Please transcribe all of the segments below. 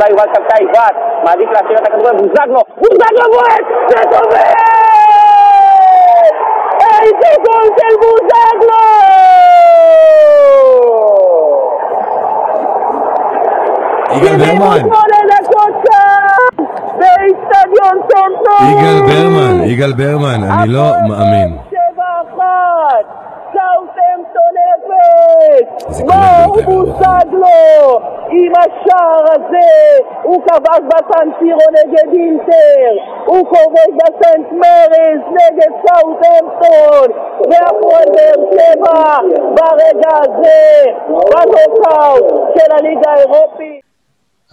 אולי יובל שבתאי בת, מעדיף להשאיר את הכדור לבוזגלו, בוזגלו בועט! זה טובל! איזה גול של בוזגלו! יגאל ברמן. 78 דקות שם! באיצטדיון טונטון! יגאל ברמן, יגאל ברמן, אני לא מאמין. שבע אחת! סאוטהמפטון אפס! איזה מאור קולגות האלה. בוזגלו! עם השער הזה הוא כבש בסנסירו נגד אינטר! הוא כובש בסנט מריס נגד סאוטהמפטון! והפועל באר שבע ברגע הזה בנוקאוט של הליגה האירופית!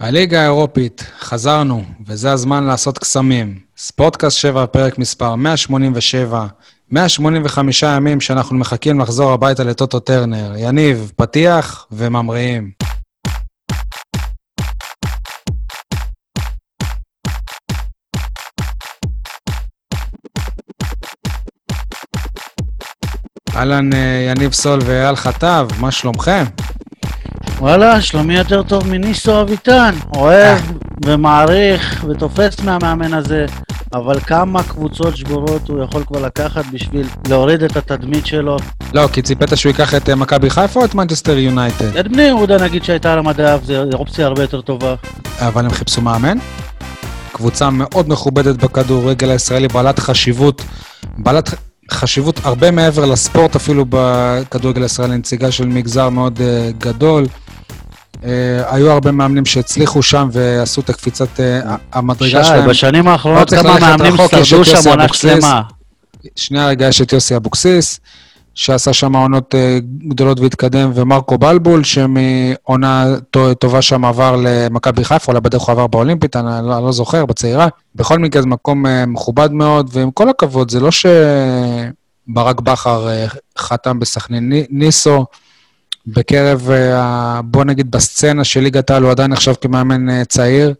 הליגה האירופית, חזרנו, וזה הזמן לעשות קסמים. ספורטקאסט 7, פרק מספר 187. 185 ימים שאנחנו מחכים לחזור הביתה לטוטו טרנר. יניב, פתיח וממריאים. אהלן, אה, יניב סול ואייל חטב, מה שלומכם? וואלה, שלומי יותר טוב מניסו אביטן. אוהב ומעריך ותופס מהמאמן הזה, אבל כמה קבוצות שבורות הוא יכול כבר לקחת בשביל להוריד את התדמית שלו. לא, כי ציפית שהוא ייקח את אה, מכבי חיפה או את מנצ'סטר יונייטד? את בני יהודה נגיד שהייתה על המדף, זו אופציה הרבה יותר טובה. אבל הם חיפשו מאמן. קבוצה מאוד מכובדת בכדורגל הישראלי, בעלת חשיבות, בעלת חשיבות הרבה מעבר לספורט אפילו בכדורגל הישראלי, נציגה של מגזר מאוד uh, גדול. Uh, היו הרבה מאמנים שהצליחו שם ועשו את הקפיצת uh, המדרגה שי, שלהם. בשנים לא האחרונות צריך כמה מאמנים שרדו שם עונה. שלמה. שנייה רגע, יש את יוסי אבוקסיס, שעשה שם עונות אה, גדולות והתקדם, ומרקו בלבול, שמעונה טו- טובה שם עבר למכבי חיפה, אולי בדרך הוא עבר באולימפית, אני לא, לא זוכר, בצעירה. בכל מקרה זה מקום אה, מכובד מאוד, ועם כל הכבוד, זה לא שברק בכר אה, חתם בסכנין. ני- ניסו, בקרב, בוא נגיד, בסצנה של ליגת העל, הוא עדיין נחשב כמאמן צעיר.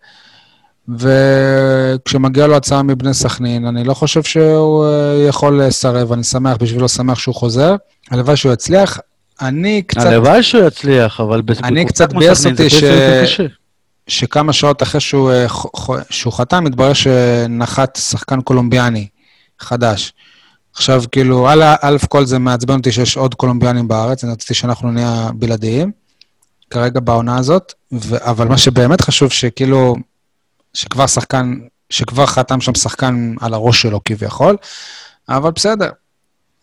וכשמגיעה לו הצעה מבני סכנין, אני לא חושב שהוא אה, יכול לסרב, אני שמח בשבילו, שמח שהוא חוזר. הלוואי שהוא יצליח. אני קצת, הלוואי שהוא יצליח, אבל... אני קצת ביאס אותי ש-. שכמה שעות אחרי שהוא, אה, שהוא חתם, התברר שנחת שחקן קולומביאני חדש. עכשיו, כאילו, א', א' כל זה מעצבן אותי שיש עוד קולומביאנים בארץ, אני רציתי שאנחנו נהיה בלעדיים, כרגע בעונה הזאת, ו- אבל מה שבאמת חשוב, שכאילו, שכבר שחקן, שכבר חתם שם שחקן על הראש שלו כביכול, אבל בסדר.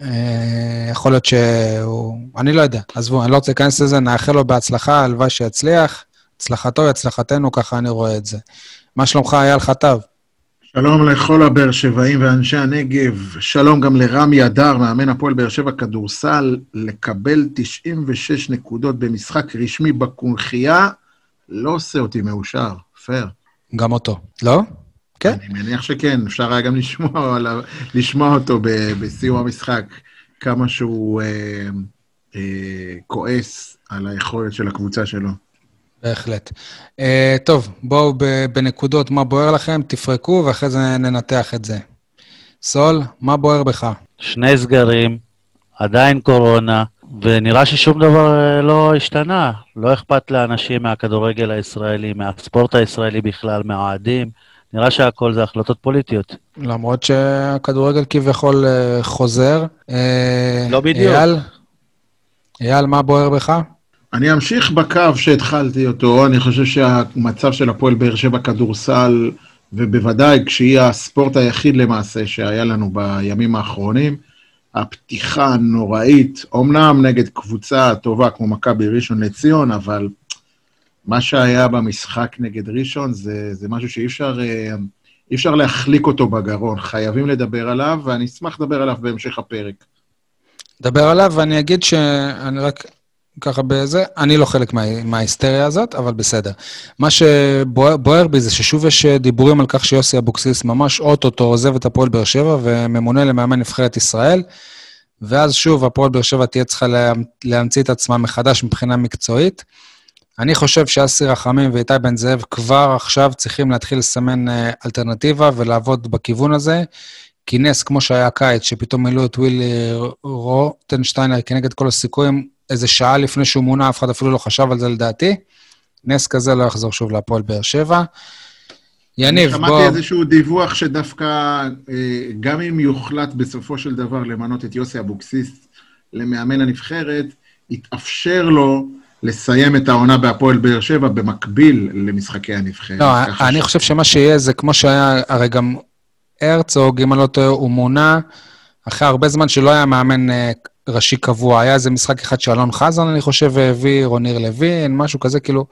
אה, יכול להיות שהוא... אני לא יודע, עזבו, אני לא רוצה להיכנס לזה, נאחל לו בהצלחה, הלוואי שיצליח. הצלחתו היא הצלחתנו, ככה אני רואה את זה. מה שלומך, אייל חטב? שלום לכל הבאר שבעים ואנשי הנגב, שלום גם לרמי אדר, מאמן הפועל באר שבע כדורסל, לקבל 96 נקודות במשחק רשמי בקונכייה, לא עושה אותי מאושר, פייר. גם אותו. לא? כן. אני מניח שכן, אפשר היה גם לשמוע, לשמוע אותו ב- בסיום המשחק, כמה שהוא אה, אה, כועס על היכולת של הקבוצה שלו. בהחלט. Uh, טוב, בואו ב- בנקודות, מה בוער לכם, תפרקו, ואחרי זה ננתח את זה. סול, מה בוער בך? שני סגרים, עדיין קורונה, ונראה ששום דבר אה, לא השתנה. לא אכפת לאנשים מהכדורגל הישראלי, מהספורט הישראלי בכלל, מהאוהדים. נראה שהכל זה החלטות פוליטיות. למרות שהכדורגל כביכול uh, חוזר. Uh, לא בדיוק. אייל, אייל, מה בוער בך? אני אמשיך בקו שהתחלתי אותו, אני חושב שהמצב של הפועל באר שבע כדורסל, ובוודאי כשהיא הספורט היחיד למעשה שהיה לנו בימים האחרונים, הפתיחה הנוראית, אומנם נגד קבוצה טובה כמו מכבי ראשון לציון, אבל מה שהיה במשחק נגד ראשון זה, זה משהו שאי אפשר, אה, אי אפשר להחליק אותו בגרון, חייבים לדבר עליו, ואני אשמח לדבר עליו בהמשך הפרק. דבר עליו, ואני אגיד שאני רק ככה בזה, אני לא חלק מה, מההיסטריה הזאת, אבל בסדר. מה שבוער בי זה ששוב יש דיבורים על כך שיוסי אבוקסיס ממש אוטוטו עוזב את הפועל באר שבע וממונה למאמן נבחרת ישראל, ואז שוב הפועל באר שבע תהיה צריכה לה, להמציא את עצמה מחדש מבחינה מקצועית. אני חושב שאסי רחמים ואיתי בן זאב כבר עכשיו צריכים להתחיל לסמן אה, אלטרנטיבה ולעבוד בכיוון הזה. כינס, כמו שהיה הקיץ, שפתאום מילאו את ווילי רוטנשטיינר כנגד כל הסיכויים, איזה שעה לפני שהוא מונה, אף אחד אפילו לא חשב על זה לדעתי. נס כזה לא יחזור שוב להפועל באר שבע. יניב, בוא... שמעתי איזשהו דיווח שדווקא, אה, גם אם יוחלט בסופו של דבר למנות את יוסי אבוקסיס למאמן הנבחרת, יתאפשר לו לסיים את העונה בהפועל באר שבע במקביל למשחקי הנבחרת. לא, אני חושב שמה שיהיה זה כמו שהיה, הרי גם הרצוג, אם אני לא טועה, הוא מונה אחרי הרבה זמן שלא היה מאמן אה, ראשי קבוע. היה איזה משחק אחד שאלון חזן, אני חושב, העביר, או ניר לוין, משהו כזה, כאילו,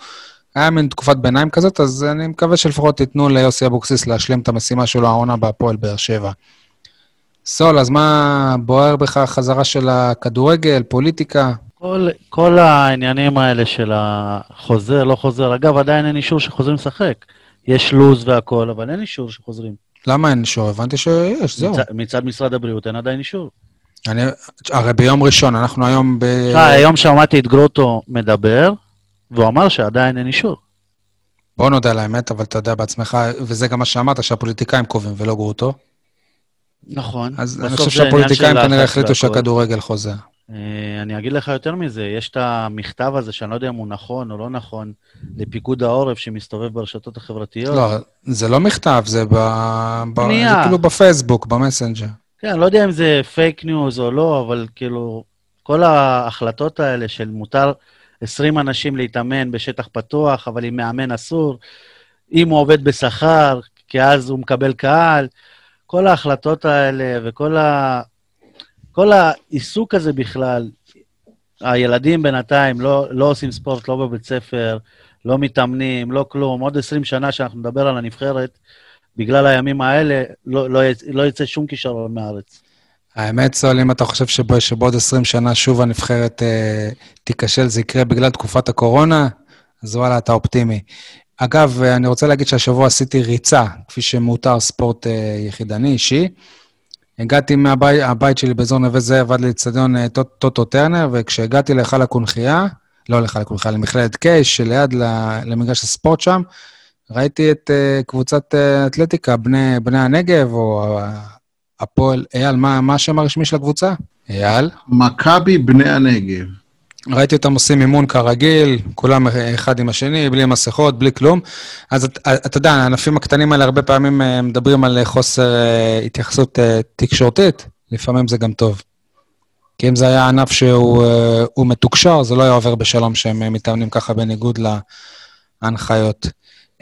היה מין תקופת ביניים כזאת, אז אני מקווה שלפחות ייתנו ליוסי אבוקסיס להשלים את המשימה שלו, העונה בהפועל באר שבע. סול, אז מה בוער בך החזרה של הכדורגל, פוליטיקה? כל, כל העניינים האלה של החוזר, לא חוזר, אגב, עדיין אין אישור שחוזרים לשחק. יש לו"ז והכול, אבל אין אישור שחוזרים. למה אין אישור? הבנתי שיש, זהו. מצד, מצד משרד הבריאות אין עדיין אישור. אני, הרי ביום ראשון, אנחנו היום ב... אה, היום שמעתי את גרוטו מדבר, והוא אמר שעדיין אין אישור. בוא נודה על האמת, אבל אתה יודע בעצמך, וזה גם מה שאמרת, שהפוליטיקאים קובעים ולא גרוטו. נכון. אז אני חושב שהפוליטיקאים כנראה החליטו. שהכדורגל חוזר. אה, אני אגיד לך יותר מזה, יש את המכתב הזה, שאני לא יודע אם הוא נכון או לא נכון, של פיקוד העורף שמסתובב ברשתות החברתיות. לא, זה לא מכתב, זה, ב... ב... זה. כאילו בפייסבוק, במסנג'ר. כן, לא יודע אם זה פייק ניוז או לא, אבל כאילו, כל ההחלטות האלה של מותר 20 אנשים להתאמן בשטח פתוח, אבל עם מאמן אסור, אם הוא עובד בשכר, כי אז הוא מקבל קהל, כל ההחלטות האלה וכל ה... כל העיסוק הזה בכלל, הילדים בינתיים לא, לא עושים ספורט, לא בבית ספר, לא מתאמנים, לא כלום. עוד 20 שנה שאנחנו נדבר על הנבחרת, בגלל הימים האלה, לא, לא, לא יצא שום כישרון מהארץ. האמת, סול, אם אתה חושב שבו, שבעוד 20 שנה שוב הנבחרת אה, תיכשל, זה יקרה בגלל תקופת הקורונה, אז וואלה, אתה אופטימי. אגב, אה, אני רוצה להגיד שהשבוע עשיתי ריצה, כפי שמותר ספורט אה, יחידני, אישי. הגעתי מהבית הבית שלי באזור נווה זאב עד לאצטדיון אה, טוט- טוטו טרנר, וכשהגעתי להיכל הקונכייה, לא להיכל הקונכייה, למכללת קייש, שליד למגרש הספורט שם, ראיתי את uh, קבוצת uh, אתלטיקה, בני, בני הנגב, או uh, הפועל, אייל, מה, מה השם הרשמי של הקבוצה? אייל. מכבי בני הנגב. ראיתי אותם עושים אימון כרגיל, כולם אחד עם השני, בלי מסכות, בלי כלום. אז את- אתה יודע, הענפים הקטנים האלה הרבה פעמים מדברים על חוסר אה, התייחסות אה, תקשורתית, לפעמים זה גם טוב. כי אם זה היה ענף שהוא הוא מתוקשר, זה לא היה עובר בשלום שהם מתאמנים ככה בניגוד להנחיות.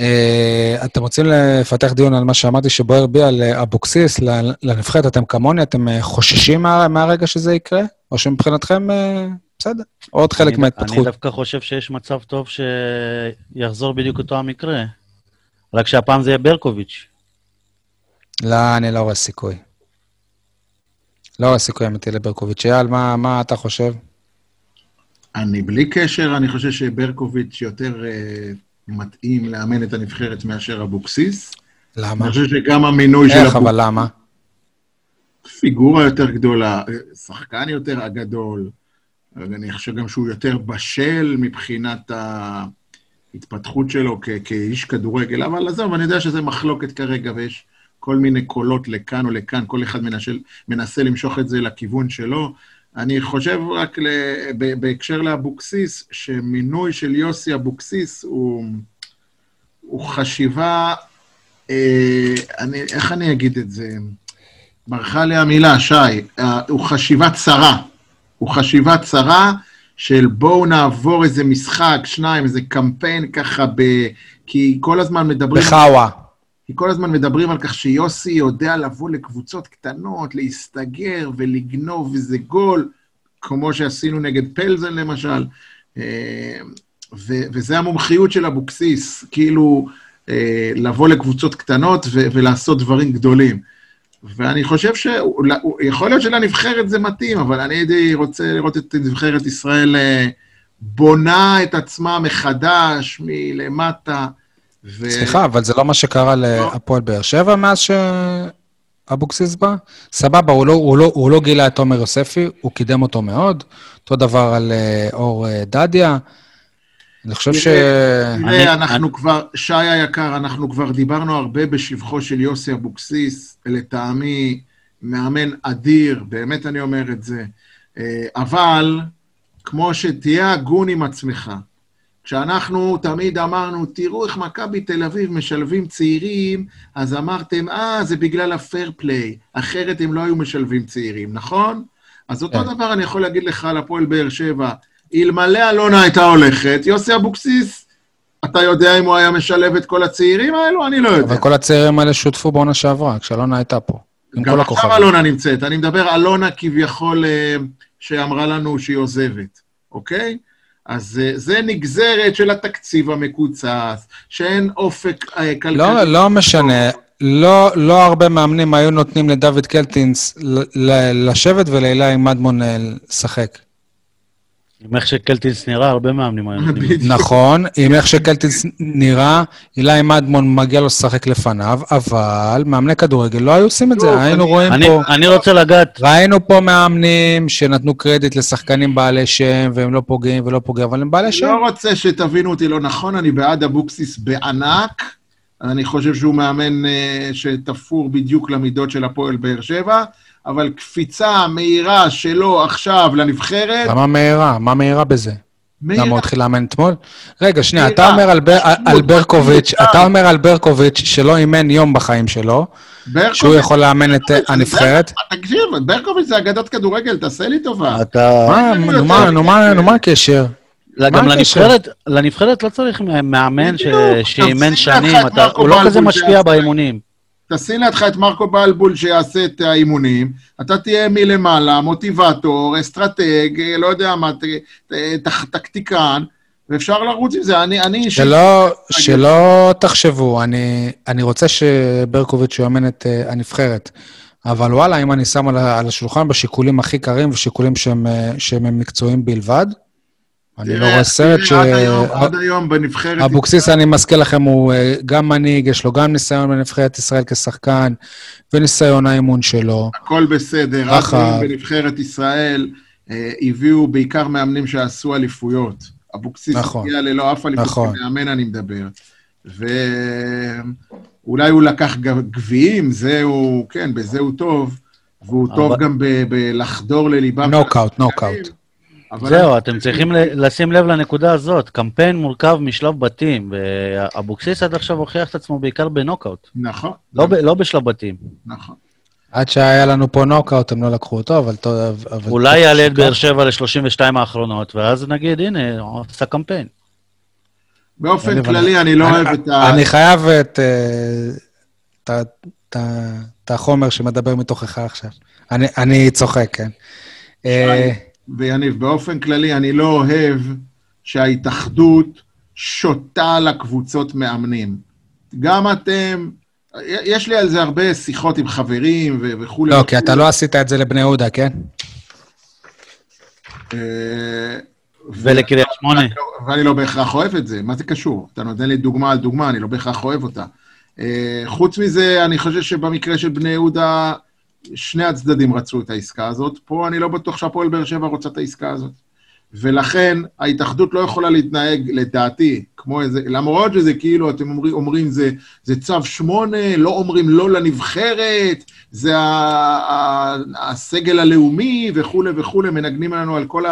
אה, אתם רוצים לפתח דיון על מה שאמרתי שבוער בי על אה, אבוקסיס ל- לנבחרת, אתם כמוני, אתם אה, חוששים מה, מהרגע שזה יקרה? או שמבחינתכם, אה, בסדר, עוד חלק אני, מההתפתחות. אני דווקא חושב שיש מצב טוב שיחזור בדיוק אותו המקרה. רק שהפעם זה יהיה ברקוביץ'. לא, אני לא רואה סיכוי. לא רואה סיכוי אמיתי לברקוביץ'. אייל, מה, מה אתה חושב? אני בלי קשר, אני חושב שברקוביץ' יותר אה, מתאים לאמן את הנבחרת מאשר אבוקסיס. למה? אני חושב שגם המינוי של איך, אבל למה? פיגורה יותר גדולה, שחקן יותר גדול. אני חושב גם שהוא יותר בשל מבחינת ההתפתחות שלו כ- כאיש כדורגל, אבל עזוב, אני יודע שזה מחלוקת כרגע ויש כל מיני קולות לכאן או לכאן, כל אחד מנסה, מנסה למשוך את זה לכיוון שלו. אני חושב רק בהקשר לאבוקסיס, שמינוי של יוסי אבוקסיס הוא, הוא חשיבה, אה, אני, איך אני אגיד את זה? ברחה לי המילה, שי, אה, הוא חשיבה צרה. הוא חשיבה צרה של בואו נעבור איזה משחק, שניים, איזה קמפיין ככה ב... כי כל הזמן מדברים... בחאווה. כי כל הזמן מדברים על כך שיוסי יודע לבוא לקבוצות קטנות, להסתגר ולגנוב איזה גול, כמו שעשינו נגד פלזן למשל. אה, ו- וזה המומחיות של אבוקסיס, כאילו אה, לבוא לקבוצות קטנות ו- ולעשות דברים גדולים. ואני חושב שיכול להיות שלנבחרת זה מתאים, אבל אני הייתי רוצה לראות את נבחרת ישראל אה, בונה את עצמה מחדש, מלמטה. ו... סליחה, אבל זה לא מה שקרה להפועל באר שבע מאז שאבוקסיס בא? סבבה, הוא לא, הוא, לא, הוא לא גילה את עומר יוספי, הוא קידם אותו מאוד. אותו דבר על אה, אור אה, דדיה. אני חושב ש... תראה, אני- אנחנו אני- כבר, שי היקר, אנחנו כבר דיברנו הרבה בשבחו של יוסי אבוקסיס, לטעמי מאמן אדיר, באמת אני אומר את זה. אה, אבל, כמו שתהיה הגון עם עצמך, כשאנחנו תמיד אמרנו, תראו איך מכבי תל אביב משלבים צעירים, אז אמרתם, אה, זה בגלל הפייר פליי, אחרת הם לא היו משלבים צעירים, נכון? אז אותו כן. דבר אני יכול להגיד לך על הפועל באר שבע. אלמלא אלונה הייתה הולכת, יוסי אבוקסיס, אתה יודע אם הוא היה משלב את כל הצעירים האלו? אני לא יודע. אבל כל הצעירים האלה שותפו בעונה שעברה, כשאלונה הייתה פה. גם עכשיו. אלונה נמצאת, אני מדבר אלונה כביכול אה, שאמרה לנו שהיא עוזבת, אוקיי? אז אה, זה נגזרת של התקציב המקוצץ, שאין אופק אה, כלכלי. לא, לא משנה. לא, לא הרבה מאמנים היו נותנים לדוד קלטינס לשבת ולאילי מדמון אה, לשחק. עם איך שקלטינס נראה, הרבה מאמנים היו נותנים. נכון, עם איך שקלטינס נראה, אילי מדמון מגיע לו לשחק לפניו, אבל מאמני כדורגל לא היו עושים את זה. היינו אני- רואים אני- פה... אני רוצה לגעת, ראינו פה מאמנים שנתנו קרדיט לשחקנים בעלי שם, והם לא פוגעים ולא פוגעים, אבל הם בעלי אני שם. לא רוצה שתבינו אותי לא נכון, אני בעד אבוקסיס בענק. אני חושב שהוא מאמן אה, שתפור בדיוק למידות של הפועל באר שבע, אבל קפיצה מהירה שלו עכשיו לנבחרת, למה מהירה? מה מהירה בזה? מהירה. למה הוא התחיל לאמן אתמול? רגע, שנייה. אתה אומר על בר- על ברקוביץ'. אתה אומר על ברקוביץ' שלא אימן יום בחיים שלו, ברקוביץ'- שהוא יכול לאמן את הנבחרת. תקשיב, ברקוביץ' זה אגדת כדורגל, תעשה לי טובה. אתה... מה, נו, מה, הקשר? גם? לנבחרת, לנבחרת לא צריך מאמן שאימן שנים, הוא לא כזה שיעשה. באימונים. תשים לידך את מרקו בלבול שיעשה את האימונים, אתה תהיה מלמעלה, מוטיבטור, אסטרטג, לא יודע מה, ת- ת- ת- טקטיקן, ואפשר לרוץ עם זה. אני, אישית... שלא, שלא תחשבו, אני, אני רוצה שברקוביץ' יאמן את אה, הנבחרת, אבל וואלה, אם אני שם על, על השולחן בשיקולים הכי קרים ושיקולים שהם, אה, שהם מקצועיים בלבד, אני לא רואה סרט ש... עד היום, בנבחרת... אבוקסיס, אני מזכיר לכם, הוא אה, גם מנהיג, יש לו גם ניסיון בנבחרת ישראל כשחקן, וניסיון האימון שלו. הכל בסדר. היום בנבחרת ישראל אה, הביאו בעיקר מאמנים שעשו אליפויות. אבוקסיס נכון. הגיע ללא אף אליפות, נכון. כמאמן אני מדבר. ואולי הוא לקח גביעים, זהו, כן, בזה הוא טוב, והוא טוב גם בלחדור לליבם. נוקאוט. נוקאוט. זהו, אתם צריכים לשים לב לנקודה הזאת. קמפיין מורכב משלב בתים, ואבוקסיס עד עכשיו הוכיח את עצמו בעיקר בנוקאוט, נכון, לא ב- לא בשלב בתים. נכון. עד שהיה לנו פה נוקאוט, הם לא לקחו אותו, אבל טוב... אבל אולי יעלה את. באר שבע ל-32 האחרונות, ואז נגיד, הנה, הוא עשה קמפיין. באופן אני- כללי, אני לא אני- אוהב את ה... אני חייב את, אה, את ה- את ה- את החומר שמדבר מתוכך עכשיו. אני- אני צוחק, כן. ויניב, באופן כללי, אני לא אוהב שההתאחדות שותה לקבוצות מאמנים. גם אתם, יש לי על זה הרבה שיחות עם חברים ו- וכולי. לא, כי אתה לא עשית את זה לבני יהודה, כן? אה, ולקריית שמונה. ואני לא בהכרח אוהב את זה. מה זה קשור? אתה נותן לי דוגמה על דוגמה, אני לא בהכרח אוהב אותה. אה, חוץ מזה, אני חושב שבמקרה של בני יהודה, שני הצדדים רצו את העסקה הזאת. פה אני לא בטוח שהפועל באר שבע רוצה את העסקה הזאת. ולכן ההתאחדות לא יכולה להתנהג, לדעתי, כמו איזה, למרות שזה כאילו, אתם אומרים, אומרים זה, זה צו שמונה, לא אומרים לא לנבחרת, זה ה, ה, הסגל הלאומי וכולי וכולי, מנגנים לנו על כל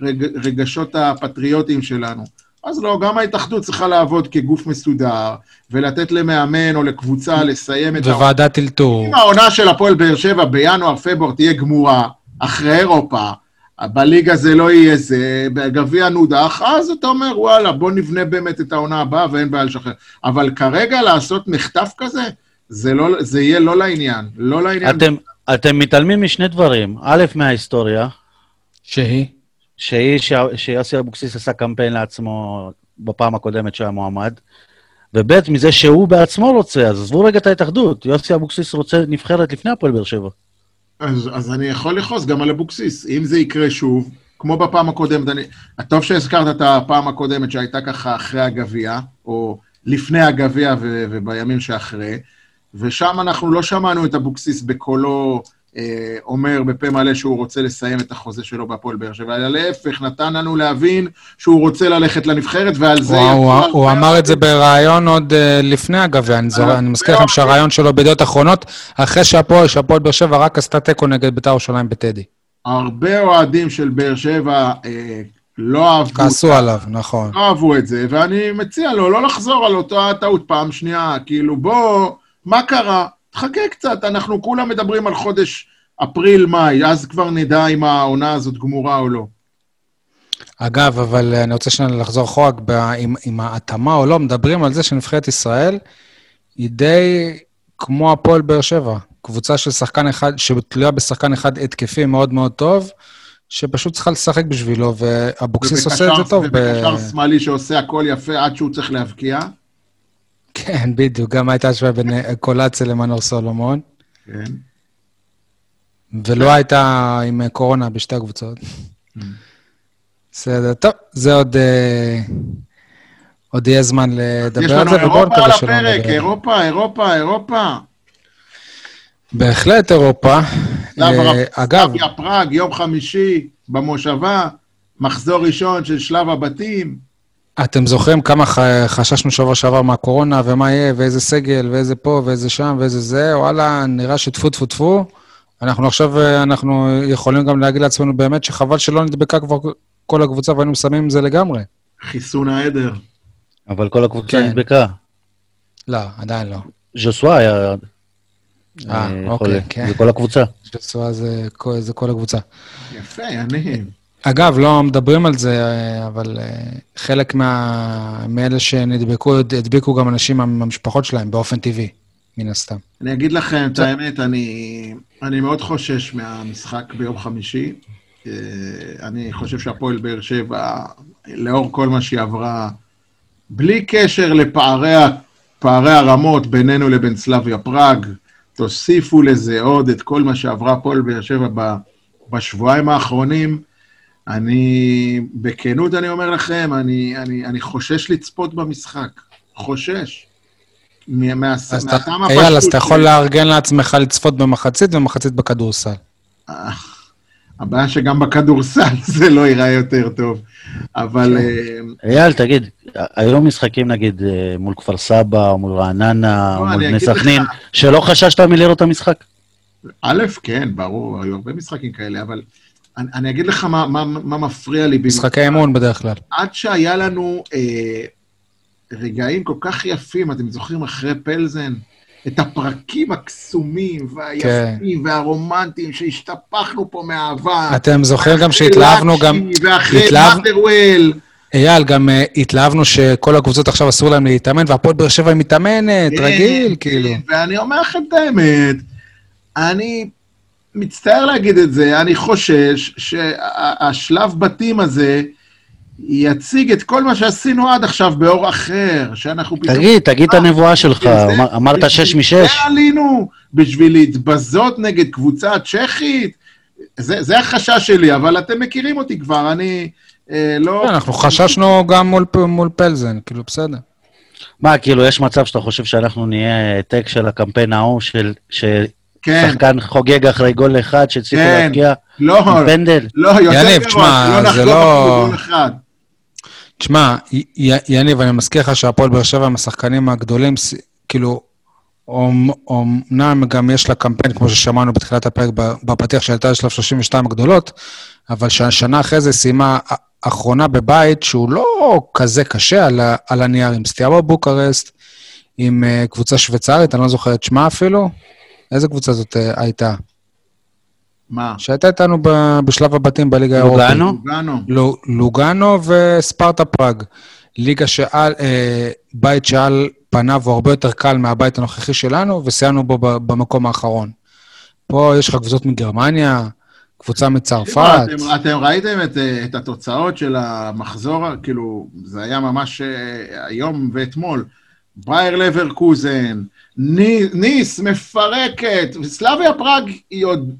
הרגשות הפטריוטיים שלנו. אז לא, גם ההתאחדות צריכה לעבוד כגוף מסודר, ולתת למאמן או לקבוצה לסיים את העונה. וועדת אלתור. אם העונה של הפועל באר שבע בינואר-פברואר תהיה גמורה, אחרי אירופה, בליגה זה לא יהיה זה, בגביע נודח, אז אתה אומר, וואלה, בוא נבנה באמת את העונה הבאה ואין בעיה לשחרר. אבל כרגע לעשות מחטף כזה, זה, לא, זה יהיה לא לעניין. לא לעניין. אתם, אתם מתעלמים משני דברים. א', מההיסטוריה, שהיא? שהיא שיוסי אבוקסיס עשה קמפיין לעצמו בפעם הקודמת שהיה מועמד, וב', מזה שהוא בעצמו רוצה, אז עזבו רגע את ההתאחדות. יוסי אבוקסיס רוצה נבחרת לפני הפועל באר שבע. אז, אז אני יכול לכעוס גם על אבוקסיס. אם זה יקרה שוב, כמו בפעם הקודמת, אני... טוב שהזכרת את הפעם הקודמת שהייתה ככה אחרי הגביע, או לפני הגביע. ובימים שאחרי, ושם אנחנו לא שמענו את אבוקסיס בקולו אומר בפה מלא שהוא רוצה לסיים את החוזה שלו בהפועל באר שבע, אלא להפך, נתן לנו להבין שהוא רוצה ללכת לנבחרת, ועל זה... הוא- הוא- הוא הרבה אמר את זה בריאיון עוד אה, לפני הגביע, אני זוכר- אה, אני מזכיר לכם. שהריאיון שלו בידיעות אחרונות, אחרי שהפועל שהפועל באר שבע רק עשתה תיקו נגד בית"ר ירושלים בטדי. הרבה אוהדים של באר שבע אה, לא אהבו, כעסו עליו, נכון. לא אהבו את זה, ואני מציע לו לא לחזור על אותה טעות פעם שנייה, כאילו בוא, מה קרה? תחכה קצת, אנחנו כולם מדברים על חודש אפריל-מאי, אז כבר נדע אם העונה הזאת גמורה או לא. אגב, אבל אני רוצה שנייה לחזור אחורה, ב- עם, עם ההתאמה או לא, מדברים על זה שנבחרת ישראל היא די כמו הפועל באר שבע. קבוצה של שחקן אחד, שתלויה בשחקן אחד התקפי מאוד מאוד טוב, שפשוט צריכה לשחק בשבילו, ואבוקסיס עושה את זה ובקשר- טוב. ב- ובקשר שמאלי שעושה הכל יפה עד שהוא צריך להבקיע. כן, בדיוק, גם הייתה השוואה בין אה, קולציה למנור סולומון, כן. ולא הייתה עם אה, קורונה בשתי הקבוצות. בסדר, טוב, זה עוד... אה, עוד יהיה זמן יש לדבר על לנו זה, ובואו אירופה נקווה על שלא הפרק, נדבר. אירופה, אירופה, אירופה. בהחלט אירופה. אגב, סלאביה פראג, יום חמישי, במושבה, מחזור ראשון של שלב הבתים. אתם זוכרים כמה ח- חששנו שבוע שעבר מהקורונה, ומה יהיה, ואיזה סגל, ואיזה פה, ואיזה שם, ואיזה זה, וואלה, נראה שטפו טפו טפו. אנחנו עכשיו, אה, אנחנו יכולים גם להגיד לעצמנו באמת שחבל שלא נדבקה כבר כל הקבוצה והיינו מסיימים עם זה לגמרי. חיסון העדר. אבל כל הקבוצה כן. נדבקה. לא, עדיין לא. ז'וסווה היה אה, אה, אוקיי, חולה. כן. זה כל הקבוצה. שצועה זה, כל- זה כל הקבוצה. יפה, יניב. אגב, לא מדברים על זה, אבל אה, חלק מה... מאלה שנדבקו, הדביקו גם אנשים מה- מהמשפחות שלהם באופן טבעי, מן הסתם. אני אגיד לכם את האמת, אני, אני מאוד חושש מהמשחק ביום חמישי. אה, אני חושב שהפועל באר שבע, לאור כל מה שהיא עברה, בלי קשר לפערי הרמות בינינו לבין סלאביה פראג, תוסיפו לזה עוד את כל מה שעברה הפועל באר שבע ב- בשבועיים האחרונים. אני, בכנות אני אומר לכם, אני, אני, אני חושש לצפות במשחק. חושש. מהטעם אייל, אז הפשוט אתה יכול לארגן לעצמך לצפות במחצית ומחצית בכדורסל. הבעיה שגם בכדורסל זה לא ייראה יותר טוב. אבל כן. אה, אייל, תגיד, היו משחקים נגיד אה, מול כפר סבא, או מול רעננה, או לא, מול אני בני סכנין, שלא חששת מלראות את המשחק? א', כן, ברור, היו הרבה משחקים כאלה, אבל אני, אני אגיד לך מה, מה, מה מפריע לי. משחקי אימון בדרך כלל. עד שהיה לנו אה, רגעים כל כך יפים, אתם זוכרים אחרי פלזן? את הפרקים הקסומים והיפים והרומנטיים שהשתפכנו פה מאהבה. אתם זוכרים גם שהתלהבנו גם... ואחרי התלהב- מאטרוול. אייל, גם אה, התלהבנו שכל הקבוצות עכשיו אסור להם להתאמן, והפועל באר שבע היא מתאמנת, כן, רגיל, כן, כאילו. ואני אומר לכם את האמת, אני מצטער להגיד את זה, אני חושש שהשלב בתים הזה יציג את כל מה שעשינו עד עכשיו באור אחר, שאנחנו פתאום... תגיד, תגיד את הנבואה שלך, בשביל זה- אמר- אמרת בשביל שש זה משש. עלינו? בשביל להתבזות נגד קבוצה צ'כית? זה, זה החשש שלי, אבל אתם מכירים אותי כבר, אני אה, לא... כן, אנחנו חששנו גם מול מול פלזן, כאילו, בסדר. מה, כאילו, יש מצב שאתה חושב שאנחנו נהיה העתק של הקמפיין ההוא, של כן, ששחקן חוגג אחרי גול אחד, שהצליחו כן. להבקיע לא, עם פנדל? לא, יותר יניב, גרוע, תשמע, לא זה לא- אפילו גול אחד. תשמע, יניב, אני מזכיר לך שהפועל באר שבע הם השחקנים הגדולים, כאילו, אומ- אומנם גם יש לה קמפיין, כמו ששמענו בתחילת הפרק, בפתיח שעלתה לשלב 32 הגדולות, אבל שנה אחרי זה סיימה אחרונה בבית שהוא לא כזה קשה על, על הנייר, עם סטיאבה בוקרסט, עם uh, קבוצה שוויצרית, אני לא זוכר את שמה אפילו. איזה קבוצה זאת uh, הייתה? מה? שהייתה איתנו ב- בשלב הבתים בליגה האירופית. לוגאנו? גאנו. לו- לוגאנו וספרטה פראג. ליגה שעל, אה, בית שעל פניו הוא הרבה יותר קל מהבית הנוכחי שלנו, וסיימנו בו ב- במקום האחרון. פה יש לך קבוצות מגרמניה, קבוצה מצרפת. אתם, אתם ראיתם את, אה, את התוצאות של המחזור, כאילו, זה היה ממש אה, היום ואתמול. באייר לברקוזן, ניס מפרקת, וסלאביה פראג היא עוד,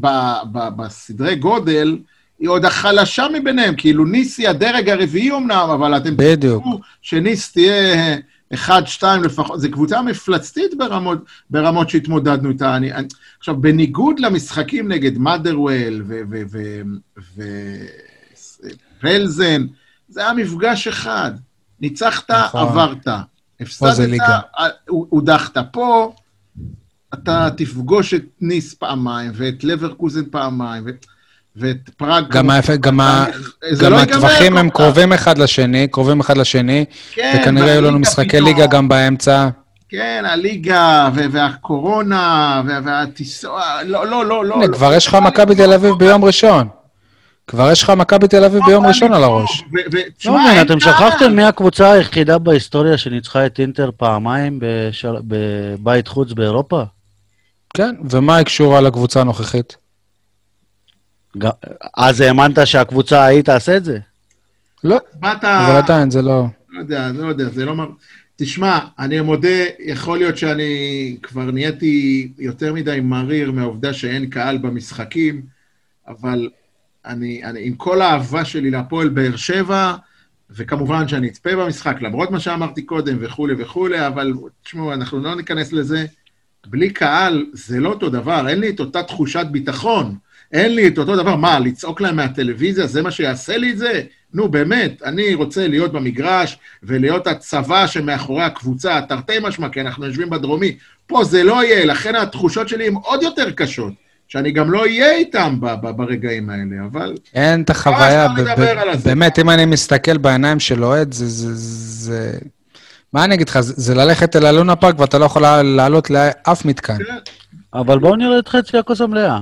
ב, ב, בסדרי גודל, היא עוד החלשה מביניהם, כאילו ניס היא הדרג הרביעי אמנם, אבל אתם בדיוק. תראו שניס תהיה אחד, שתיים לפחות, זו קבוצה מפלצתית ברמות, ברמות שהתמודדנו איתה. אני, אני, עכשיו, בניגוד למשחקים נגד מאדרוול ופלזן, זה היה מפגש אחד. ניצחת, נכון. עברת. הפסדת, הודחת. פה אתה תפגוש את ניס פעמיים, ואת לברקוזן פעמיים, ו... ואת פראג... גם כמובן, גם גם לא הטווחים הם. קרובים אחד לשני, קרובים אחד לשני, כן, וכנראה יהיו לנו משחקי פתאום- ליגה גם באמצע. כן, הליגה, והקורונה, וה- והטיסה, לא, לא, לא, לא. הנה, לא. כבר יש לך מכבי תל אביב ביום ראשון. כבר יש לך מכבי תל אביב ביום ראשון על הראש. לא תשמע, מבין, אתם. שכחתם מי הקבוצה היחידה בהיסטוריה שניצחה את אינטר פעמיים בבית חוץ באירופה? כן, ומה היא קשורה לקבוצה הנוכחית? אז האמנת שהקבוצה ההיא תעשה את זה? לא. אבל עדיין זה לא... לא יודע, לא יודע, זה לא... מר- תשמע, אני מודה, יכול להיות שאני כבר נהייתי יותר מדי מריר מהעובדה שאין קהל במשחקים, אבל אני, אני עם כל האהבה שלי להפועל באר שבע, וכמובן שאני אצפה במשחק, למרות מה שאמרתי קודם וכולי וכולי, אבל תשמעו, אנחנו לא ניכנס לזה. בלי קהל זה לא אותו דבר, אין לי את אותה תחושת ביטחון. אין לי את אותו דבר, מה, לצעוק להם מהטלוויזיה, זה מה שיעשה לי את זה? נו, באמת, אני רוצה להיות במגרש ולהיות הצבא שמאחורי הקבוצה, תרתי משמע, כי אנחנו יושבים בדרומי. פה זה לא יהיה, לכן התחושות שלי הן עוד יותר קשות, שאני גם לא אהיה איתם ב- ב- ברגעים האלה, אבל... אין את החוויה. באמת, אם אני מסתכל בעיניים של אוהד, זה... זה- זה... מה אני אגיד לך, זה ללכת אל אלונה פארק ואתה לא יכול לעלות לאף מתקן. אבל בואו נראה את חצי הכוס המלאה.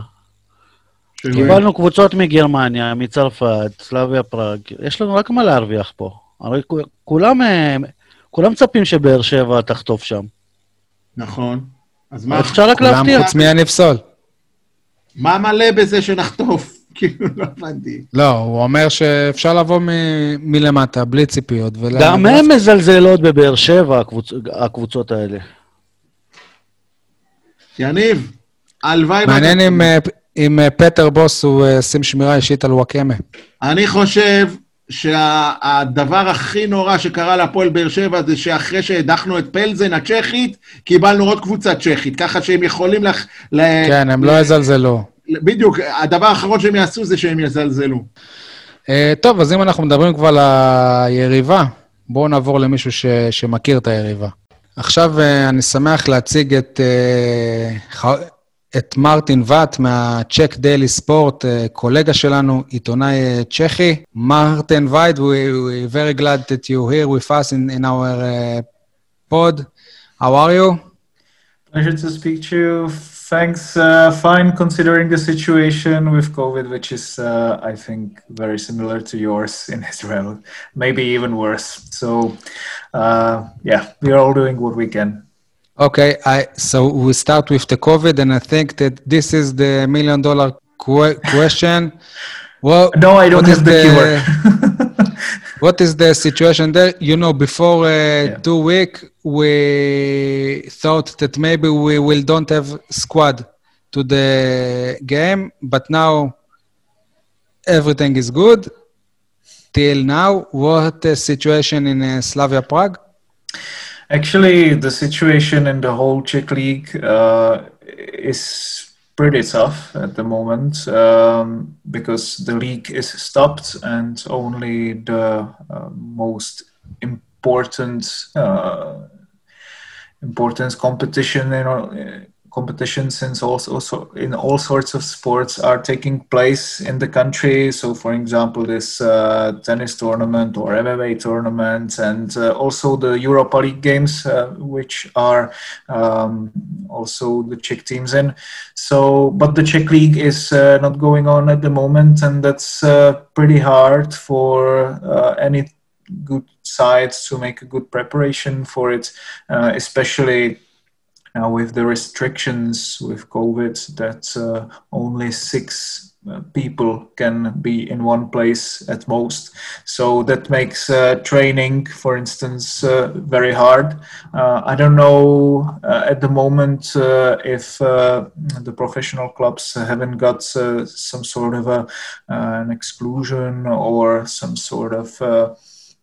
קיבלנו קבוצות מגרמניה, מצרפת, סלאביה פראג, יש לנו רק מה להרוויח פה. הרי כו- כולם, אה, כולם מצפים שבאר שבע תחטוף שם. נכון. אז מה, אפשר רק כולם להבטיח. חוץ מיניב סול. מה מלא בזה שנחטוף? כאילו, לא הבנתי. לא, הוא אומר שאפשר לבוא מ- מלמטה, בלי ציפיות. ולה- גם הם מזלזלות בבאר שבע, הקבוצ... הקבוצות האלה. יניב, הלוואי... מעניין אם, אה, אם אה, פטר בוס הוא אה, שים שמירה אישית על וואקמה. אני חושב שהדבר הכי נורא שקרה להפועל באר שבע זה שאחרי שהדחנו את פלזן הצ'כית, קיבלנו עוד קבוצה צ'כית, ככה שהם יכולים לך... ל- כן, הם לא יזלזלו. בדיוק, הדבר האחרון שהם יעשו זה שהם יזלזלו. אה, טוב, אז אם אנחנו מדברים כבר על היריבה, בואו נעבור למישהו ש, שמכיר את היריבה. עכשיו אה, אני שמח להציג את, ח- את מרטין ואט מהצ'ק דיילי ספורט, אה, קולגה שלנו, עיתונאי אה, צ'כי. מרטין ואט, we, we very glad that you're here with us in, in our uh, pod. How are you? Pleasure to speak to you. Thanks. Uh, fine, considering the situation with COVID, which is, uh, I think, very similar to yours in Israel, maybe even worse. So, uh, yeah, we are all doing what we can. Okay, I, so we start with the COVID, and I think that this is the million dollar que- question. Well, No, I don't what is have the cure. what is the situation there? You know, before uh, Yeah. two week, we thought that maybe we will don't have squad to the game, but now everything is good. Till now, what the situation in uh, Slavia Prague? Actually, the situation in the whole Czech League uh, is pretty tough at the moment um, because the league is stopped and only the uh, most important uh, important competition in uh, competitions in also in all sorts of sports are taking place in the country. So, for example, this uh, tennis tournament or MMA tournament, and uh, also the Europa League games, uh, which are um, also the Czech teams in. So, but the Czech league is uh, not going on at the moment, and that's uh, pretty hard for uh, any good sides to make a good preparation for it, especially now with the restrictions with COVID that uh, only six uh, people can be in one place at most. So that makes uh, training, for instance, uh, very hard. Uh, I don't know uh, at the moment if the professional clubs haven't got some sort of a, an exclusion or some sort of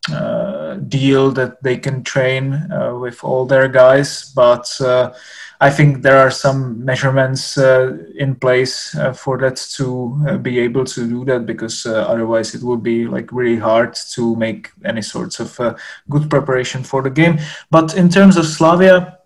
uh, deal that they can train uh, with all their guys, but uh, I think there are some measurements uh, in place uh, for that to uh, be able to do that because otherwise it would be like really hard to make any sorts of good preparation for the game. But in terms of Slavia,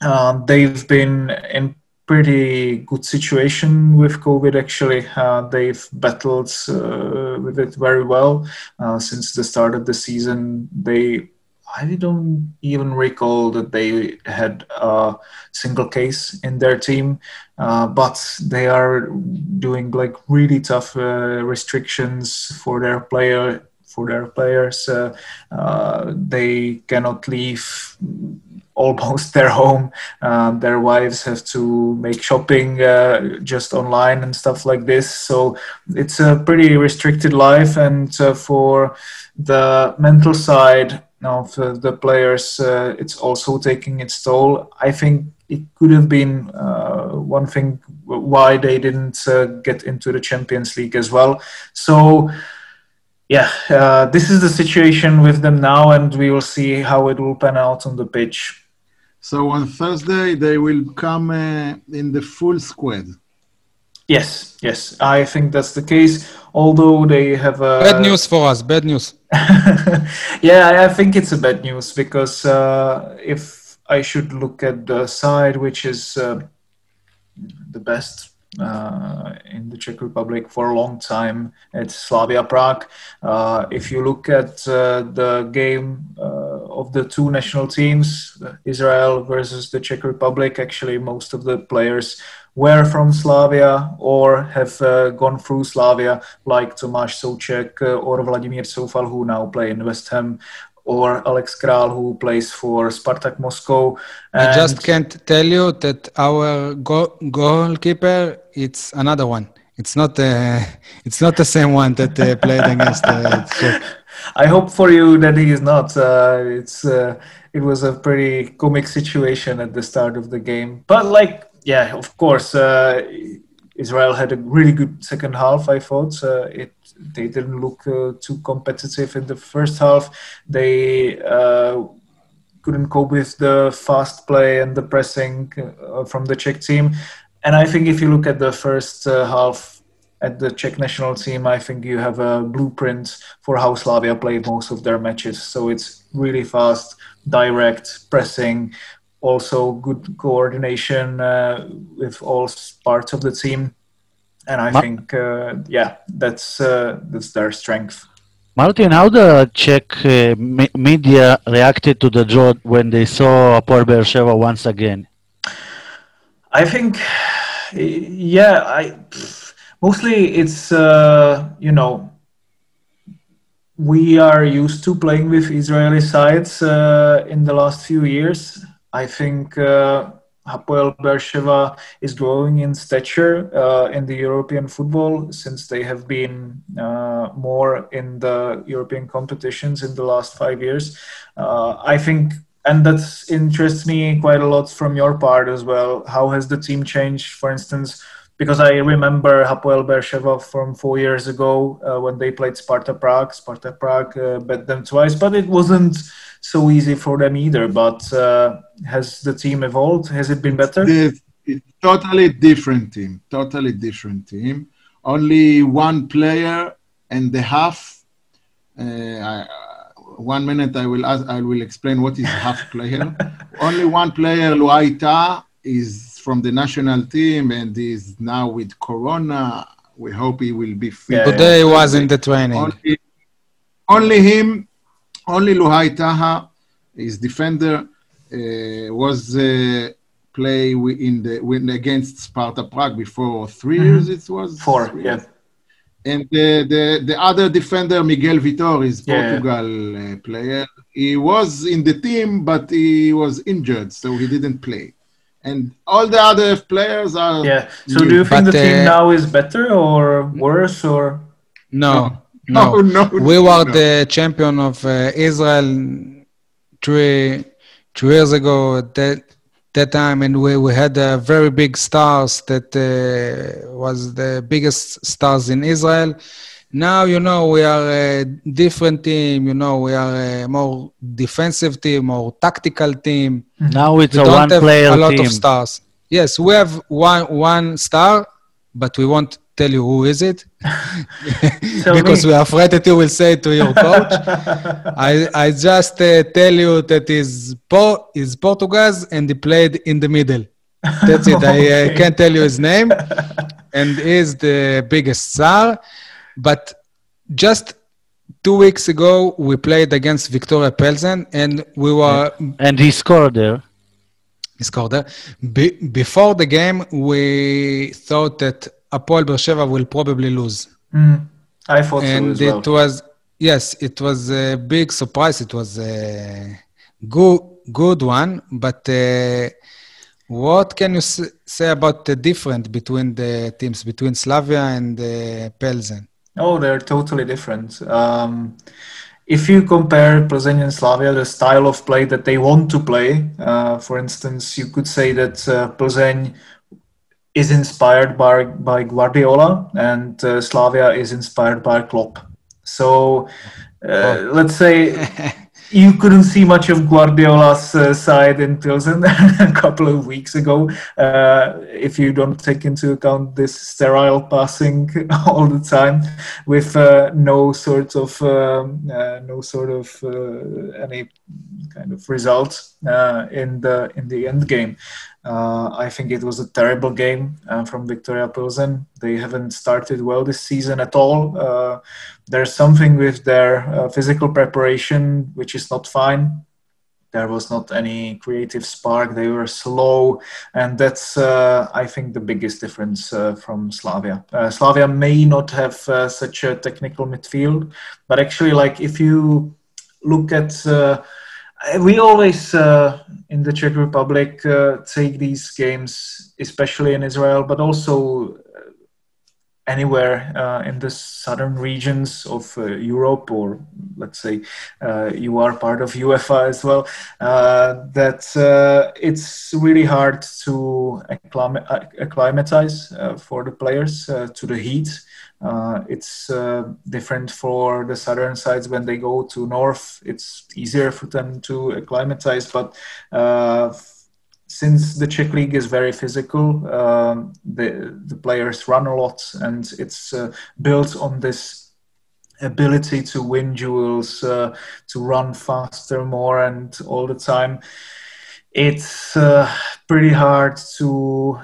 uh, they've been in pretty good situation with COVID. Actually, uh, they've battled uh, with it very well uh, since the start of the season. They, I don't even recall that they had a single case in their team, uh, but they are doing like really tough uh, restrictions for their player for their players. Uh, they cannot leave almost their home. Um, their wives have to make shopping uh, just online and stuff like this. So it's a pretty restricted life. And uh, for the mental side of uh, the players, uh, it's also taking its toll. I think it could have been uh, one thing why they didn't uh, get into the Champions League as well. So yeah, this is the situation with them now, and we will see how it will pan out on the pitch. So on Thursday, they will come uh, in the full squad. Yes, yes, I think that's the case. Although they have a Bad news for us, bad news. yeah, I- I think it's a bad news because uh, if I should look at the side, which is uh, the best uh, in the Czech Republic for a long time, at Slavia Prague. Uh, if you look at uh, the game uh, of the two national teams, Israel versus the Czech Republic, actually most of the players were from Slavia or have uh, gone through Slavia, like Tomáš Souček or Vladimír Soufal, who now play in West Ham, or Alex Král, who plays for Spartak Moscow. I just can't tell you that our go- goalkeeper, it's another one. It's not, uh, it's not the same one that uh, played against uh, Czech. I hope for you that he is not. Uh, it's uh, it was a pretty comic situation at the start of the game, but like yeah, of course, uh, Israel had a really good second half. I thought uh, it they didn't look uh, too competitive in the first half. They uh, couldn't cope with the fast play and the pressing uh, from the Czech team. And I think if you look at the first half at the Czech national team, I think you have a blueprint for how Slavia played most of their matches. So it's really fast, direct pressing, also good coordination uh, with all parts of the team. And I Ma- think, uh, yeah, that's uh, that's their strength. Martin, how the Czech uh, me- media reacted to the draw when they saw Apol Beersheva once again? I think, yeah, I mostly it's uh, you know we are used to playing with Israeli sides uh, in the last few years. I think uh, Hapoel Beersheva is growing in stature uh, in the European football since they have been uh, more in the European competitions in the last five years. Uh, I think, and that interests me quite a lot from your part as well. How has the team changed, for instance? Because I remember Hapoel Beersheva from four years ago uh, when they played Sparta Prague. Sparta Prague uh, bet them twice, but it wasn't so easy for them either. But uh, has the team evolved? Has it been better? It's, it's totally different team. Totally different team. Only one player and a half. Uh, I, one minute, I will ask, I will explain what is half player. Only one player, Luaita, is from the national team and is now with Corona. We hope he will be fit. Yeah. Today was in the training. Only, only him, only Luhai Taha, his defender, uh, was uh, play in the win against Sparta Prague before 3 Mhm. years. It was Four, three yeah. And the, the the other defender, Miguel Vitor, is Yeah. Portugal uh, player. He was in the team, but he was injured, so he didn't play. And all the other players are Yeah. So new. do you think But, the team uh, now is better or worse or? No, No, no. no, We were no. the champion of uh, Israel three, three years ago at that, that time, and we, we had uh, very big stars that uh, was the biggest stars in Israel. Now, you know, we are a different team. You know, we are a more defensive team, more tactical team. Now it's We a don't have one-player a lot team. of stars. Yes, we have one one star, but we won't tell you who is it because me. we are afraid that you will say to your coach. I I just uh, tell you that is po- is Portuguese and he played in the middle. That's it. I uh, can't tell you his name, and is the biggest star. But just two weeks ago, we played against Victoria Pelzen, and we were And he scored there. he scored there. Be- before the game, we thought that Apol Beersheva will probably lose, Mm, I thought so and as well. it was yes, it was a big surprise. It was a good good one, but. Uh, what can you say about the difference between the teams, between Slavia and uh, Pelzen? Oh, they're totally different. Um, if you compare Plzeň and Slavia, the style of play that they want to play, uh, for instance, you could say that uh, Plzeň is inspired by, by Guardiola and uh, Slavia is inspired by Klopp. So uh, let's say you couldn't see much of Guardiola's uh, side in Pilsen a couple of weeks ago. Uh, if you don't take into account this sterile passing all the time, with uh, no sort of um, uh, no sort of uh, any kind of result uh, in the in the end game. Uh, I think it was a terrible game uh, from Victoria Pilsen. They haven't started well this season at all. Uh, there's something with their uh, physical preparation which is not fine. There was not any creative spark. They were slow, and that's uh, I think the biggest difference uh, from Slavia. Slavia may not have such a technical midfield, but actually, like if you look at we always uh, in the Czech Republic uh, take these games, especially in Israel, but also uh, anywhere uh, in the southern regions of uh, Europe, or let's say uh, you are part of UEFA as well, that it's really hard to acclim- acclimatize for the players to the heat. Uh, it's uh, different for the southern sides when they go to north. It's easier for them to acclimatize, but uh, since the Czech league is very physical, um, the the players run a lot, and it's uh, built on this ability to win duels, uh, to run faster, more, and all the time. It's uh, pretty hard to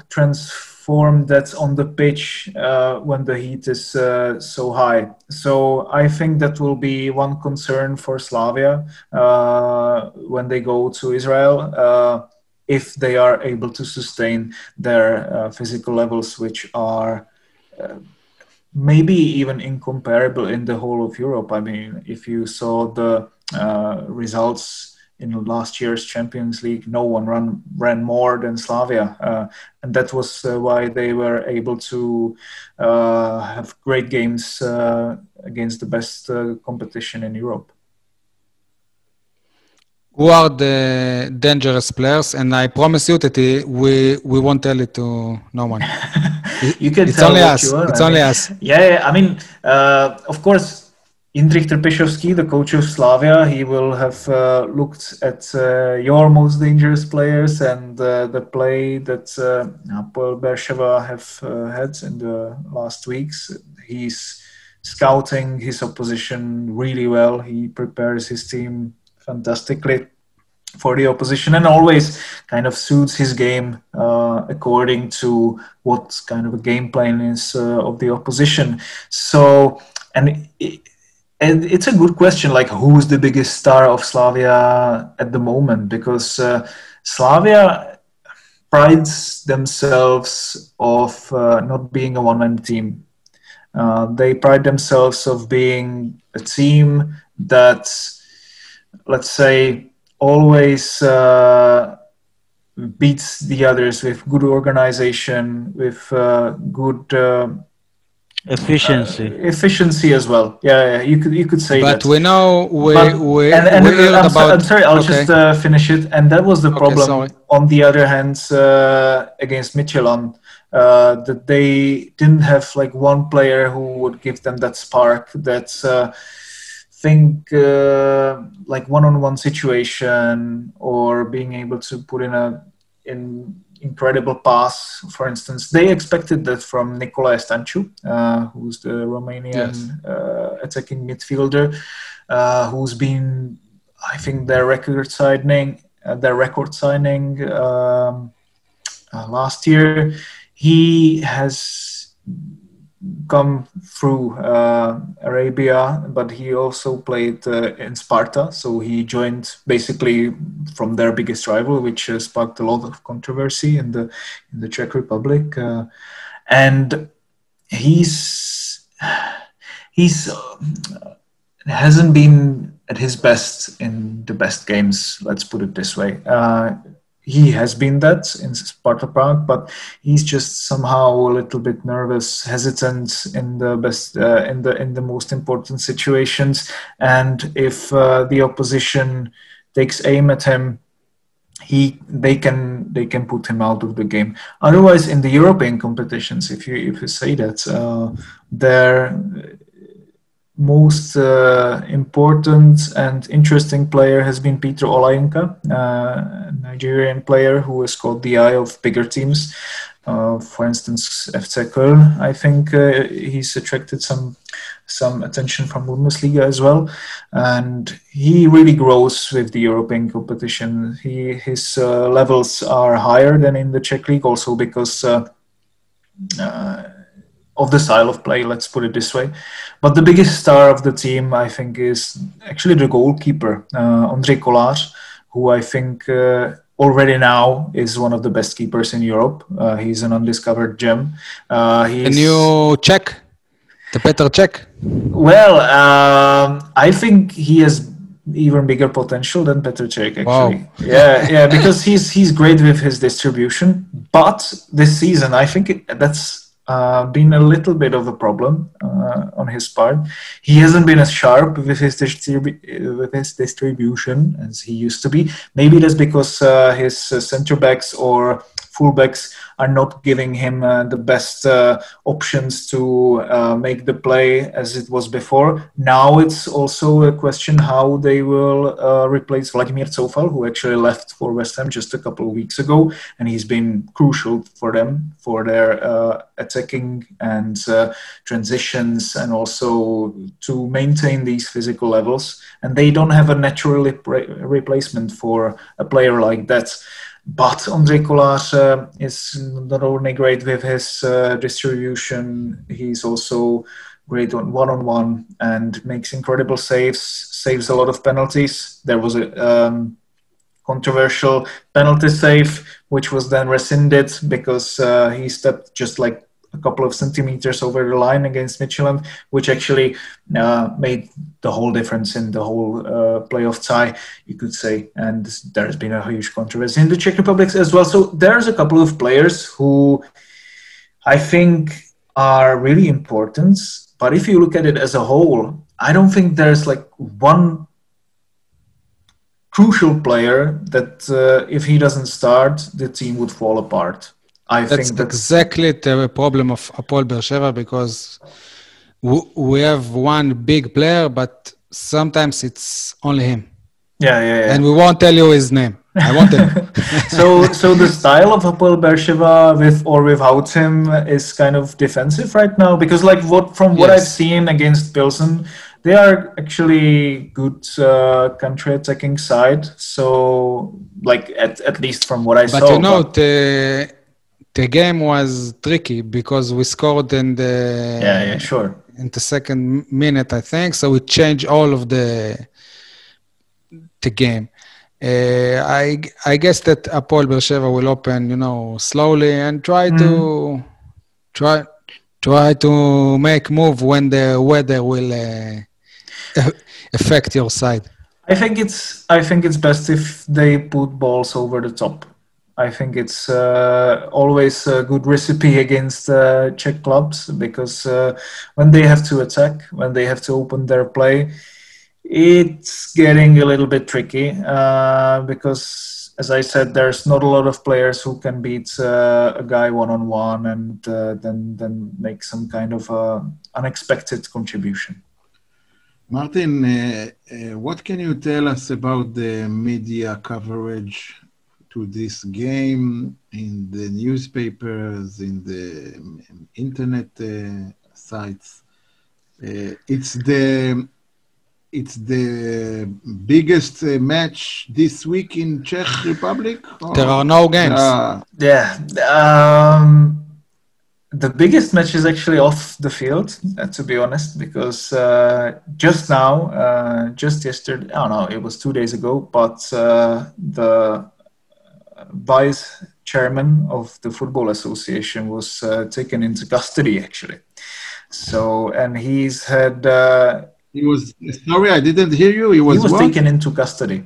transform that's on the pitch uh, when the heat is uh, so high. So I think that will be one concern for Slavia uh, when they go to Israel. Uh, if they are able to sustain their uh, physical levels, which are uh, maybe even incomparable in the whole of Europe. I mean, if you saw the results in last year's Champions League, no one run, ran more than Slavia. Uh, and that was uh, why they were able to uh, have great games uh, against the best uh, competition in Europe. Who are the dangerous players? And I promise you that we we won't tell it to no one. you can It's tell only us. want. It's I only mean, us. Yeah, yeah, I mean, uh, of course, Indrich Trpešovský, the coach of Slavia, he will have uh, looked at uh, your most dangerous players and uh, the play that uh, Hapoel Beersheva have uh, had in the last weeks. He's scouting his opposition really well. He prepares his team fantastically for the opposition and always kind of suits his game uh, according to what kind of a game plan is uh, of the opposition. So, and it, and it's a good question, like who's the biggest star of Slavia at the moment? Because uh, Slavia prides themselves of uh, not being a one-man team. Uh, they pride themselves of being a team that, let's say, always uh, beats the others with good organization, with uh, good uh, Efficiency. efficiency as well. Yeah, yeah, you could you could say But that. we know we But- we, and, and we I'm, about. I'm sorry, I'll okay. just uh, finish it. And that was the Okay, problem. sorry. On the other hand, uh, against Michelin, uh, that they didn't have like one player who would give them that spark, that uh, think uh, like one-on-one situation or being able to put in a in incredible pass. For instance, they expected that from Nicolae Stanciu, uh, who's the Romanian Yes. uh, attacking midfielder, uh, who's been, I think, their record signing, uh, their record signing um, uh, last year. He has come through uh, Arabia, but he also played uh, in Sparta. So he joined basically from their biggest rival, which uh, sparked a lot of controversy in the in the Czech Republic. Uh, and he's he's uh, hasn't been at his best in the best games. Let's put it this way. He has been that in Sparta Prague, but he's just somehow a little bit nervous, hesitant in the best, uh, in the in the most important situations. And if uh, the opposition takes aim at him, he they can they can put him out of the game. Otherwise, in the European competitions, if you if you say that, uh, there most uh, important and interesting player has been Peter Olayinka, uh, a Nigerian player who has caught the eye of bigger teams. Uh, for instance, FC Köln, I think uh, he's attracted some some attention from Bundesliga as well, and he really grows with the European competition. He his uh, levels are higher than in the Czech league, also because uh, of the style of play, let's put it this way. But the biggest star of the team, I think, is actually the goalkeeper, uh, Ondřej Kolář, who I think uh, already now is one of the best keepers in Europe. Uh, he's an undiscovered gem. Uh, he's... Can you check the Petr Cech? Well, um, I think he has even bigger potential than Petr Cech actually. Wow. yeah, yeah, because he's he's great with his distribution. But this season, I think it, that's uh, been a little bit of a problem uh, on his part. He hasn't been as sharp with his distribu- with his distribution as he used to be. Maybe that's because uh, his uh, center backs or fullbacks are not giving him uh, the best uh, options to uh, make the play as it was before. Now it's also a question how they will replace Vladimir Coufal, who actually left for West Ham just a couple of weeks ago, and he's been crucial for them for their attacking and transitions, and also to maintain these physical levels. And they don't have a natural replacement for a player like that. But Ondřej Kolář uh, is not only great with his uh, distribution, he's also great on one-on-one and makes incredible saves, saves a lot of penalties. There was a um, controversial penalty save, which was then rescinded because uh, he stepped just like a couple of centimeters over the line against Midtjylland, which actually uh, made the whole difference in the whole uh, playoff tie, you could say. And there's been a huge controversy in the Czech Republic as well. So there's a couple of players who I think are really important. But if you look at it as a whole, I don't think there's like one crucial player that uh, if he doesn't start, the team would fall apart. I that's think that's exactly the problem of Apol Beersheva because we have one big player, but sometimes it's only him. yeah, yeah, yeah. And we won't tell you his name. I won't tell so, so the style of Apol Beersheva with or without him is kind of defensive right now because, like, what from what Yes. I've seen against Pilsen, they are actually good uh, country-attacking side. So, like, at, at least from what I but saw. you know, the, the game was tricky because we scored in the yeah, yeah, sure. in the second minute, I think. So we changed all of the the game. Uh, I I guess that Apol Beersheva will open, you know, slowly and try to try try to make move when the weather will uh, affect your side. I think it's I think it's best if they put balls over the top. I think it's uh, always a good recipe against uh, Czech clubs because uh, when they have to attack, when they have to open their play, it's getting a little bit tricky uh, because, as I said, there's not a lot of players who can beat uh, a guy one on one and uh, then then make some kind of unexpected contribution. Martin, what can you tell us about the media coverage to this game in the newspapers, in the um, internet uh, sites? Uh, it's the it's the biggest uh, match this week in Czech Republic. Or- There are no games. Uh, Yeah. Um, the biggest match is actually off the field, uh, to be honest, because uh, just now, uh, just yesterday, I don't know, it was two days ago, but uh, the vice chairman of the Football Association was uh, taken into custody, actually. So, and he's had. Uh, he was sorry, I didn't hear you. He was, he was taken into custody.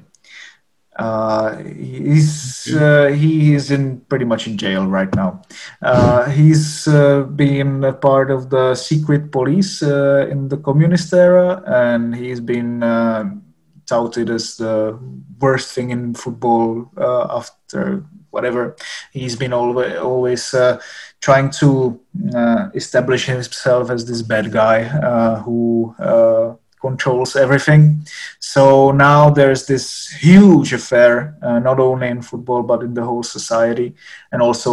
Uh, he's uh, he is in pretty much in jail right now. Uh, he's uh, been a part of the secret police uh, in the communist era, and he's been touted as the worst thing in football uh, after whatever. He's been always always uh, trying to uh, establish himself as this bad guy uh, who uh, controls everything. So now there's this huge affair, uh, not only in football but in the whole society, and also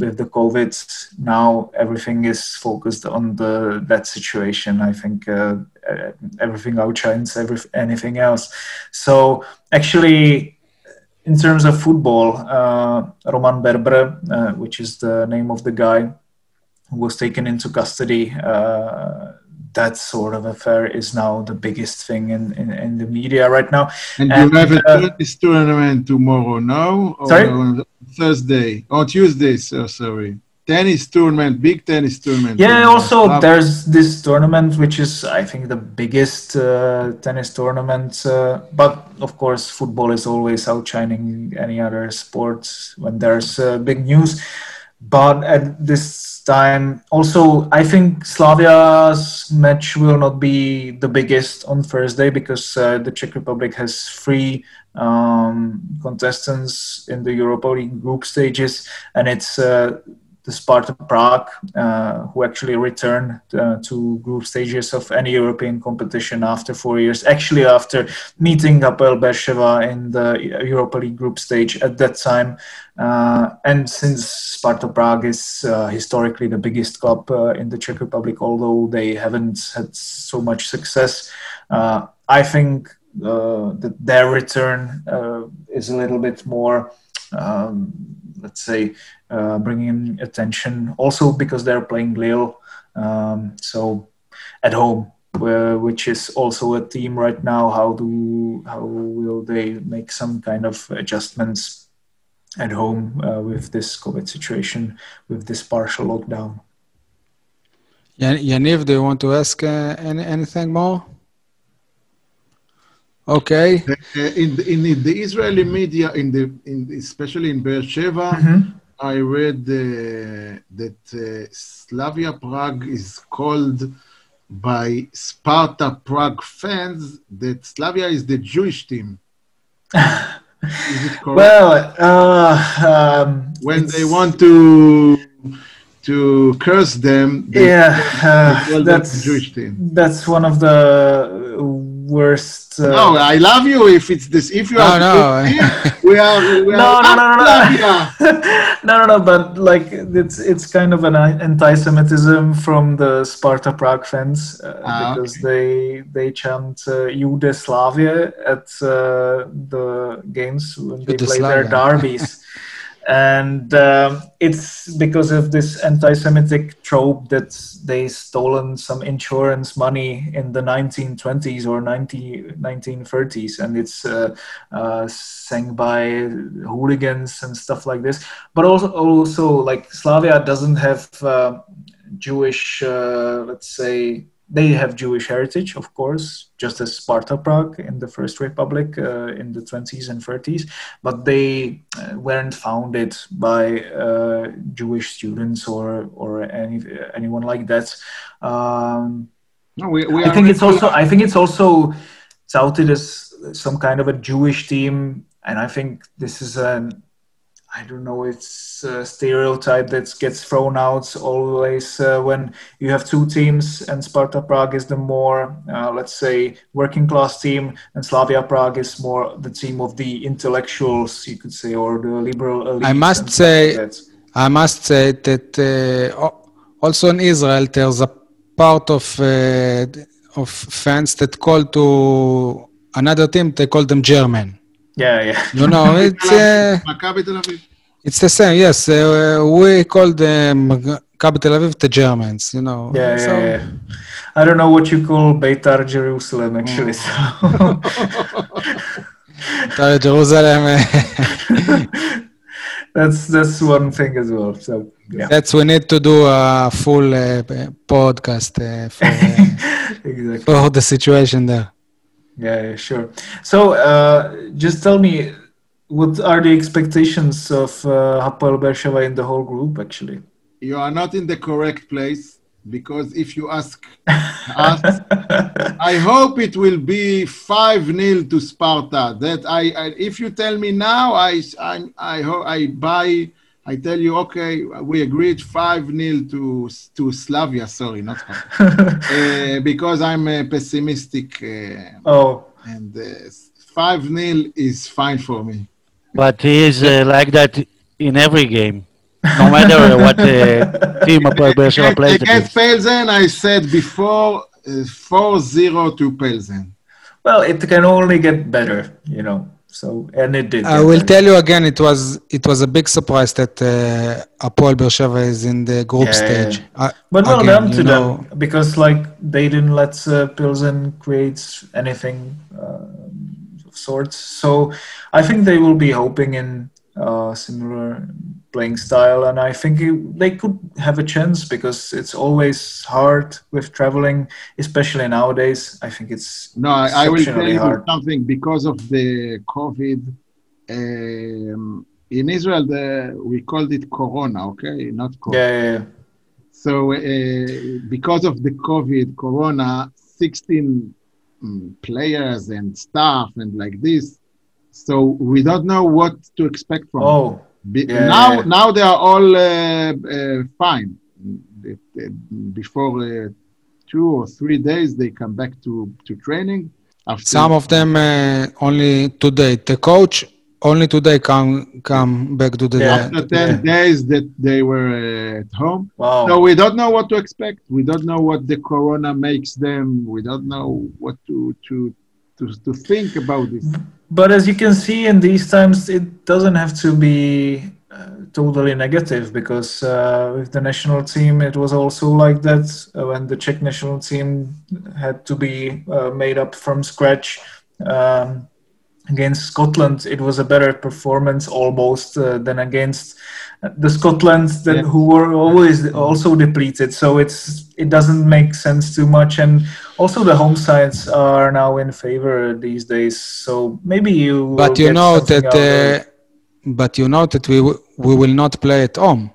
with the COVID. Now everything is focused on the that situation. I think uh, uh, everything outshines every anything else. So actually. In terms of football, uh, Roman Berber, uh, which is the name of the guy who was taken into custody, uh, that sort of affair is now the biggest thing in, in, in the media right now. And And, you have a uh, tennis tournament tomorrow, now? Or Sorry? on Thursday. Or Tuesday, so sorry. Tennis tournament, big tennis tournament. Yeah, also there's this tournament, which is I think the biggest uh, tennis tournament. Uh, but of course, football is always outshining any other sports when there's uh, big news. But at this time, also I think Slavia's match will not be the biggest on Thursday because uh, the Czech Republic has three um, contestants in the Europa League group stages, and it's. Uh, the Sparta Prague, uh, who actually returned uh, to group stages of any European competition after four years. Actually, after meeting Hapoel Beersheva in the Europa League group stage at that time, uh, and since Sparta Prague is uh, historically the biggest club uh, in the Czech Republic, although they haven't had so much success, uh, I think that their return is a little bit more. Um, let's say uh, bringing attention also because they're playing Lille um, so at home where, which is also a team right now how do how will they make some kind of adjustments at home uh, with this covid situation with this partial lockdown Yan- Yaniv, do you want to ask uh, any, anything more? Okay. Uh, in, the, in the Israeli media, in the, in, especially in Beersheba, Mhm. I read uh, that uh, Slavia Prague is called by Sparta Prague fans that Slavia is the Jewish team. is it correct? well uh, um, when they want to to curse them, yeah uh, them that's the Jewish team. that's one of the worst uh, No, I love you if it's this. If you are no. the we are. We no, are no, no, no, Slavia. no, no, no. But like, it's it's kind of an anti-Semitism from the Sparta Prague fans uh, Ah, because they they chant uh, Yugoslavia at uh, the games when they play their derbies. And um, it's because of this anti-Semitic trope that they stolen some insurance money in the 1920s or 19, 1930s, and it's uh, uh, sang by hooligans and stuff like this. But also, also like Slavia doesn't have uh, Jewish, uh, let's say, they have Jewish heritage, of course, just as Sparta Prague in the First Republic uh, in the 20s and 30s, but they uh, weren't founded by uh, Jewish students or or any anyone like that. Um, No, we, we I think it's also I think it's also touted as some kind of a Jewish team, and I think this is an I don't know it's a stereotype that gets thrown out always uh, when you have two teams, and Sparta Prague is the more uh, let's say working class team, and Slavia Prague is more the team of the intellectuals, you could say, or the liberal elite. I must say- I must say that uh, also in Israel, there's a part of uh, of fans that call to another team, they call them German. Yeah, yeah. No, no, it's uh, It's the same. Yes, uh, we call them capital Tel Aviv the Germans. You know. Yeah, so. yeah, yeah, I don't know what you call Beitar Jerusalem actually. Mm. So. Jerusalem. Eh. that's that's one thing as well. So yeah. that's we need to do a full uh, podcast uh, for, uh, exactly. for the situation there. Yeah, yeah, sure. So uh, just tell me, what are the expectations of uh, Hapoel Beersheva in the whole group? Actually, You are not in the correct place because if you ask us, I hope it will be 5 0 to Sparta. That I, I if you tell me now, I I I, I buy. I tell you, okay, we agreed 5 0 to to Slavia. Sorry, not uh, because I'm uh, pessimistic, uh, oh, and uh, 5 0 is fine for me. But he is uh, like that in every game, no matter what uh, team Hapoel Beersheva plays Against against. Pelzen, I said before uh, 4 0 to Pelzen. well, it can only get better, you know. So and it did. I will better. tell you again. It was it was a big surprise that uh, Apoel Beersheva is in the group Yeah, stage. Uh, But well again, done to know, them because like they didn't let uh, Pilsen create anything uh, of sorts. So I think they will be hoping in uh, similar playing style, and I think it, they could have a chance because it's always hard with traveling, especially nowadays. I think it's No, I, will tell you hard. something because of the COVID. Um, in Israel, the, we called it Corona, okay, not COVID. Yeah, yeah, yeah. So, uh, because of the COVID, Corona, 16 mm, players and staff and like this. So we don't know what to expect from. them. Oh, Be- Yeah, now, yeah, yeah. now they are all uh, uh, fine. Be- be- Before uh, two or three days, they come back to, to training. After some of them uh, only today. The coach only today come come back to the. Yeah. after 10 the- days that they were uh, at home. wow. So we don't know what to expect. We don't know what the corona makes them. We don't know what to to to, to think about this. But as you can see in these times, it doesn't have to be uh, totally negative because uh, with the national team, it was also like that uh, when the Czech national team had to be uh, made up from scratch. Um, against Scotland, it was a better performance almost uh, than against uh, the Scotland that Yeah. who were always also depleted. So it's it doesn't make sense too much, and also the home sides are now in favor these days. So maybe you. But you know that. out of it. Uh, but you know that we w- we will not play at home.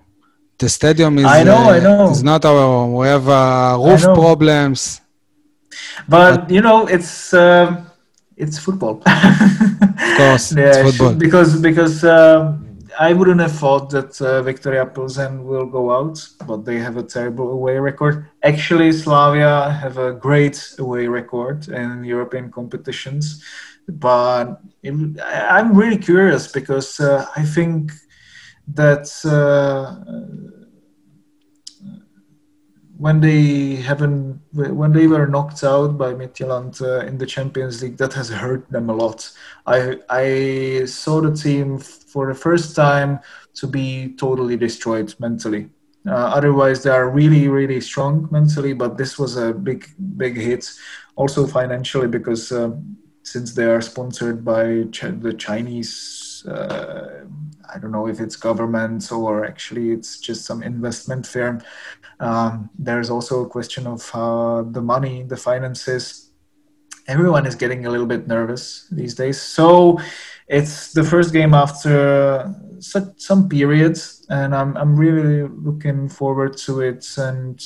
The stadium is. I know, I uh, know. Is not our home. We have uh, roof problems. But you know, it's um it's football. of course, it's football. Because because um I wouldn't have thought that uh, Victoria Pilsen will go out, but they have a terrible away record. Actually, Slavia have a great away record in European competitions, but it, I'm really curious because uh, I think that. Uh, when they haven't when they were knocked out by Midtjylland uh, in the Champions League, that has hurt them a lot. I I saw the team for the first time to be totally destroyed mentally. Uh, otherwise, they are really really strong mentally, but this was a big big hit, also financially because um, since they are sponsored by Ch- the Chinese. Uh, I don't know if it's government or actually it's just some investment firm. Um, there's also a question of uh, the money, the finances. Everyone is getting a little bit nervous these days. So it's the first game after such some periods, and I'm I'm really looking forward to it. And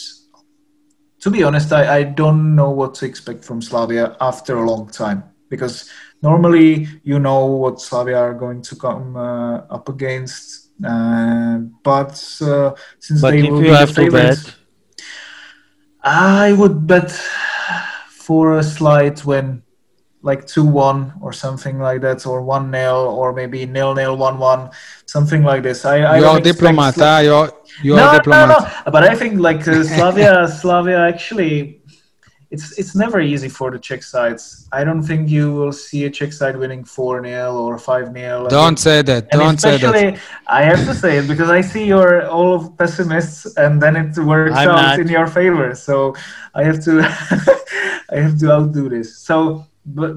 to be honest, I, I don't know what to expect from Slavia after a long time because normally you know what Slavia are going to come uh, up against. Uh, but uh, since But they will you be the favorites, bet, I would bet for a slight win, like 2 1 or something like that, or 1 0, or maybe nil nil 1 1, something like this. I, I You don't are expect diplomat, Sla- huh? You are you no, are diplomat. no, no. But I think like uh, Slavia, Slavia actually, it's it's never easy for the Czech sides. I don't think you will see a Czech side winning four 0 or five 0 Don't say that. And Don't say especially, that. I have to say it because I see you're all of pessimists, and then it works I'm out not. in your favor. So I have to, I have to outdo this. So, but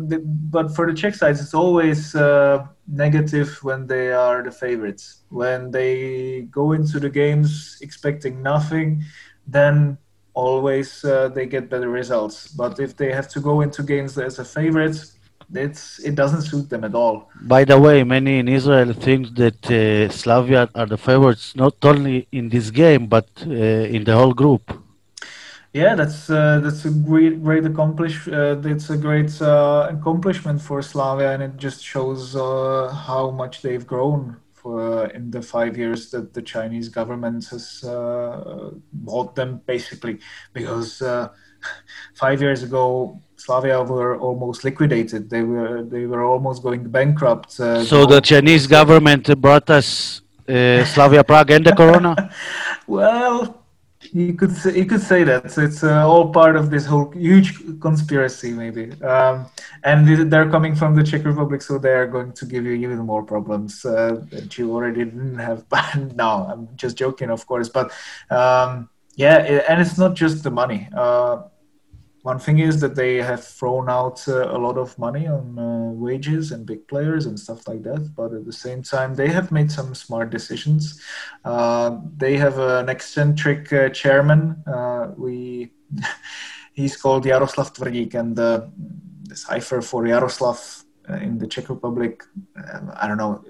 but for the Czech sides, it's always uh, negative when they are the favorites. When they go into the games expecting nothing, then always uh, they get better results. But if they have to go into games as a favorite, it's it doesn't suit them at all. By the way, many in Israel think that uh, Slavia are the favorites not only in this game but uh, in the whole group. Yeah, that's uh, that's a great great accomplish. Uh, that's a great uh, accomplishment for Slavia, and it just shows uh, how much they've grown for in the five years that the Chinese government has uh, bought them, basically. Because uh, five years ago, Slavia were almost liquidated. They were they were almost going bankrupt. Uh, So the Chinese government brought us uh, Slavia Prague and the Corona. Well, you could say, you could say that So it's uh, all part of this whole huge conspiracy, maybe. Um, and they're coming from the Czech Republic, so they are going to give you even more problems uh, that you already didn't have. no, I'm just joking, of course. But um, yeah, i- and it's not just the money. Uh, one thing is that they have thrown out uh, a lot of money on uh, wages and big players and stuff like that. But at the same time, they have made some smart decisions. Uh, they have an eccentric uh, chairman. Uh, we he's called Jaroslav Tvrdík, and uh, the cipher for Jaroslav in the Czech Republic. I don't know.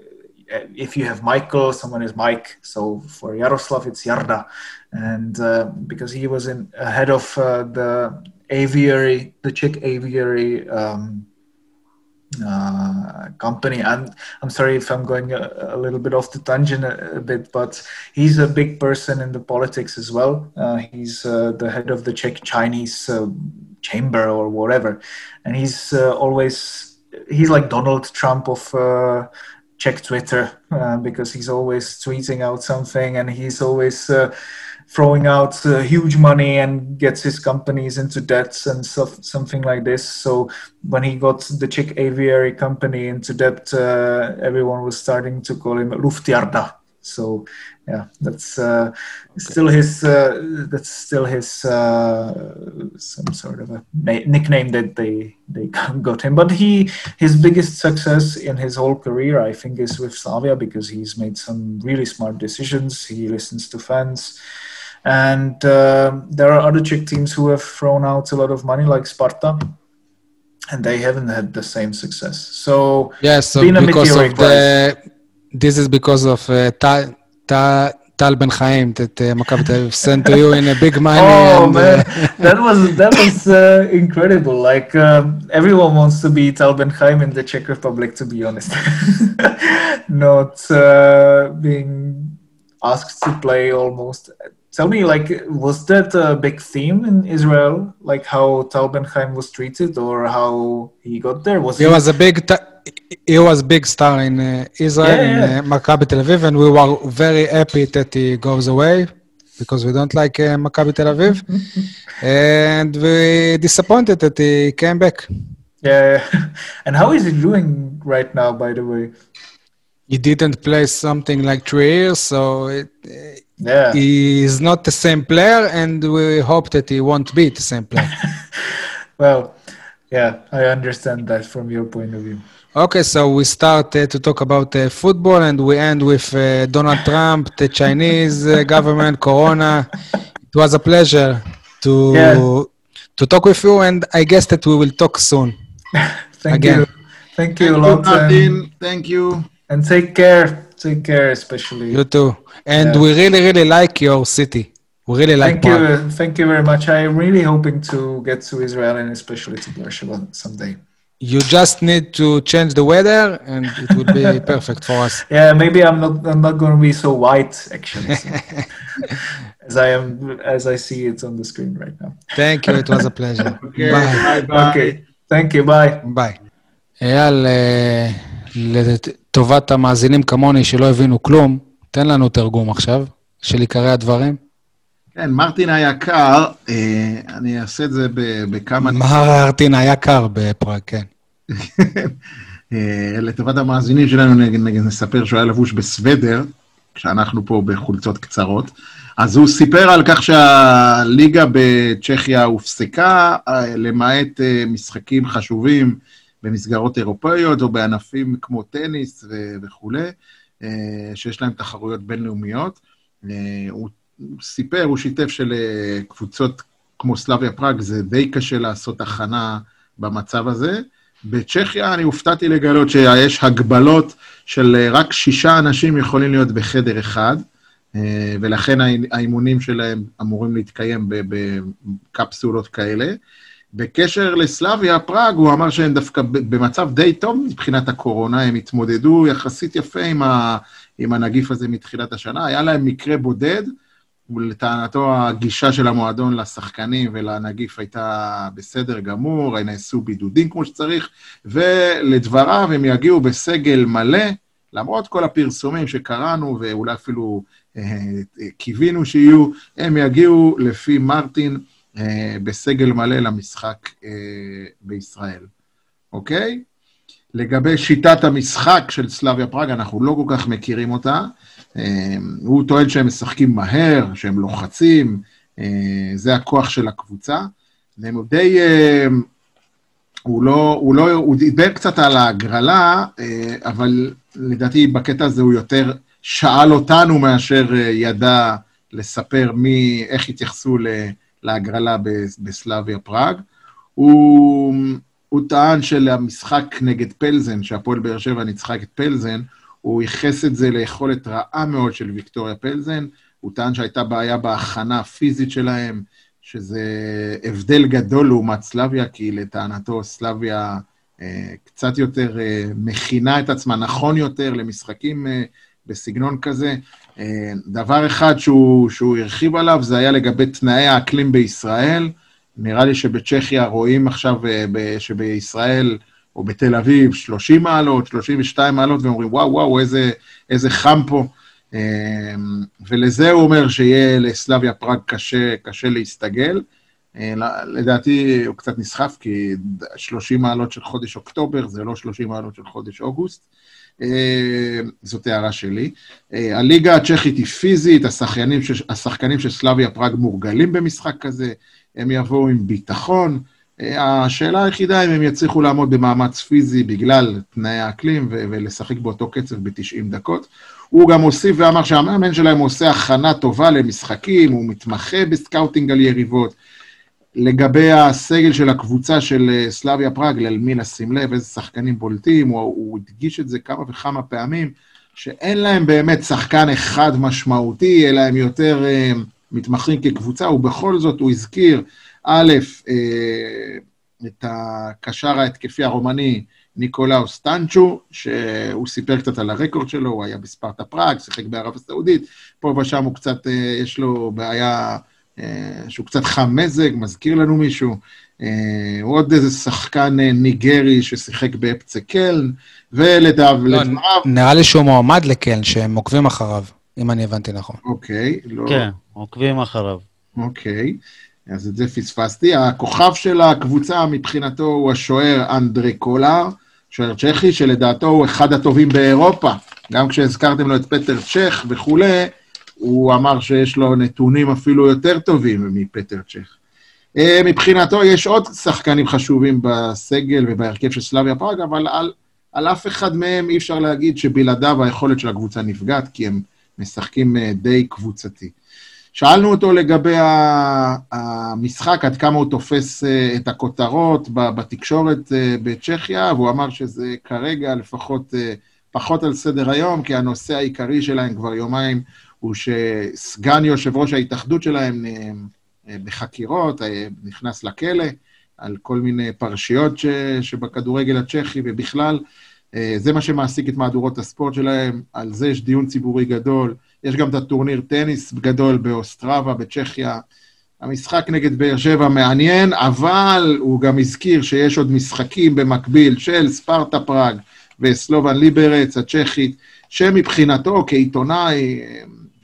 If you have Michael, someone is Mike. So for Jaroslav, it's Jarda, and uh, because he was in ahead of uh, the aviary, the Czech aviary um, uh, company. And I'm sorry if I'm going a, a little bit off the tangent a, a bit, but he's a big person in the politics as well. Uh, he's uh, the head of the Czech Chinese uh, chamber or whatever, and he's uh, always he's like Donald Trump of. Uh, Czech Twitter because he's always tweeting out something and he's always throwing out uh, huge money and gets his companies into debts and stuff, something like this. So when he got the Czech aviary company into debt, uh, everyone was starting to call him Luftjarda. So yeah, that's uh, still his. Uh, that's still his uh, some sort of a na- nickname that they they got him. But he his biggest success in his whole career, I think, is with Slavia because he's made some really smart decisions. He listens to fans. And uh, there are other Czech teams who have thrown out a lot of money, like Sparta, and they haven't had the same success. So Yes, so because of the... This is because of uh, Tal, Tal, Tal Ben Chaim that uh, Maccabi Tel Aviv sent to you in a big money. Oh and, man, uh, that was that was uh, incredible. Like um, everyone wants to be Tal Ben Chaim in the Czech Republic, to be honest. Not uh, being asked to play almost. Tell me, like, was that a big theme in Israel? Like how Tal Ben Chaim was treated, or how he got there? Was it he was a big... ta- he was big star in uh, Israel, Yeah, yeah. in uh, Maccabi Tel Aviv, and we were very happy that he goes away because we don't like uh, Maccabi Tel Aviv, and we disappointed that he came back. Yeah, and how is he doing right now? By the way, He didn't play something like three years, so it, yeah. he is not the same player, and we hope that he won't be the same player. Well, yeah, I understand that from your point of view. okay, so we start uh, to talk about uh, football, and we end with uh, Donald Trump, the Chinese uh, government, Corona. It was a pleasure to Yeah. to talk with you, and I guess that we will talk soon. Thank Again. you. Thank you Thank you, lot. and, Martin. Thank you. and take care. Take care, especially. You too, and Yeah. we really, really like your city. We really like Thank you. Prague. uh, Thank you very much. I'm really hoping to get to Israel and especially to Beersheba someday. You just need to change the weather, and it will be perfect for us. Yeah, maybe I'm not. I'm not going to be so white actually, so- as I am, as I see it on the screen right now. Thank you, it was a pleasure. Okay, Bye. bye bye. Okay. Thank you. Bye. ביי. אייל, אה, לטובת המאזינים כמוני שלא הבינו כלום, תן לנו תרגום עכשיו של עיקרי הדברים. כן, מרטין היקר, אה, אני אעשה את זה ב- בכמה... מרטין היה קר בפראג, כן. אה, לטובת המאזינים שלנו נספר שהוא היה לבוש בסוודר, כשאנחנו פה בחולצות קצרות. אז הוא סיפר על כך שהליגה בצ'כיה הופסקה, אה, למעט אה, משחקים חשובים במסגרות אירופאיות או בענפים כמו טניס ו- וכולי, אה, שיש להם תחרויות בינלאומיות. אה, הוא סיפר, הוא שיתף שלקבוצות כמו סלאביה פראג זה די קשה לעשות הכנה במצב הזה. בצ'כיה אני הופתעתי לגלות שיש הגבלות של אה, רק שישה אנשים יכולים להיות בחדר אחד, אה, ולכן האי- האימונים שלהם אמורים להתקיים בקפסולות כאלה. בקשר לסלאביה, פראג, הוא אמר שהם דווקא במצב די טוב מבחינת הקורונה, הם התמודדו יחסית יפה עם, ה, עם הנגיף הזה מתחילת השנה. היה להם מקרה בודד, ולטענתו הגישה של המועדון לשחקנים ולנגיף הייתה בסדר גמור, נעשו בידודים כמו שצריך, ולדבריו הם יגיעו בסגל מלא, למרות כל הפרסומים שקראנו ואולי אפילו אה, אה, קיווינו שיהיו, הם יגיעו לפי מרטין בסגל מלא למשחק אה, בישראל, אוקיי? לגבי שיטת המשחק של סלאביה פראג, אנחנו לא כל כך מכירים אותה. אה, הוא טוען שהם משחקים מהר, שהם לוחצים, אה, זה הכוח של הקבוצה. והם די... אה, הוא לא, הוא לא, הוא דיבר קצת על ההגרלה, אה, אבל לדעתי בקטע הזה הוא יותר שאל אותנו מאשר אה, ידע לספר מי, איך התייחסו ל- להגרלה בסלאביה פראג. הוא, הוא טען שלמשחק נגד פלזן, שהפועל באר שבע ניצחה את פלזן, הוא ייחס את זה ליכולת רעה מאוד של ויקטוריה פלזן. הוא טען שהייתה בעיה בהכנה הפיזית שלהם, שזה הבדל גדול לעומת סלאביה, כי לטענתו סלאביה אה, קצת יותר אה, מכינה את עצמה נכון יותר למשחקים אה, בסגנון כזה. דבר אחד שהוא, שהוא הרחיב עליו, זה היה לגבי תנאי האקלים בישראל. נראה לי שבצ'כיה רואים עכשיו אה, שבישראל או בתל אביב 30 מעלות, 32 מעלות, ואומרים, וואו, וואו, איזה, איזה חם פה. אה, ולזה הוא אומר שיהיה לסלאביה פראג קשה, קשה להסתגל. אה, לדעתי הוא קצת נסחף, כי 30 מעלות של חודש אוקטובר זה לא 30 מעלות של חודש אוגוסט. אה, זאת הערה שלי. אה, הליגה הצ'כית היא פיזית, השחקנים, ש- השחקנים של סלאביה פראג מורגלים במשחק כזה, הם יבואו עם ביטחון. אה, השאלה היחידה אם הם יצליחו לעמוד במאמץ פיזי בגלל תנאי האקלים ו- ולשחק באותו קצב ב-90 דקות. הוא גם הוסיף ואמר שהמאמן שלהם עושה הכנה טובה למשחקים, הוא מתמחה ב scouting על יריבות. לגבי הסגל של הקבוצה של אה, סלאביה פראג, על מי לשים לב, איזה שחקנים בולטים, הוא, הוא הדגיש את זה כמה וכמה פעמים, שאין להם באמת שחקן אחד משמעותי, אלא הם יותר uh, מתמחים כקבוצה, ובכל זאת הוא הזכיר, א', uh, את הקשר ההתקפי הרומני ניקולאו סטנצ'ו, שהוא סיפר קצת על הרקורד שלו, הוא היה בספרטה פראג, שיחק בערב הסעודית, פה ושם הוא קצת, uh, יש לו בעיה... אה, שהוא קצת חם מזג, מזכיר לנו מישהו. אה, עוד איזה שחקן אה, ניגרי ששיחק באפצה קלן, ולדב... לא, לדבריו... נראה לי שהוא מועמד לקלן, שהם עוקבים אחריו, אם אני הבנתי נכון. אוקיי, לא... כן, עוקבים אחריו. אוקיי, אז את זה פספסתי. הכוכב של הקבוצה מבחינתו הוא השוער אנדרי קולר, שוער צ'כי, שלדעתו הוא אחד הטובים באירופה. גם כשהזכרתם לו את פטר צ'ך וכולי, הוא אמר שיש לו נתונים אפילו יותר טובים מפטר צ'ך. אה, מבחינתו יש עוד שחקנים חשובים בסגל ובהרכב של סלאביה פראג, אבל על, על אף אחד מהם אי אפשר להגיד שבלעדיו היכולת של הקבוצה נפגעת, כי הם משחקים אה, די קבוצתי. שאלנו אותו לגבי המשחק, עד כמה הוא תופס אה, את הכותרות בתקשורת בצ'כיה, והוא אמר שזה כרגע לפחות פחות על סדר היום, כי הנושא העיקרי שלהם כבר יומיים הוא שסגן יושב ראש ההתאחדות שלהם אה, אה, בחקירות, אה, נכנס לכלא על כל מיני פרשיות ש, שבכדורגל הצ'כי ובכלל. זה מה שמעסיק את מהדורות הספורט שלהם, על זה יש דיון ציבורי גדול. יש גם את הטורניר טניס גדול באוסטרבה, בצ'כיה. המשחק נגד באר שבע מעניין, אבל הוא גם הזכיר שיש עוד משחקים במקביל של ספרטה פראג וסלובן ליברץ הצ'כית, שמבחינתו כעיתונאי,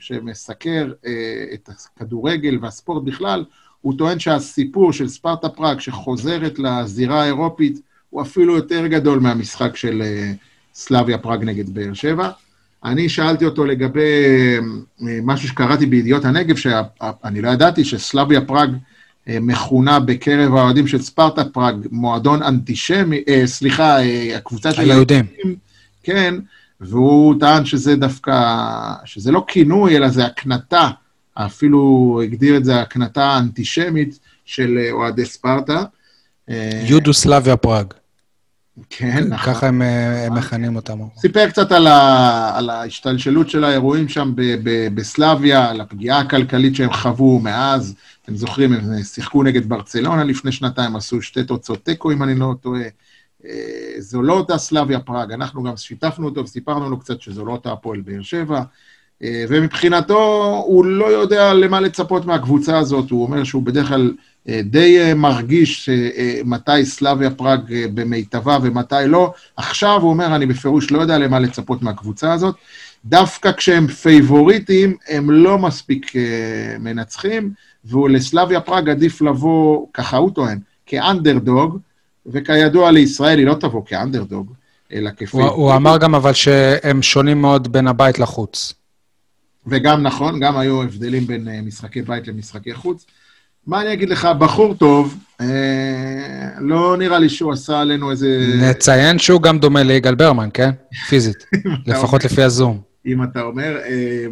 שמסקר אה, את הכדורגל והספורט בכלל, הוא טוען שהסיפור של ספרטה פראג שחוזרת לזירה האירופית הוא אפילו יותר גדול מהמשחק של אה, סלאביה פראג נגד באר שבע. אני שאלתי אותו לגבי אה, משהו שקראתי בידיעות הנגב, שאני לא ידעתי שסלאביה פראג אה, מכונה בקרב האוהדים של ספרטה פראג מועדון אנטישמי, אה, סליחה, אה, הקבוצה של היהודים. כן, והוא טען שזה דווקא, שזה לא כינוי, אלא זה הקנטה, אפילו הגדיר את זה הקנטה האנטישמית של אה, אוהדי ספרטה. אה, יודוסלביה פראג. כן, נכון. ככה הם אה, הם מכנים אותם. סיפר קצת על, ה, על ההשתלשלות של האירועים שם ב, ב, בסלביה, על הפגיעה הכלכלית שהם חוו מאז. אתם זוכרים, הם שיחקו נגד ברצלונה לפני שנתיים, עשו שתי תוצאות תיקו, אם אני לא טועה. אה, זו לא אותה סלביה פראג, אנחנו גם שיתפנו אותו וסיפרנו לו קצת שזו לא אותה הפועל באר שבע. אה, ומבחינתו, הוא לא יודע למה לצפות מהקבוצה הזאת, הוא אומר שהוא בדרך כלל אה, די מרגיש מתי סלאביה פראג במיטבה ומתי לא. עכשיו הוא אומר, אני בפירוש לא יודע למה לצפות מהקבוצה הזאת. דווקא כשהם פייבוריטים, הם לא מספיק מנצחים, ולסלאביה פראג עדיף לבוא, ככה הוא טוען, כאנדרדוג, וכידוע לישראל היא לא תבוא כאנדרדוג, אלא הוא, כפייבוריטית. הוא אמר גם אבל שהם שונים מאוד בין הבית לחוץ. וגם נכון, גם היו הבדלים בין אה, משחקי בית למשחקי חוץ. מה אני אגיד לך, בחור טוב, אה, לא נראה לי שהוא עשה עלינו איזה... נציין שהוא גם דומה ליגאל ברמן, כן? פיזית. לפחות לפי הזום. אם אתה אומר, אה,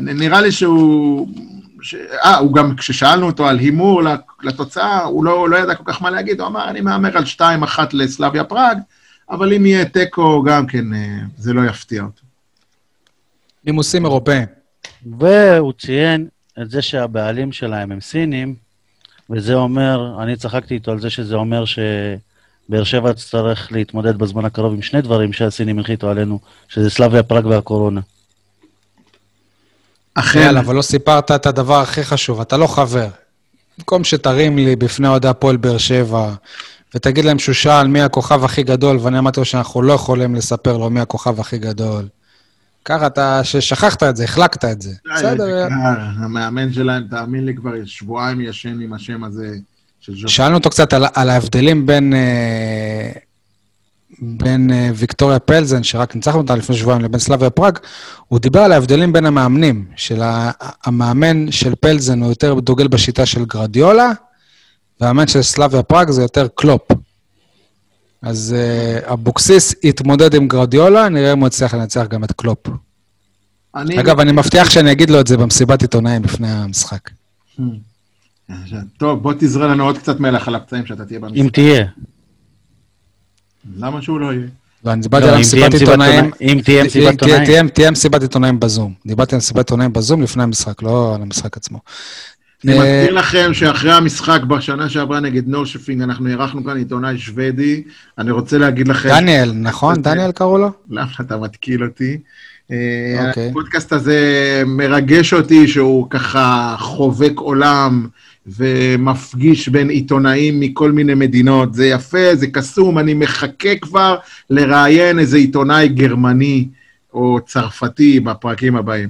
נראה לי שהוא... ש... אה, הוא גם, כששאלנו אותו על הימור לתוצאה, הוא לא, לא ידע כל כך מה להגיד, הוא אמר, אני מהמר על 2-1 לסלאביה פראג, אבל אם יהיה תיקו, גם כן, אה, זה לא יפתיע אותו. נימוסים אירופאים. והוא ציין את זה שהבעלים שלהם הם סינים, וזה אומר, אני צחקתי איתו על זה שזה אומר שבאר שבע תצטרך להתמודד בזמן הקרוב עם שני דברים שהסינים הנחיתו עלינו, שזה סלאביה פראג והקורונה. אכן, יאללה, אבל לא סיפרת את הדבר הכי חשוב, אתה לא חבר. במקום שתרים לי בפני אוהדי הפועל באר שבע, ותגיד להם שהוא שאל מי הכוכב הכי גדול, ואני אמרתי לו שאנחנו לא יכולים לספר לו מי הכוכב הכי גדול. ככה אתה, ששכחת את זה, החלקת את זה. בסדר, אה, המאמן שלהם, תאמין לי, כבר שבועיים ישן עם השם הזה של. שאלנו אותו קצת על, על ההבדלים בין, אה, בין אה, ויקטוריה פלזן, שרק ניצחנו אותה לפני שבועיים, לבין סלאביה פראג, הוא דיבר על ההבדלים בין המאמנים, של המאמן של פלזן הוא יותר דוגל בשיטה של גרדיולה, והמאמן של סלאביה פראג זה יותר קלופ. אז אה, אבוקסיס יתמודד עם גרדיולה, נראה אם הוא יצליח לנצח גם את קלופ. אני- אגב, אני מבטיח שאני אגיד לו את זה במסיבת עיתונאים לפני המשחק. טוב, בוא תזרה לנו עוד קצת מלח על הפצעים שאתה תהיה אם במשחק. תהיה. למה שהוא לא יהיה? לא, אני דיברתי לא, על מסיבת עיתונאים. אם תהיה מסיבת עיתונאים. תהיה- תהיה מסיבת עיתונאים בזום. דיברתי על מסיבת עיתונאים בזום לפני המשחק, לא על המשחק עצמו. אני אה, מזכיר לכם שאחרי המשחק בשנה שעברה נגד נורשפינג, אנחנו אירחנו כאן עיתונאי שוודי. אני רוצה להגיד לכם... דניאל, נכון? דניאל קראו לו? למה אתה מתקיל אותי? אה, אוקיי. הפודקאסט הזה מרגש אותי שהוא ככה חובק עולם ומפגיש בין עיתונאים מכל מיני מדינות. זה יפה, זה קסום, אני מחכה כבר לראיין איזה עיתונאי גרמני או צרפתי בפרקים הבאים.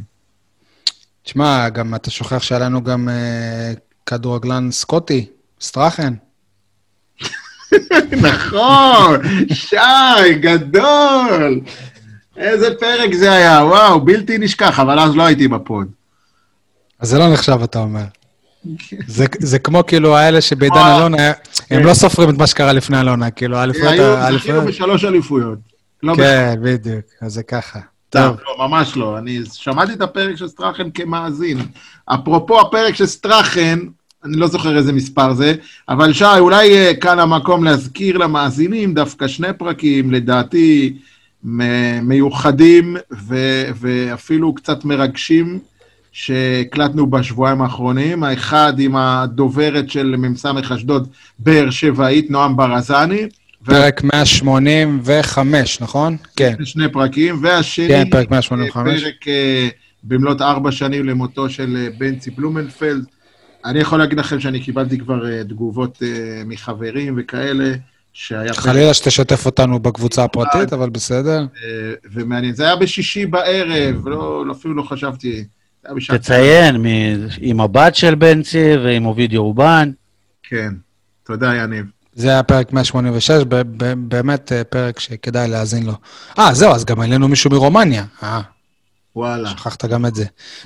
תשמע, גם אתה שוכח שהיה לנו גם אה, כדורגלן סקוטי, סטראכן. נכון, שי, גדול. איזה פרק זה היה, וואו, בלתי נשכח, אבל אז לא הייתי בפוד. אז זה לא נחשב, אתה אומר. זה, זה כמו כאילו האלה שבעידן אה, אלונה, הם לא סופרים את מה שקרה לפני אלונה, כאילו, האליפויות... היו, האליפויות- זכינו בשלוש אליפויות. לא כן, בדיוק, אז זה ככה. טוב, לא, ממש לא. אני שמעתי את הפרק של סטראכן כמאזין. אפרופו הפרק של סטראכן, אני לא זוכר איזה מספר זה, אבל שי, אולי אה, כאן המקום להזכיר למאזינים דווקא שני פרקים, לדעתי, מיוחדים ו- ואפילו קצת מרגשים, שהקלטנו בשבועיים האחרונים. האחד עם הדוברת של מ"ס אשדוד, באר שבעית, נועם ברזני. פרק 185, נכון? כן. שני פרקים, והשני... כן, פרק 185. פרק אה, במלאת ארבע שנים למותו של אה, בנצי בלומנפלד. אני יכול להגיד לכם שאני קיבלתי כבר אה, תגובות אה, מחברים וכאלה, שהיה חלילה שתשתף אותנו בקבוצה הפרטית, אבל בסדר. אה, ומעניין. זה היה בשישי בערב, לא, אפילו לא חשבתי. תציין, מ- עם הבת של בנצי ועם אובידיו אובן. כן. תודה, יניב. זה היה פרק 186, ב- ב- באמת אה, פרק שכדאי להאזין לו. אה, זהו, אז גם העלינו מישהו מרומניה. אה, וואלה. שכחת גם את זה.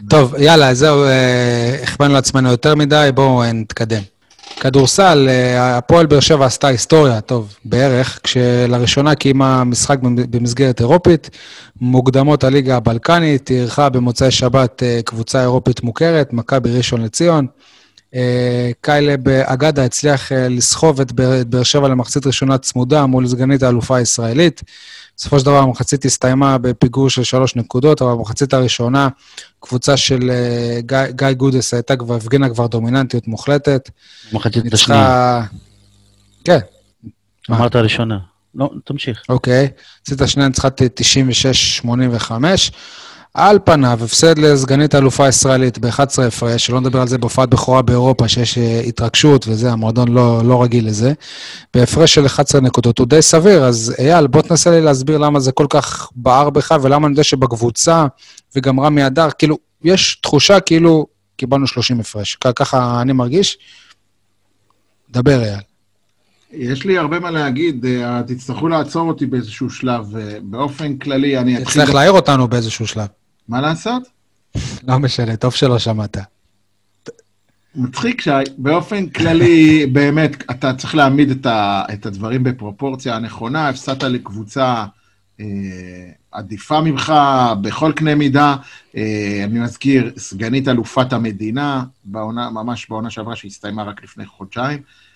טוב, יאללה, זהו, אה, החמאנו לעצמנו יותר מדי, בואו אה, נתקדם. כדורסל, אה, הפועל באר שבע עשתה היסטוריה, טוב, בערך, כשלראשונה קיימה משחק במ- במסגרת אירופית, מוקדמות הליגה הבלקנית, אירחה במוצאי שבת אה, קבוצה אירופית מוכרת, מכבי ראשון לציון. אה, קיילב אגדה הצליח אה, לסחוב את באר שבע למחצית ראשונה צמודה מול סגנית האלופה הישראלית. בסופו של דבר המחצית הסתיימה בפיגור של שלוש נקודות, אבל במחצית הראשונה קבוצה של אה, גיא, גיא גודס הייתה כבר, הפגינה כבר דומיננטיות מוחלטת. מחצית השנייה. כן? אמרת ראשונה. לא, תמשיך. אוקיי. מחצית השנייה ניצחה 96-85. על פניו, הפסד לסגנית האלופה הישראלית ב-11 הפרש, שלא נדבר על זה בהופעת בכורה באירופה, שיש אה, התרגשות וזה, המועדון לא, לא רגיל לזה. בהפרש של 11 נקודות, הוא די סביר, אז אייל, בוא תנסה לי להסביר למה זה כל כך בער בך, ולמה אני יודע שבקבוצה, וגם רמי אדר, כאילו, יש תחושה כאילו קיבלנו 30 הפרש. ככה אני מרגיש. דבר, אייל. יש לי הרבה מה להגיד, אה, תצטרכו לעצור אותי באיזשהו שלב. אה, באופן כללי, אני אתחיל... תצטרך להעיר אותנו באיזשהו שלב. מה לעשות? לא משנה, טוב שלא שמעת. מצחיק שבאופן כללי, באמת, אתה צריך להעמיד את, ה, את הדברים בפרופורציה הנכונה. הפסדת לקבוצה אה, עדיפה ממך בכל קנה מידה. אה, אני מזכיר, סגנית אלופת המדינה, בעונה, ממש בעונה שעברה, שהסתיימה רק לפני חודשיים. אה,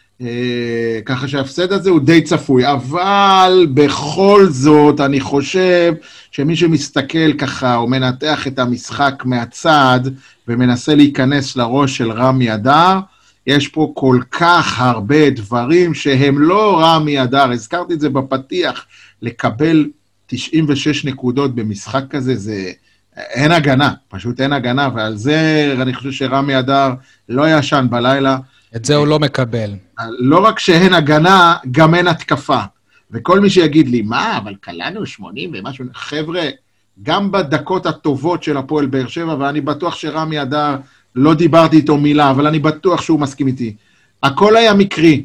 ככה שההפסד הזה הוא די צפוי, אבל בכל זאת, אני חושב שמי שמסתכל ככה, או מנתח את המשחק מהצד, ומנסה להיכנס לראש של רמי אדר, יש פה כל כך הרבה דברים שהם לא רמי אדר. הזכרתי את זה בפתיח, לקבל 96 נקודות במשחק כזה, זה... אין הגנה, פשוט אין הגנה, ועל זה אני חושב שרמי אדר לא ישן בלילה. את זה הוא לא מקבל. לא רק שאין הגנה, גם אין התקפה. וכל מי שיגיד לי, מה, אבל קלענו 80 ומשהו, חבר'ה, גם בדקות הטובות של הפועל באר שבע, ואני בטוח שרמי אדר, לא דיברתי איתו מילה, אבל אני בטוח שהוא מסכים איתי. הכל היה מקרי.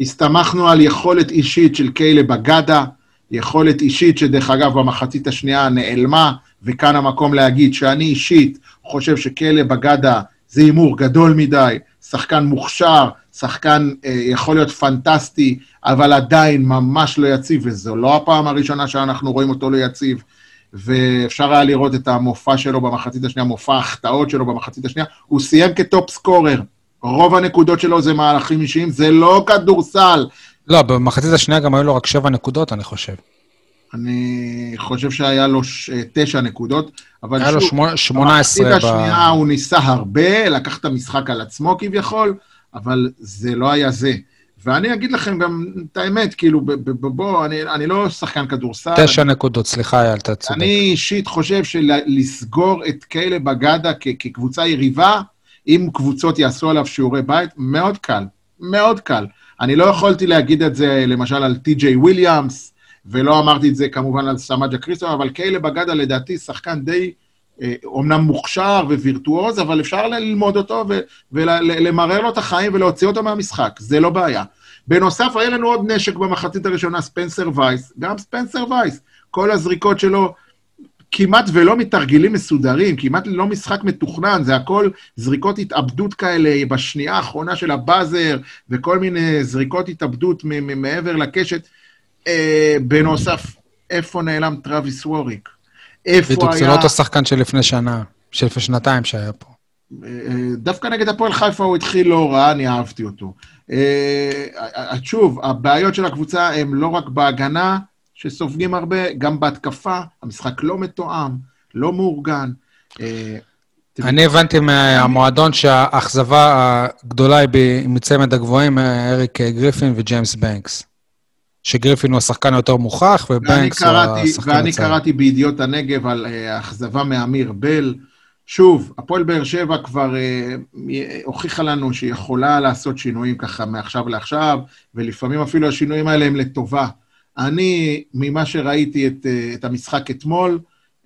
הסתמכנו על יכולת אישית של קיילב אגדה, יכולת אישית שדרך אגב במחצית השנייה נעלמה, וכאן המקום להגיד שאני אישית חושב שכלב אגדה זה הימור גדול מדי, שחקן מוכשר, שחקן אה, יכול להיות פנטסטי, אבל עדיין ממש לא יציב, וזו לא הפעם הראשונה שאנחנו רואים אותו לא יציב. ואפשר היה לראות את המופע שלו במחצית השנייה, מופע ההחטאות שלו במחצית השנייה. הוא סיים כטופ סקורר. רוב הנקודות שלו זה מהלכים אישיים, זה לא כדורסל. לא, במחצית השנייה גם היו לו רק שבע נקודות, אני חושב. אני חושב שהיה לו ש... תשע נקודות, אבל היה לו שוב, שמונה- 18 במחצית ב... השנייה הוא ניסה הרבה, לקח את המשחק על עצמו כביכול, אבל זה לא היה זה. ואני אגיד לכם גם את האמת, כאילו, ב- ב- ב- בוא, אני, אני לא שחקן כדורסל. תשע נקודות, סליחה, אייל, אתה צודק. אני אישית חושב שלסגור את כאלה בגדה כ- כקבוצה יריבה, אם קבוצות יעשו עליו שיעורי בית, מאוד קל, מאוד קל. אני לא יכולתי להגיד את זה למשל על טי.ג'יי וויליאמס, ולא אמרתי את זה כמובן על סמאג' כריסטון, אבל כאלה בגדה לדעתי שחקן די, אה, אומנם מוכשר ווירטואוז, אבל אפשר ללמוד אותו ולמרר לו את החיים ולהוציא אותו מהמשחק, זה לא בעיה. בנוסף, היה לנו עוד נשק במחצית הראשונה, ספנסר וייס, גם ספנסר וייס, כל הזריקות שלו כמעט ולא מתרגילים מסודרים, כמעט לא משחק מתוכנן, זה הכל זריקות התאבדות כאלה בשנייה האחרונה של הבאזר, וכל מיני זריקות התאבדות מעבר לקשת. אה, בנוסף, איפה נעלם טראביס ווריק? איפה בדיוק, זה היה... לא אותו שחקן של לפני שנה, של לפני שנתיים שהיה פה. אה, דווקא נגד הפועל חיפה הוא התחיל לא רע, אני אהבתי אותו. אה, שוב, הבעיות של הקבוצה הן לא רק בהגנה, שסופגים הרבה, גם בהתקפה, המשחק לא מתואם, לא מאורגן. אה, אני הבנתי מהמועדון שהאכזבה הגדולה היא מצמד הגבוהים, אה, אריק גריפין וג'יימס בנקס. שגריפין הוא השחקן היותר מוכח, ואני ובנקס הוא השחקן ואני הצעיר. קראתי בידיעות הנגב על אה, אכזבה מאמיר בל. שוב, הפועל באר שבע כבר אה, הוכיחה לנו שהיא יכולה לעשות שינויים ככה מעכשיו לעכשיו, ולפעמים אפילו השינויים האלה הם לטובה. אני, ממה שראיתי את, אה, את המשחק אתמול,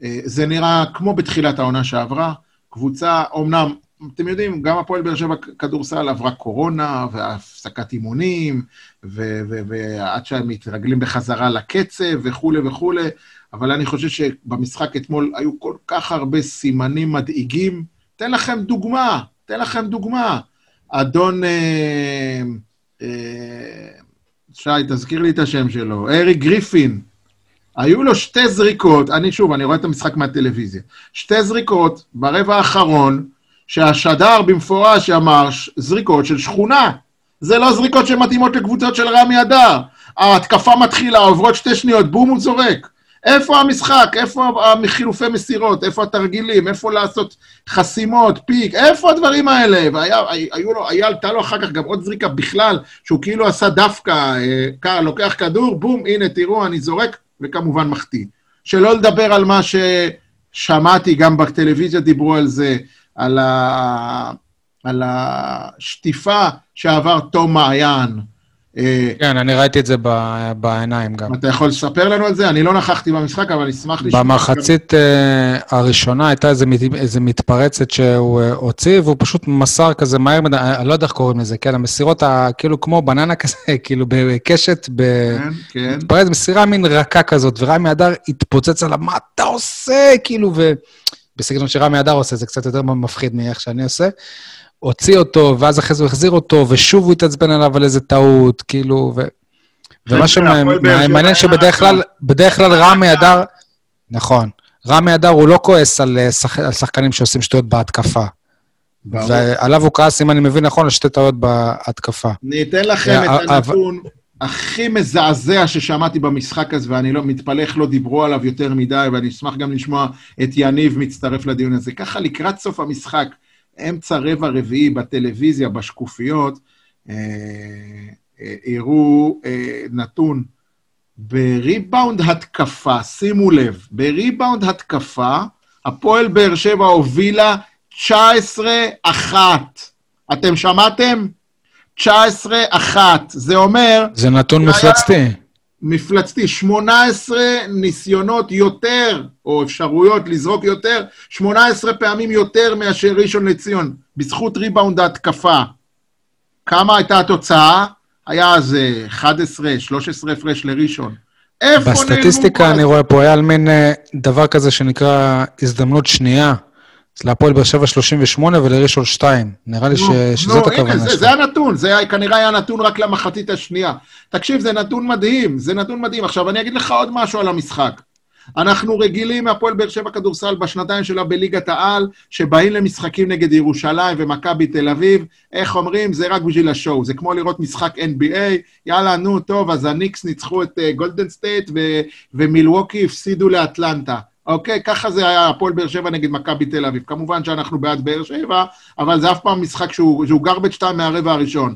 אה, זה נראה כמו בתחילת העונה שעברה. קבוצה, אומנם, אתם יודעים, גם הפועל באר שבע כדורסל עברה קורונה, והפסקת אימונים, ועד שהם מתרגלים בחזרה לקצב וכולי וכולי, אבל אני חושב שבמשחק אתמול היו כל כך הרבה סימנים מדאיגים. תן לכם דוגמה, תן לכם דוגמה. אדון... אה, אה, שי, תזכיר לי את השם שלו, אריק גריפין, היו לו שתי זריקות, אני שוב, אני רואה את המשחק מהטלוויזיה, שתי זריקות ברבע האחרון, שהשדר במפורש אמר זריקות של שכונה. זה לא זריקות שמתאימות לקבוצות של רמי אדר. ההתקפה מתחילה, עוברות שתי שניות, בום, הוא זורק. איפה המשחק? איפה החילופי מסירות? איפה התרגילים? איפה לעשות חסימות, פיק? איפה הדברים האלה? והיו לו, היה, הייתה לו אחר כך גם עוד זריקה בכלל, שהוא כאילו עשה דווקא, אה, לוקח כדור, בום, הנה, תראו, אני זורק, וכמובן מחטיא. שלא לדבר על מה ששמעתי, גם בטלוויזיה דיברו על זה, על, ה... על השטיפה שעבר תום מעיין. אה, כן, אני ראיתי את זה בעיניים גם. אתה יכול לספר לנו על זה? אני לא נכחתי במשחק, אבל אשמח לשמוע. במחצית אה, הראשונה הייתה איזה מתפרצת שהוא אה, הוציא, והוא פשוט מסר כזה מהר מדי, אני לא יודע איך קוראים לזה, כן, המסירות כאילו כמו בננה כזה, כאילו בקשת, כן, כן. מתפרץ, מסירה מין רכה כזאת, ורמי אדר התפוצץ עליו, מה אתה עושה? כאילו, ובסגנון שרמי אדר עושה, זה קצת יותר מפחיד מאיך שאני עושה. הוציא אותו, ואז אחרי זה הוא החזיר אותו, ושוב הוא התעצבן עליו על איזה טעות, כאילו, ו... ומה שמעניין שבדרך כלל, בדרך כלל רמי אדר, נכון, רמי אדר הוא לא כועס על, אה, שח... על שחקנים שעושים שטויות בהתקפה. ועליו הוא כעס, אם אני מבין נכון, על שתי טעויות בהתקפה. אני אתן לכם את הנתון הכי מזעזע ששמעתי במשחק הזה, ואני לא מתפלא איך לא דיברו עליו יותר מדי, ואני אשמח גם לשמוע את יניב מצטרף לדיון הזה. ככה לקראת סוף המשחק, אמצע רבע רביעי בטלוויזיה, בשקופיות, אה, אה, הראו אה, נתון בריבאונד התקפה, שימו לב, בריבאונד התקפה, הפועל באר שבע הובילה 19-1. אתם שמעתם? 19-1. זה אומר... זה נתון מפלצתי. מפלצתי, 18 ניסיונות יותר, או אפשרויות לזרוק יותר, 18 פעמים יותר מאשר ראשון לציון, בזכות ריבאונד ההתקפה. כמה הייתה התוצאה? היה אז 11, 13 הפרש לראשון. איפה נעלמו בסטטיסטיקה אני רואה פה, היה על מין אה, דבר כזה שנקרא הזדמנות שנייה. להפועל באר שבע 38 ולראשון 2. נראה לי ש... נו, שזאת נו, הכוונה שלך. זה הנתון, זה כנראה היה נתון רק למחצית השנייה. תקשיב, זה נתון מדהים, זה נתון מדהים. עכשיו, אני אגיד לך עוד משהו על המשחק. אנחנו רגילים מהפועל באר שבע כדורסל בשנתיים שלה בליגת העל, שבאים למשחקים נגד ירושלים ומכבי תל אביב, איך אומרים? זה רק בשביל השואו. זה כמו לראות משחק NBA, יאללה, נו, טוב, אז הניקס ניצחו את גולדן אה, סטייט ומילווקי הפסידו לאטלנטה. אוקיי? ככה זה היה הפועל באר שבע נגד מכבי תל אביב. כמובן שאנחנו בעד באר שבע, אבל זה אף פעם משחק שהוא, שהוא garbage 2 מהרבע הראשון.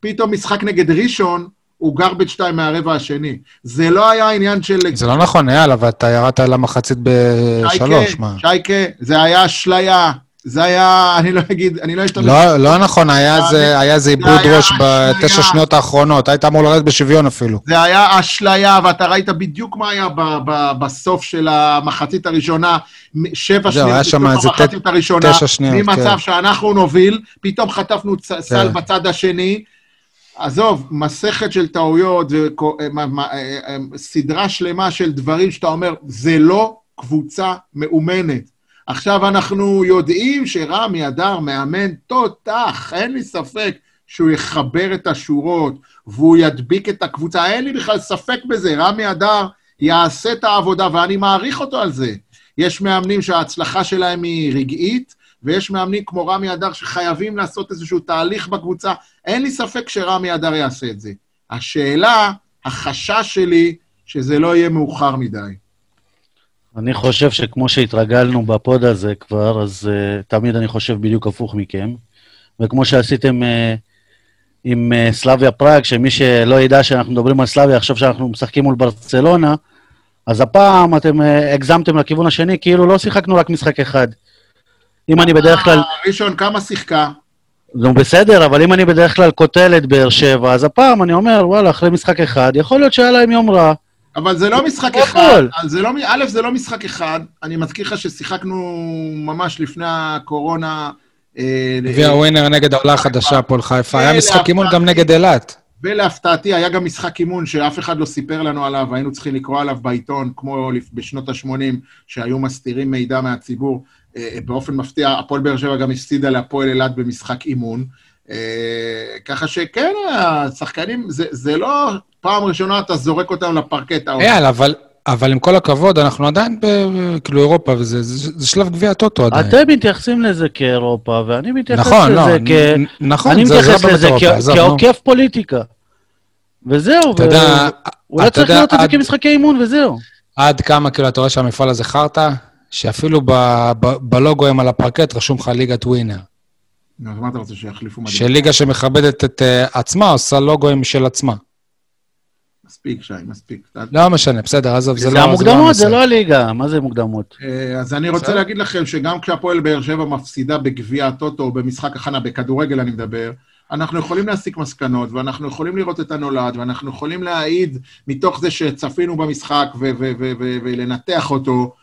פתאום משחק נגד ראשון, הוא garbage 2 מהרבע השני. זה לא היה עניין של... זה לא נכון, אייל, אבל אתה ירדת למחצית בשלוש, מה? שייקה, זה היה אשליה. זה היה, אני לא אגיד, אני לא אשתמש... לא, לא נכון, היה איזה איבוד ראש בתשע שניות האחרונות, היית אמור לרדת בשוויון אפילו. זה היה אשליה, ואתה ראית בדיוק מה היה בסוף של המחצית הראשונה, שבע שניות בסוף המחצית הראשונה, ממצב כן. שאנחנו נוביל, פתאום חטפנו סל כן. בצד השני. עזוב, מסכת של טעויות, סדרה שלמה של דברים שאתה אומר, זה לא קבוצה מאומנת. עכשיו אנחנו יודעים שרמי אדר מאמן תותח, אין לי ספק שהוא יחבר את השורות והוא ידביק את הקבוצה, אין לי בכלל ספק בזה, רמי אדר יעשה את העבודה ואני מעריך אותו על זה. יש מאמנים שההצלחה שלהם היא רגעית, ויש מאמנים כמו רמי אדר שחייבים לעשות איזשהו תהליך בקבוצה. אין לי ספק שרמי אדר יעשה את זה. השאלה, החשש שלי, שזה לא יהיה מאוחר מדי. אני חושב שכמו שהתרגלנו בפוד הזה כבר, אז uh, תמיד אני חושב בדיוק הפוך מכם. וכמו שעשיתם uh, עם uh, סלאביה פראג, שמי שלא ידע שאנחנו מדברים על סלאביה, עכשיו שאנחנו משחקים מול ברצלונה, אז הפעם אתם uh, הגזמתם לכיוון השני, כאילו לא שיחקנו רק משחק אחד. אם אני בדרך כלל... ראשון, כמה שיחקה? נו, בסדר, אבל אם אני בדרך כלל קוטל את באר שבע, אז הפעם אני אומר, וואלה, אחרי משחק אחד, יכול להיות שהיה להם יום רע. אבל זה לא משחק. אחד, זה לא, א', זה לא משחק אחד. אני מזכיר לך ששיחקנו ממש לפני הקורונה. אה, גביע ווינר נגד העולה החדשה, הפועל חיפה. היה משחק אימון גם. נגד אילת. ולהפתעתי, היה גם משחק אימון שאף אחד לא סיפר לנו עליו, היינו צריכים לקרוא עליו בעיתון, כמו בשנות ה-80, שהיו מסתירים מידע מהציבור. אה, באופן מפתיע, הפועל באר שבע גם הפסידה להפועל אילת במשחק אימון. אה, ככה שכן, השחקנים, זה, זה לא פעם ראשונה אתה זורק אותם לפרקט העונה. אייל, אבל... אבל עם כל הכבוד, אנחנו עדיין ב... כאילו אירופה, וזה זה, זה שלב גביע הטוטו עדיין. אתם מתייחסים לזה כאירופה, ואני מתייחס נכון, לא, לזה נ- כ... נ- נכון, אני מתייחס לא לזה כ-. כעוקף פוליטיקה. וזהו, אתה יודע, הוא לא אתה צריך לראות את זה כמשחקי אימון וזהו. עד כמה, כאילו, אתה רואה שהמפעל הזה חרטא, שאפילו ב- ב- בלוגוים על הפרקט רשום לך ליגת ווינר. אז מה אתה רוצה שיחליפו מדהים? שליגה שמכבדת את אה, עצמה עושה לוגוים משל עצמה. מספיק, שי, מספיק. לא משנה, בסדר, עזוב, זה זה לא... המוקדמות, זה. לא הליגה. מה זה מוקדמות? אה, אז אני רוצה. להגיד לכם שגם כשהפועל באר שבע מפסידה בגביע הטוטו, או במשחק הכנה, בכדורגל אני מדבר, אנחנו יכולים להסיק מסקנות, ואנחנו יכולים לראות את הנולד, ואנחנו יכולים להעיד מתוך זה שצפינו במשחק ולנתח אותו.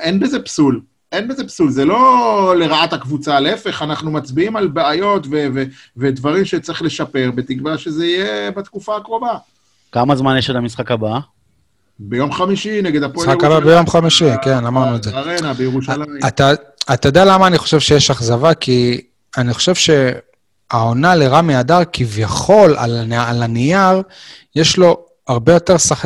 אין בזה פסול. אין בזה פסול, זה לא לרעת הקבוצה, להפך, אנחנו מצביעים על בעיות ו- ו- ודברים שצריך לשפר, בתקווה שזה יהיה בתקופה הקרובה. כמה זמן יש עד המשחק הבא? ביום חמישי נגד הפועל משחק הבא ביום חמישי, כן, אמרנו את זה. ארנה בירושלים. אתה, יודע למה אני חושב שיש אכזבה? כי אני חושב שהעונה לרמי אדר, כביכול, על, הנ- על הנייר, יש לו הרבה יותר שח,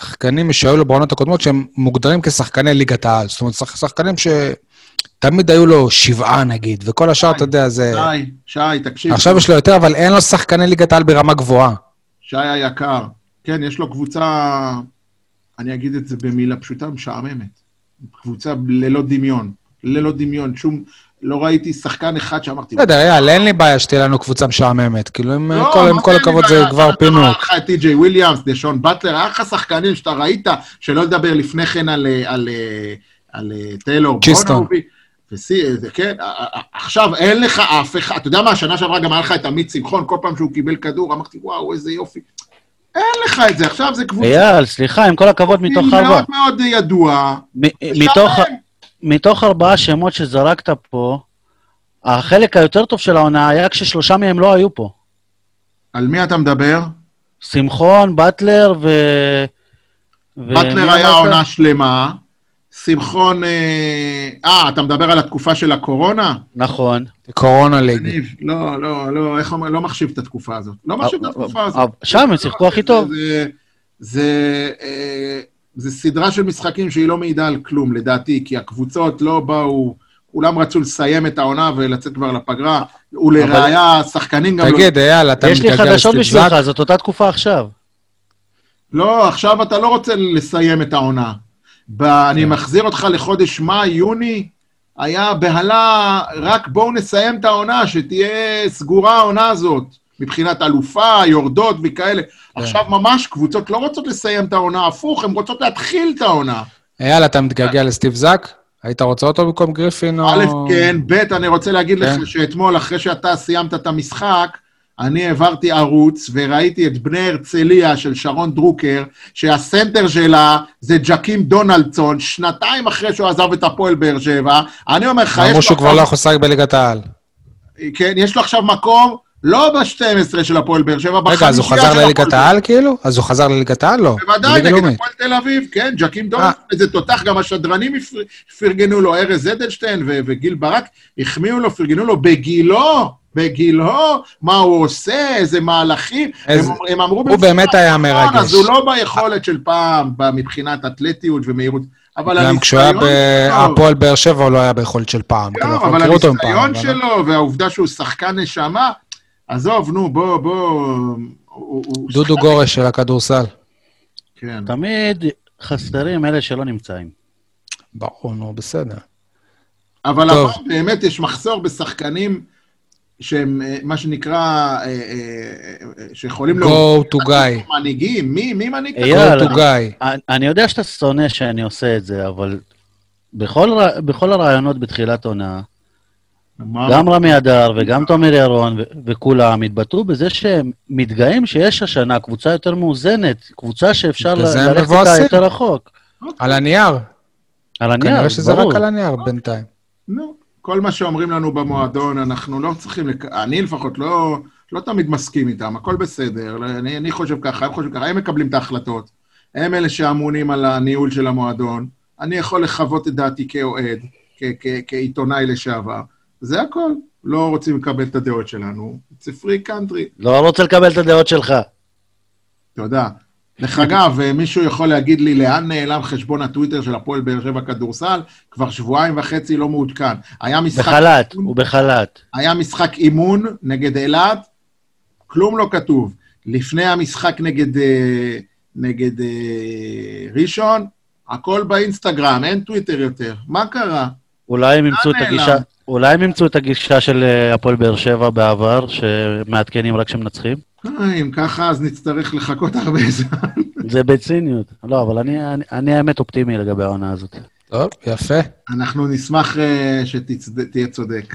שחקנים שהיו לו בעונות הקודמות, שהם מוגדרים כשחקני ליגת העל. זאת אומרת, שח, שחקנים שתמיד היו לו שבעה, נגיד, וכל השאר, אתה יודע, זה... שי, שי, תקשיב. עכשיו יש לו יותר, אבל אין לו שחקני ליגת העל ברמה גבוהה. שי היקר, כן, יש לו קבוצה, אני אגיד את זה במילה פשוטה, משעממת. קבוצה ללא דמיון. ללא דמיון. שום, לא ראיתי שחקן אחד שאמרתי... בסדר, אייל, אין לי בעיה שתהיה לנו קבוצה משעממת. כאילו, עם לא, כל- הכבוד זה? כבר אתה אומר, היה פינוק. לך את טי.ג'יי וויליאמס, דשון באטלר, היה לך שחקנים שאתה ראית, שלא לדבר לפני כן על, אה, על, על, על אה, טיילור. בונובי. זה כן, א- א- א- עכשיו אין לך אף אחד, אתה יודע מה, שנה שעברה גם היה לך את עמית שמחון, כל פעם שהוא קיבל כדור, אמרתי, וואו, איזה יופי. אין לך את זה, עכשיו זה קבוצה אייל, סליחה, עם כל הכבוד, מתוך ארבע... מאוד מאוד ידוע. מתוך, מתוך ארבעה שמות שזרקת פה, החלק היותר טוב של העונה היה כששלושה מהם לא היו פה. על מי אתה מדבר? שמחון, באטלר ו... באטלר היה? עונה שלמה. שמחון, אה, אה, אתה מדבר על התקופה של הקורונה? נכון. קורונה ליג. ניב, לא, לא, לא, איך אומר, לא מחשיב את התקופה הזאת. לא מחשיב את התקופה הזאת. אבל שם הם שיחקו הכי טוב. זה, זה, זה סדרה של משחקים שהיא לא מעידה על כלום, לדעתי, כי הקבוצות לא באו, כולם רצו לסיים את העונה ולצאת כבר לפגרה, ולראיה, השחקנים גם תגיד, אייל, אתה יש לי חדשות? בשבילך, זאת אותה תקופה עכשיו. לא... לא, עכשיו אתה לא רוצה לסיים את העונה. ב, אני כן. מחזיר אותך לחודש מאי, יוני, היה בהלה, רק בואו נסיים את העונה, שתהיה סגורה העונה הזאת, מבחינת אלופה, יורדות וכאלה. כן. עכשיו ממש קבוצות לא רוצות לסיים את העונה, הפוך, הן רוצות להתחיל את העונה. אייל, אתה מתגעגע לסטיב זאק? היית רוצה אותו במקום גריפין או... א', כן, ב', אני רוצה להגיד כן. לך שאתמול, אחרי שאתה סיימת את המשחק, אני העברתי ערוץ וראיתי את בני הרצליה של שרון דרוקר, שהסנטר שלה זה ג'קים דונלדסון, שנתיים אחרי שהוא עזב את הפועל באר שבע. אני אומר לך, אמרו יש לו, שהוא כבר לא יכול לשחק בליגת העל. כן, יש לו עכשיו מקום, לא ב-12 של הפועל באר שבע, רגע, אז הוא בחמישייה חזר של לליגת הפועל העל כאילו? אז הוא חזר לליגת העל? לא. בוודאי, נגד. הפועל תל אביב, כן, ג'קים אה. דונלדסון, איזה תותח, גם השדרנים פרגנו לו, ארז אדלשטיין וגיל ברק, החמיאו לו, פרגנו לו בגילו, בגילו, מה הוא עושה, איזה מהלכים. הם, אמרו... הוא באמת היה מרגש. אז הוא לא ביכולת של פעם, מבחינת אתלטיות ומהירות, אבל גם כשהוא היה בהפועל באר שבע הוא לא היה ביכולת של פעם. לא, כאילו, אבל הניסיון. שלו והעובדה שהוא שחקן נשמה, עזוב, נו, בוא, בוא... דודו גורש של הכדורסל. כן. תמיד חסרים אלה שלא נמצאים. ברור, נו, בסדר. אבל. אבל באמת יש מחסור בשחקנים שהם, אה, מה שנקרא, אה, אה, שיכולים Go to guy. מנהיגים. מי, מי מנהיג go to guy. אני- יודע שאתה שונא שאני עושה את זה, אבל בכל, הרעיונות בתחילת עונה, גם רמי אדר וגם תומר ירון ו- וכולם התבטאו בזה שהם מתגאים שיש השנה קבוצה יותר מאוזנת, קבוצה שאפשר ללכת איתה. יותר רחוק. על הנייר. על הנייר, כנראה שזה ברור. רק על הנייר בינתיים. נו, כל מה שאומרים לנו במועדון, אנחנו לא צריכים, לק... אני לפחות לא, לא תמיד מסכים איתם, הכל בסדר, אני, אני חושב ככה, הם חושבים ככה, הם מקבלים את ההחלטות, הם אלה שאמונים על הניהול של המועדון, אני יכול לחוות את דעתי כאוהד, כ- כ- כעיתונאי לשעבר, זה הכל. לא רוצים לקבל את הדעות שלנו, a free country. לא רוצה לקבל את הדעות שלך. תודה. דרך אגב, אה, מישהו יכול להגיד לי לאן נעלם חשבון הטוויטר של הפועל באר שבע כדורסל? כבר שבועיים וחצי לא מעודכן. היה משחק... בחל"ת, הוא בחל"ת. היה משחק אימון נגד אילת, כלום לא כתוב. לפני המשחק נגד, אה, נגד אה, ראשון, הכל באינסטגרם, אין טוויטר יותר. מה קרה? אולי הם ימצאו את? הגישה... אולי הם ימצאו את הגישה של אה, הפועל באר שבע בעבר, שמעדכנים רק כשמנצחים? אה, אם ככה, אז נצטרך לחכות הרבה זמן. זה בציניות. לא, אבל אני, אני, אני האמת אופטימי לגבי העונה הזאת. טוב, יפה. אנחנו נשמח אה, שתהיה צודק.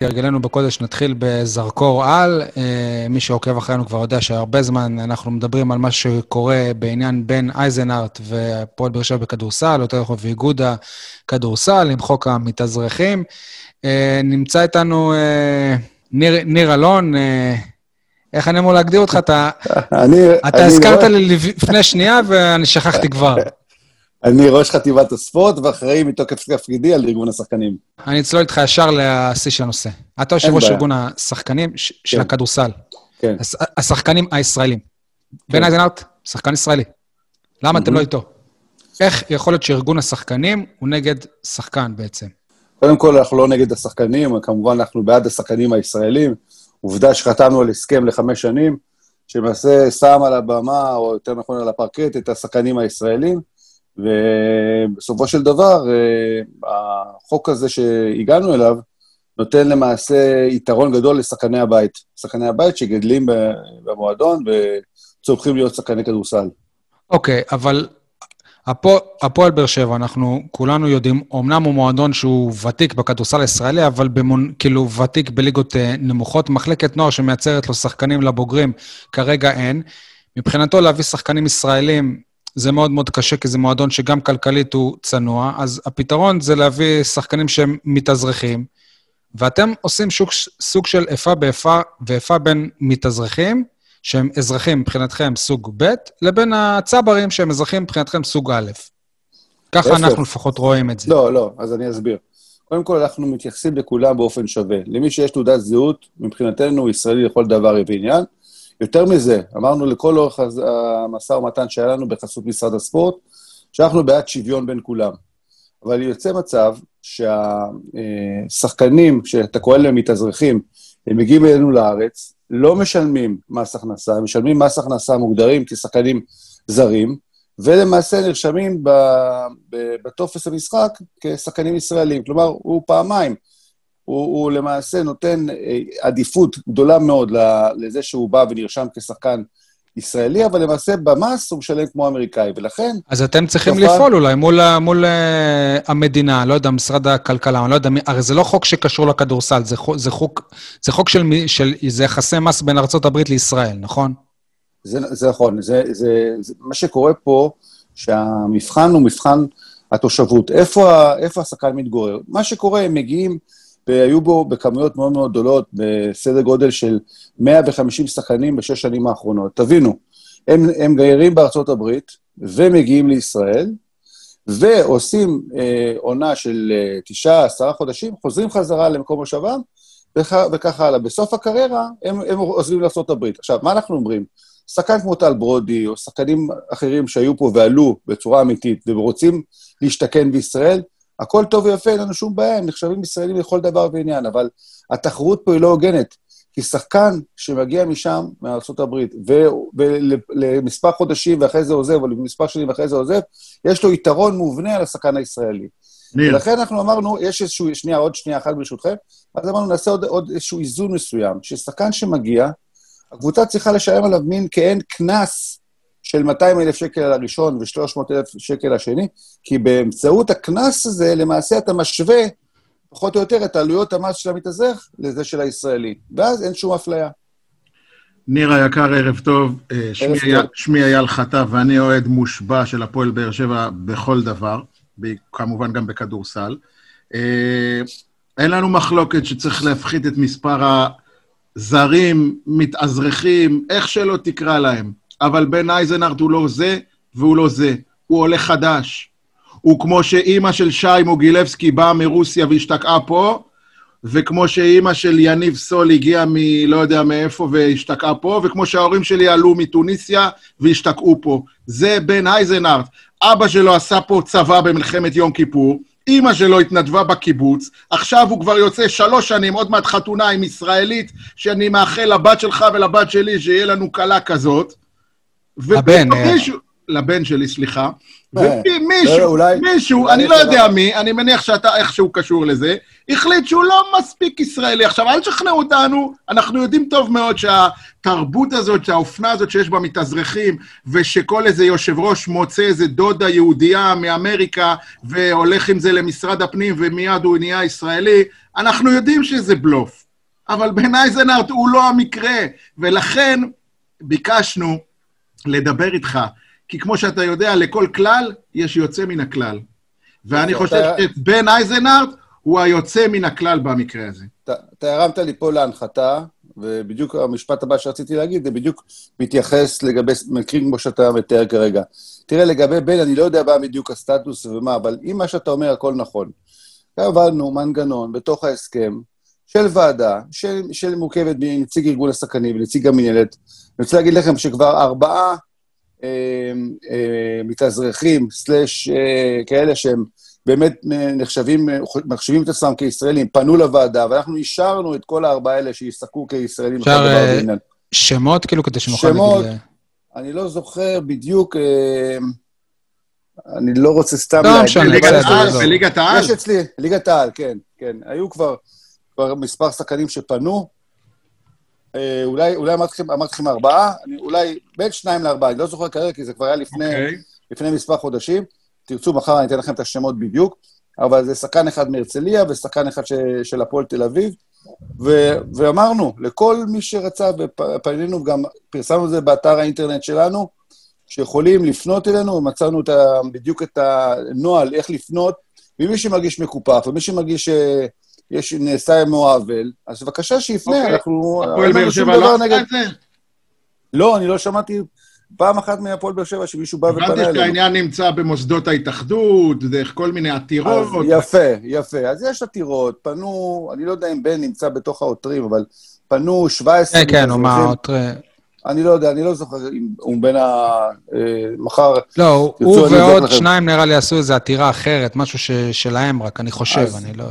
כהרגלנו בקודש נתחיל בזרקור על. אה, מי שעוקב אחרינו כבר יודע שהרבה זמן אנחנו מדברים על מה שקורה בעניין בין אייזנארט והפועל באר שבע בכדורסל, יותר נכון ואיגוד הכדורסל עם חוק המתאזרחים. אה, נמצא איתנו אה, ניר, ניר אלון, איך אני אמור להגדיר אותך? אתה, אני... אתה אני הזכרת ראש- לי לפני שנייה ואני שכחתי כבר. אני ראש חטיבת הספורט ואחראי מתוקף תפקידי על ארגון השחקנים. אני אצלול איתך ישר לשיא של הנושא. אתה יושב ראש. ארגון השחקנים של כן. הכדורסל. כן. הש- השחקנים הישראלים. בן אייזנארט, שחקן ישראלי. למה אתם. לא איתו? איך יכול להיות שארגון השחקנים הוא נגד שחקן בעצם? קודם כל, אנחנו לא נגד השחקנים, כמובן אנחנו בעד השחקנים הישראלים. עובדה שחתמנו על הסכם לחמש שנים, שלמעשה שם על הבמה, או יותר נכון על הפרקט, את השחקנים הישראלים, ובסופו של דבר, אה, החוק הזה שהגענו אליו, נותן למעשה יתרון גדול לשחקני הבית. שחקני הבית שגדלים במועדון וצומחים להיות שחקני כדורסל. אוקיי, אבל הפוע- הפועל באר שבע, אנחנו כולנו יודעים, אמנם הוא מועדון שהוא ותיק בכדורסל הישראלי, אבל במון, כאילו ותיק בליגות אה, נמוכות. מחלקת נוער שמייצרת לו שחקנים לבוגרים, כרגע אין. מבחינתו להביא שחקנים ישראלים זה מאוד מאוד קשה, כי זה מועדון שגם כלכלית הוא צנוע, אז הפתרון זה להביא שחקנים שהם מתאזרחים, ואתם עושים שוק, סוג של איפה באיפה ואיפה בין מתאזרחים, שהם אזרחים מבחינתכם סוג ב', לבין הצברים שהם אזרחים מבחינתכם סוג א'. ככה. אנחנו לפחות רואים את זה. לא, לא, אז אני אסביר. קודם כל, אנחנו מתייחסים לכולם באופן שווה. למי שיש תעודת זהות, מבחינתנו הוא ישראלי לכל דבר ועניין. יותר מזה, אמרנו לכל אורך המשא ומתן שהיה לנו בחסות משרד הספורט, שאנחנו בעד שוויון בין כולם. אבל יוצא מצב שהשחקנים, שאתה קורא להם מתאזרחים, הם מגיעים אלינו לארץ, לא משלמים מס הכנסה, הם משלמים מס הכנסה מוגדרים כשחקנים זרים, ולמעשה נרשמים בטופס המשחק כשחקנים ישראלים. כלומר, הוא פעמיים. הוא, הוא למעשה נותן אה, עדיפות גדולה מאוד לזה שהוא בא ונרשם כשחקן ישראלי, אבל למעשה במס הוא משלם כמו אמריקאי, ולכן אז אתם צריכים תופעה- לפעול אולי מול, מול uh, המדינה, לא יודע, משרד הכלכלה, אני לא יודע, הרי זה לא חוק שקשור לכדורסל, זה, חוק- זה, חוק, זה חוק של, של, זה יחסי מס בין ארה"ב לישראל, נכון? זה, זה נכון, זה, זה, זה, מה שקורה פה, שהמבחן הוא מבחן התושבות. איפה, איפה השחקן מתגורר? מה שקורה, הם מגיעים, והיו בו בכמויות מאוד מאוד גדולות, בסדר גודל של 150 שחקנים בשש שנים האחרונות. תבינו, הם, הם גיירים בארצות הברית ומגיעים לישראל, ועושים אה, עונה של אה, תשעה, עשרה חודשים, חוזרים חזרה למקום מושבם, וכ- וכך הלאה. בסוף הקריירה הם, הם עוזבים לארצות הברית. עכשיו, מה אנחנו אומרים? שחקן כמו טל ברודי, או שחקנים אחרים שהיו פה ועלו בצורה אמיתית, ורוצים להשתכן בישראל, הכל טוב ויפה, אין לנו שום בעיה, הם נחשבים ישראלים לכל דבר ועניין, אבל התחרות פה היא לא הוגנת. כי שחקן שמגיע משם, מארה"ב, ולמספר חודשים ואחרי זה עוזב, או למספר שנים ואחרי זה עוזב, יש לו יתרון מובנה על השחקן הישראלי. ניר, ולכן אנחנו אמרנו, יש איזשהו, שנייה, עוד שנייה אחת ברשותכם, אז אמרנו, נעשה עוד, עוד איזשהו איזון מסוים, ששחקן שמגיע, הקבוצה צריכה לשלם עליו מין כעין קנס של 200 אלף שקל על הראשון ו-300 אלף שקל לשני, כי באמצעות הקנס הזה, למעשה אתה משווה, פחות או יותר, את עלויות המס של המתאזרח לזה של הישראלי. ואז אין שום אפליה. ניר היקר, ערב טוב. אה, שמי אייל- טוב. שמי אייל חטא, ואני אוהד מושבע של הפועל באר שבע בכל דבר, כמובן גם בכדורסל. אה, אין לנו מחלוקת שצריך להפחית את מספר הזרים, מתאזרחים, איך שלא תקרא להם. אבל בן אייזנארט הוא לא זה והוא לא זה. הוא עולה חדש. הוא כמו שאימא של שי מוגילבסקי באה מרוסיה והשתקעה פה, וכמו שאימא של יניב סול הגיעה מ... לא יודע מאיפה והשתקעה פה, וכמו שההורים שלי עלו מתוניסיה והשתקעו פה. זה בן אייזנארט. אבא שלו עשה פה צבא במלחמת יום כיפור, אימא שלו התנדבה בקיבוץ, עכשיו הוא כבר יוצא שלוש שנים, עוד מעט חתונה עם ישראלית, שאני מאחל לבת שלך ולבת שלי שיהיה לנו כלה כזאת. לבן, אה. לבן שלי, סליחה. אה, לא, ומישהו, אולי- מישהו, אולי אני לא. יודע מי, אני מניח שאתה איכשהו קשור לזה, החליט שהוא לא מספיק ישראלי. עכשיו, אל תשכנעו אותנו, אנחנו יודעים טוב מאוד שהתרבות הזאת, שהאופנה הזאת שיש בה מתאזרחים, ושכל איזה יושב ראש מוצא איזה דודה יהודייה מאמריקה, והולך עם זה למשרד הפנים, ומיד הוא נהיה ישראלי, אנחנו יודעים שזה בלוף. אבל בן אייזנארט הוא לא המקרה, ולכן ביקשנו לדבר איתך, כי כמו שאתה יודע, לכל כלל יש יוצא מן הכלל. ואני אתה- חושב שבן אייזנארט הוא היוצא מן הכלל במקרה הזה. אתה, אתה הרמת לי פה להנחתה, ובדיוק המשפט הבא שרציתי להגיד, זה בדיוק מתייחס לגבי מקרים כמו שאתה מתאר כרגע. תראה, לגבי בן, אני לא יודע מה בדיוק הסטטוס ומה, אבל אם מה שאתה אומר, הכל נכון. קבענו מנגנון בתוך ההסכם של ועדה, של, של מורכבת מנציג ארגון השחקנים ונציג המינהלת. אני רוצה להגיד לכם שכבר ארבעה אה, אה, מתאזרחים, סלאש אה, כאלה שהם באמת נחשבים, מחשיבים את עצמם כישראלים, פנו לוועדה, ואנחנו אישרנו את כל הארבעה האלה שיסתכלו כישראלים. אפשר, אה. שמות, כאילו, כדי שנוכל שמות. להגיד... אני לא זוכר בדיוק, אה, אני לא רוצה סתם לא להגיד. משנה. בליגת העל. יש אצלי, ליגת העל, כן, כן. היו כבר, כבר מספר שחקנים שפנו. אה, אולי, אולי אמרתי לכם, ארבעה, אני, אולי בין שניים לארבעה, אני לא זוכר כרגע, כי זה כבר היה לפני, אוקיי. לפני מספר חודשים. תרצו, מחר אני אתן לכם את השמות בדיוק, אבל זה שחקן אחד מהרצליה ושחקן אחד ש, של הפועל תל אביב. ו, ואמרנו, לכל מי שרצה, ופנינו גם, פרסמנו את זה באתר האינטרנט שלנו, שיכולים לפנות אלינו, ומצאנו את ה, בדיוק את הנוהל, איך לפנות, ומי שמרגיש מקופח, ומי שמרגיש שיש, נעשה עמו עוול, אז בבקשה שיפנה, אוקיי. אנחנו... הפועל באר שבע לא נגד- עשה את זה? לא, אני לא שמעתי פעם אחת מהפועל באר שבע שמישהו בא ופנה הבנתי אלינו. שהעניין נמצא במוסדות ההתאחדות, דרך כל מיני אז עתירות. יפה, יפה. אז יש עתירות, פנו, אני לא יודע אם בן נמצא בתוך העותרים, אבל פנו 17 כן, כן, הוא מה... אני לא יודע, אני לא זוכר אם הוא בין ה... אה, מחר... לא, הוא- אבדוק ועוד. שניים נראה לי עשו איזו עתירה אחרת, משהו ש- שלהם רק, אני חושב, אז- אני לא...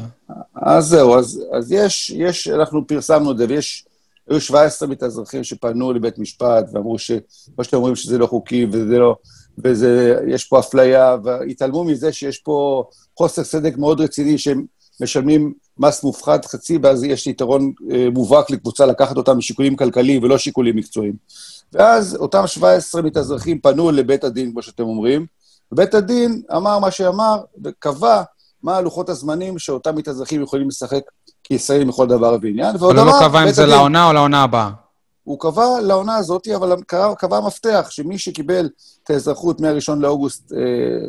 אז זהו, אז, אז יש, יש, אנחנו פרסמנו את זה, ויש, היו 17 מתאזרחים שפנו לבית משפט ואמרו ש... מה שאתם אומרים שזה לא חוקי וזה לא... וזה, יש פה אפליה, והתעלמו מזה שיש פה חוסר צדק מאוד רציני, שהם משלמים מס מופחת חצי, ואז יש יתרון אה, מובהק לקבוצה לקחת אותם משיקולים כלכליים ולא שיקולים מקצועיים. ואז אותם 17 מתאזרחים פנו לבית הדין, כמו שאתם אומרים, ובית הדין אמר מה שאמר, וקבע מה לוחות הזמנים שאותם מתאזרחים יכולים לשחק כישראלים לכל דבר ועניין. אבל הוא לא קבע אם זה הדין- לעונה או לעונה הבאה. הוא קבע לעונה הזאת, אבל קבע, קבע מפתח, שמי שקיבל את האזרחות מ-1 לאוגוסט אה,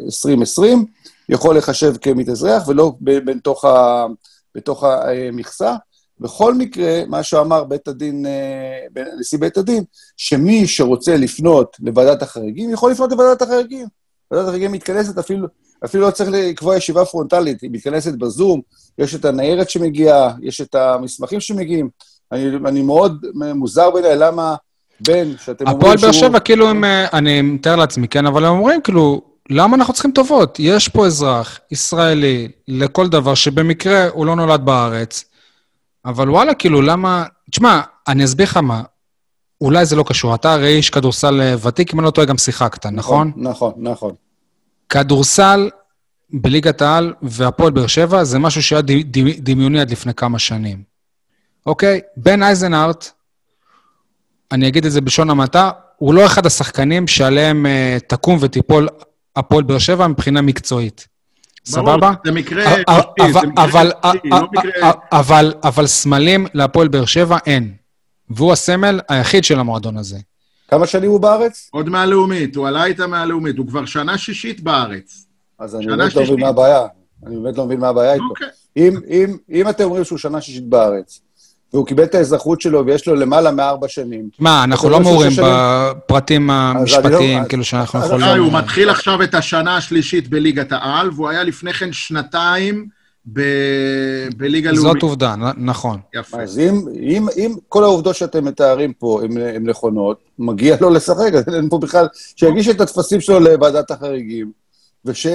2020, יכול לחשב כמתאזרח, ולא בתוך, ה, בתוך המכסה. בכל מקרה, מה שאמר בית הדין, אה, נשיא בית הדין, שמי שרוצה לפנות לוועדת החריגים, יכול לפנות לוועדת החריגים. ועדת החריגים מתכנסת אפילו, אפילו לא צריך לקבוע ישיבה פרונטלית, היא מתכנסת בזום, יש את הניירת שמגיעה, יש את המסמכים שמגיעים. אני, אני מאוד מוזר בעיניי למה בן, שאתם אומרים הפועל באר שהוא... שבע, כאילו, הם, אה, אני מתאר לעצמי, כן, אבל הם אומרים, כאילו, למה אנחנו צריכים טובות? יש פה אזרח ישראלי לכל דבר שבמקרה הוא לא נולד בארץ, אבל וואלה, כאילו, למה... תשמע, אני אסביר לך מה, אולי זה לא קשור. אתה הרי איש כדורסל אה, ותיק, אם אני לא טועה, גם שיחקת, נכון? נכון, נכון. כדורסל בליגת העל והפועל באר שבע זה משהו שהיה דמיוני עד לפני כמה שנים. אוקיי? בן אייזנארט אני אגיד את זה בלשון המעטה, הוא לא אחד השחקנים שעליהם אה, תקום ותיפול הפועל באר שבע מבחינה מקצועית. סבבה? זה מקרה אבל- סמלים להפועל באר שבע אין. והוא הסמל היחיד של המועדון הזה. כמה שנים הוא בארץ? עוד מהלאומית, הוא עלה איתה מהלאומית, הוא כבר שנה שישית בארץ. אז אני באמת לא מבין. מה הבעיה. אני באמת לא מבין מה הבעיה איתו. אוקיי. אם, אם, אם אתם אומרים שהוא שנה שישית בארץ, והוא קיבל את האזרחות שלו ויש לו למעלה מארבע שנים, מה, אנחנו לא רואים מעורים? בפרטים לא- המשפטיים, כאילו שאנחנו יכולים... די, הוא מתחיל עכשיו את השנה השלישית בליגת העל, והוא היה לפני כן שנתיים ב- בליגה לאומית. זאת עובדה, נכון. יפה. אז אם, אם, אם כל העובדות שאתם מתארים פה הן נכונות, מגיע לו לשחק, אז אין פה בכלל, שיגיש את הטפסים שלו לוועדת החריגים, וש...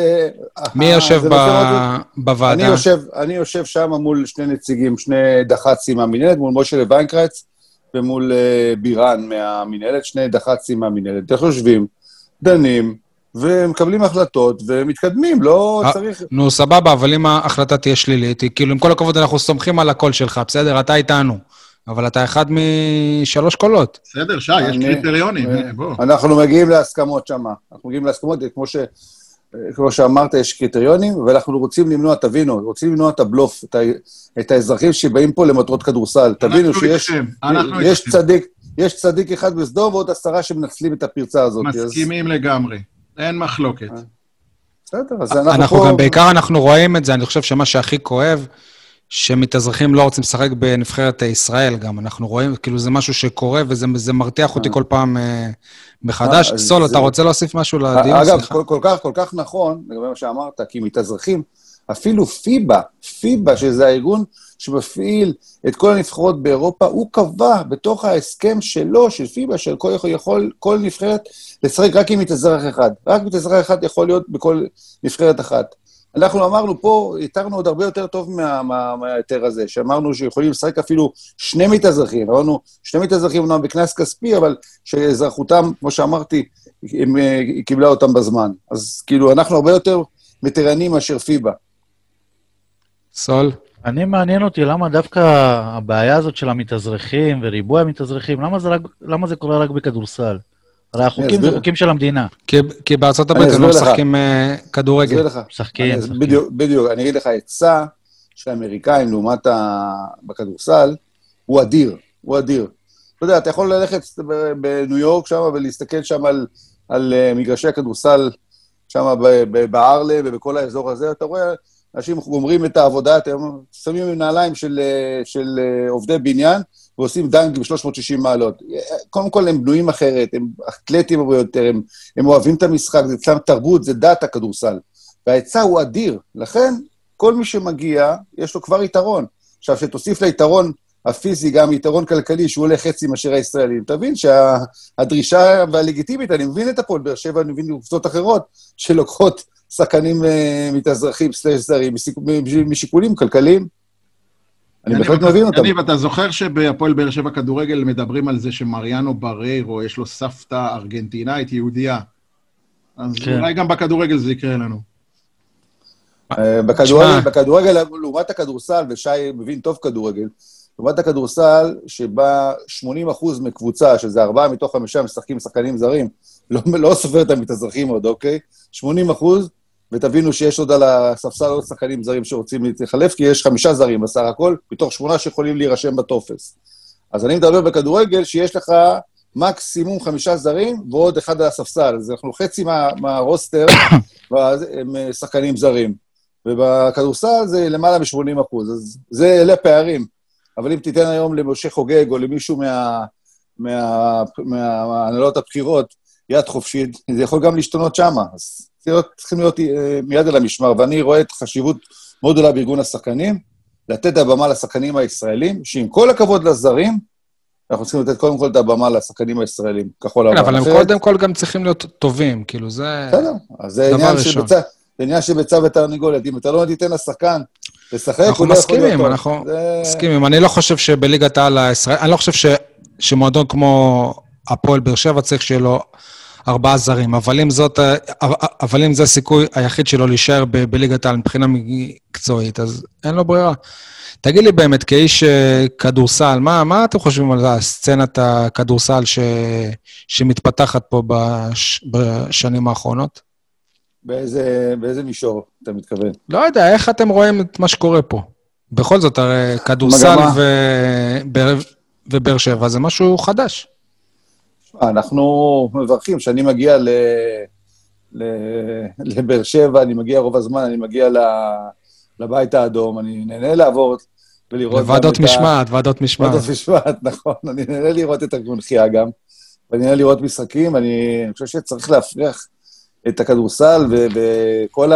מי אה, יושב ב- מאוד- אני בוועדה? יושב, אני יושב שם מול שני נציגים, שני דח"צים מהמינהלת, מול משה ויינקרץ ומול אה, בירן מהמינהלת, שני דח"צים מהמינהלת. איך יושבים, דנים, ומקבלים החלטות, ומתקדמים, לא אה, צריך... נו, סבבה, אבל אם ההחלטה תהיה שלילית, היא כאילו, עם כל הכבוד, אנחנו סומכים על הקול שלך, בסדר? אתה איתנו. אבל אתה אחד משלוש קולות. בסדר, שי, יש קריטריונים, בוא. אנחנו מגיעים להסכמות שם. אנחנו מגיעים להסכמות, כמו, ש, כמו שאמרת, יש קריטריונים, ואנחנו רוצים למנוע, תבינו, רוצים למנוע את הבלוף, את, ה, את האזרחים שבאים פה למטרות כדורסל. תבינו שיש יש. צדיק, יש צדיק אחד בסדום ועוד עשרה שמנצלים את הפרצה הזאת. אז- מסכימים לגמרי. אין מחלוקת. אה, בסדר, אז אנחנו, אנחנו פה... גם, בעיקר אנחנו רואים את זה, אני חושב שמה שהכי כואב, שמתאזרחים לא רוצים לשחק בנבחרת ישראל גם. אנחנו רואים, כאילו זה משהו שקורה, וזה זה מרתיח אותי כל פעם אה, מחדש. אה, סול, אתה רוצה להוסיף משהו לדיון? אגב. כל, כך, כל כך נכון, לגבי מה שאמרת, כי מתאזרחים, אפילו פיבה, פיבה, שזה הארגון שמפעיל את כל הנבחרות באירופה, הוא קבע בתוך ההסכם שלו, של פיבה, של יכול כל נבחרת לשחק רק עם מתאזרח אחד. רק מתאזרח אחד יכול להיות בכל נבחרת אחת. אנחנו אמרנו פה, התרנו עוד הרבה יותר טוב מה- מה- מההיתר הזה, שאמרנו שיכולים לשחק אפילו שני מתאזרחים. אמרנו, שני מתאזרחים אומנם בקנס כספי, אבל שאזרחותם, כמו שאמרתי, הם, אה, היא קיבלה אותם בזמן. אז כאילו, אנחנו הרבה יותר וטרנים מאשר פיבה. סול? אני מעניין אותי למה דווקא הבעיה הזאת של המתאזרחים וריבוי המתאזרחים, למה זה, רק, למה זה קורה רק בכדורסל? הרי החוקים. זה חוקים של המדינה. כי, כי בארצות אני הברית הם לא. משחקים אה, כדורגל. אסביר לך. משחקים, אני- משחקים. בדיוק, בדיוק. אני אגיד לך, ההיצע של האמריקאים לעומת ה... בכדורסל הוא אדיר, הוא אדיר. אתה יודע, אתה יכול ללכת בניו יורק שם ולהסתכל שם על, על אה, מגרשי הכדורסל שם בארלה ובכל האזור הזה, אתה רואה אנשים גומרים את העבודה, אתם שמים נעליים של, אה, של עובדי בניין ועושים דנק ב-360 מעלות. קודם כל, הם בנויים אחרת, הם אתלטים הרבה יותר, הם, הם אוהבים את המשחק, זה אצלם תרבות, זה דת הכדורסל. וההיצע הוא אדיר. לכן, כל מי שמגיע, יש לו כבר יתרון. עכשיו, שתוסיף ליתרון הפיזי גם יתרון כלכלי, שהוא עולה חצי מאשר הישראלים, תבין שהדרישה והלגיטימית, אני מבין את הפועל באר שבע, אני מבין קבוצות אחרות, שלוקחות שחקנים אה, מתאזרחים סלש זרים משיקולים כלכליים. אני בהחלט אתה- מבין אותם. יניב, אתה זוכר שבהפועל באר שבע כדורגל מדברים על זה שמריאנו בריירו, יש לו סבתא ארגנטינאית יהודייה. אז כן. אולי גם בכדורגל זה יקרה לנו. אה, בכדורגל, תשמע. בכדורגל, לעומת הכדורסל, ושי מבין טוב כדורגל, לעומת הכדורסל, שבה 80% מקבוצה, שזה ארבעה מתוך חמישה משחקים שחקנים זרים, לא, לא סופר את המתאזרחים עוד, אוקיי? 80 אחוז, ותבינו שיש עוד על הספסל עוד שחקנים זרים שרוצים להתחלף, כי יש חמישה זרים בסך הכל, מתוך שמונה שיכולים להירשם בטופס. אז אני מדבר בכדורגל שיש לך מקסימום חמישה זרים ועוד אחד על הספסל, אז אנחנו חצי מה, מהרוסטר, הם אה, שחקנים זרים. ובכדורסל זה למעלה מ-80 אחוז, אז זה, אלה הפערים. אבל אם תיתן היום למשה חוגג או למישהו מה- מה- מה- מההנהלות הבכירות יד חופשית, זה יכול גם להשתנות שמה. אז צריכים להיות אה, מיד על המשמר, ואני רואה את חשיבות מאוד גדולה בארגון השחקנים, לתת את הבמה לשחקנים הישראלים, שעם כל הכבוד לזרים, אנחנו צריכים לתת קודם כל את הבמה לשחקנים הישראלים, כחול לבן. כן, אבל הם קודם כל גם צריכים להיות טובים, כאילו זה... בסדר, אז זה עניין. שבצע, זה עניין שביצה ותרנגולת. אם אתה לא תיתן לשחקן לשחק, אנחנו הוא לא יכול להיות מסכימים, טוב. אנחנו זה- מסכימים. אני לא חושב שבליגת העל הישראל, אני לא חושב ש, שמועדון כמו הפועל באר שבע צריך שיהיה לו ארבעה זרים, אבל אם זאת, אבל אם זה הסיכוי היחיד שלו להישאר ב- בליגת העל מבחינה מקצועית, אז אין לו ברירה. תגיד לי באמת, כאיש אה, כדורסל, מה, מה אתם חושבים על הסצנת הכדורסל ש, שמתפתחת פה בש, בשנים האחרונות? באיזה, באיזה מישור אתה מתכוון? לא יודע, איך אתם רואים את מה שקורה פה? בכל זאת, הרי כדורסל ובאר שבע זה משהו חדש. אנחנו מברכים. כשאני מגיע ל... ל... לבאר שבע, אני מגיע רוב הזמן, אני מגיע ל... לבית האדום, אני נהנה לעבור ולראות... גם ועדות את ה- משמעת, ועדות משמעת. ועדות משמעת, נכון. אני נהנה לראות את הקונחייה גם, ואני נהנה לראות משחקים. אני, אני חושב שצריך להפריח את הכדורסל, ו- וכל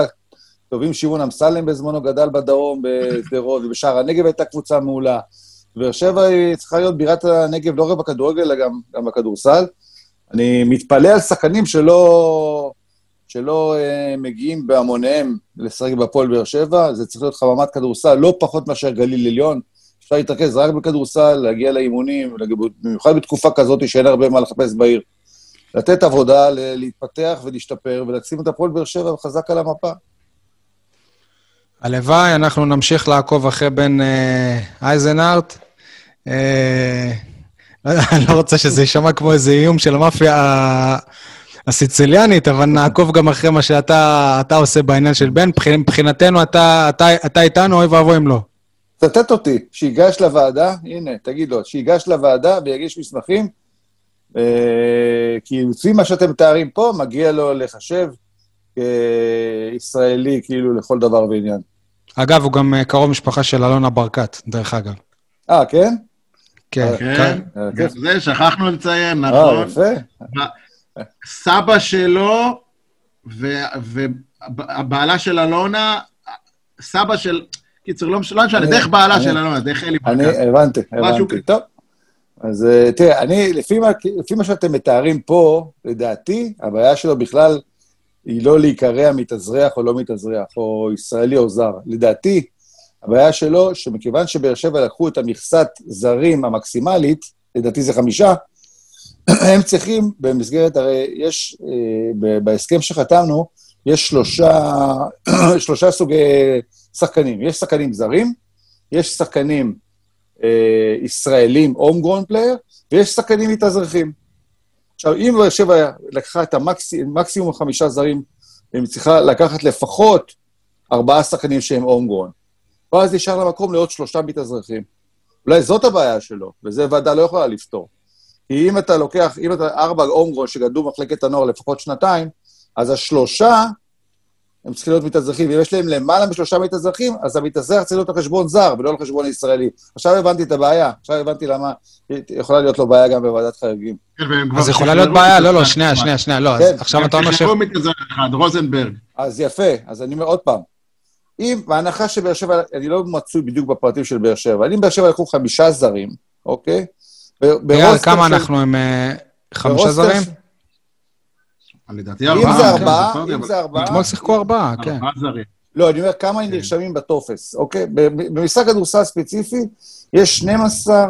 הטובים, שמעון אמסלם בזמנו גדל בדרום, בשדרות, ובשער הנגב הייתה קבוצה מעולה. באר שבע היא צריכה להיות בירת הנגב לא רק בכדורגל, אלא גם, גם בכדורסל. אני מתפלא על שחקנים שלא, שלא אה, מגיעים בהמוניהם לשחק בהפועל באר שבע, זה צריך להיות חממת כדורסל, לא פחות מאשר גליל עליון. אפשר להתרכז רק בכדורסל, להגיע לאימונים, במיוחד בתקופה כזאת שאין הרבה מה לחפש בעיר. לתת עבודה, להתפתח ולהשתפר, ולשים את הפועל באר שבע חזק על המפה. הלוואי, אנחנו נמשיך לעקוב אחרי בן אה, אייזנארט. אה, לא אני לא רוצה שזה יישמע כמו איזה איום של המאפיה הסיציליאנית, אבל נעקוב גם אחרי מה שאתה אתה עושה בעניין של בן. מבחינ- מבחינתנו, אתה איתנו, אוי ואבוי אם לא. תתת אותי, שיגש לוועדה, הנה, תגיד לו, שיגש לוועדה ויגיש מסמכים, אה, כי לפי מה שאתם מתארים פה, מגיע לו לחשב כישראלי, כאילו, לכל דבר ועניין. אגב, הוא גם אה, קרוב משפחה של אלונה ברקת, דרך אגב. אה, כן? כן. כן, אה, גם זה שכחנו לציין, אה, נכון? יפה. סבא שלו והבעלה של אלונה, סבא של... קיצור, לא משנה, לא משנה, אני- דרך בעלה אני- של אלונה, דרך אלי אני ברקת. הבנתי, הבנתי. טוב. אז אה, תראה, אני, לפי מה, לפי מה שאתם מתארים פה, לדעתי, הבעיה שלו בכלל היא לא להיקרע מתאזרח או לא מתאזרח, או ישראלי או זר. לדעתי, הבעיה שלו, שמכיוון שבאר שבע לקחו את המכסת זרים המקסימלית, לדעתי זה חמישה, הם צריכים, במסגרת, הרי יש, אה, בהסכם שחתמנו, יש שלושה, שלושה סוגי שחקנים. יש שחקנים זרים, יש שחקנים אה, ישראלים, home grown player, ויש שחקנים מתאזרחים. עכשיו, אם באר שבע לקחה את המקסימום מקסימום חמישה זרים, היא צריכה לקחת לפחות ארבעה שחקנים שהם home grown. ואז נשאר לה מקום לעוד שלושה מתאזרחים. אולי זאת הבעיה שלו, וזה ועדה לא יכולה לפתור. כי אם אתה לוקח, אם אתה ארבע home grown שגדלו במחלקת הנוער לפחות שנתיים, אז השלושה הם צריכים להיות מתאזרחים, ואם יש להם למעלה משלושה מתאזרחים, אז המתאזרח צריך להיות על חשבון זר ולא על חשבון ישראלי. עכשיו הבנתי את הבעיה, עכשיו הבנתי למה יכולה להיות לו בעיה גם בוועדת חריגים. כן, אז יכולה להיות בעיה, לא, לא. שנייה, שנייה, שנייה, לא, אז כן, עכשיו אתה אומר ש... רוזנברג. אז יפה, אז אני אומר עוד פעם, אם, בהנחה שבאר שבע, אני לא מצוי בדיוק בפרטים של באר שבע, אבל אם באר שבע לקחו חמישה זרים, אוקיי? ברוסטר כמה של- אנחנו עם אה, חמישה זרים? לדעתי אם ארבעה. זה כן, ארבעה, אם זה ארבעה, אתמול שיחקו ארבעה, כן. ארבעה זרים. לא, אני אומר כמה נרשמים בטופס, אוקיי? במשחק כדורסל ספציפי, יש 12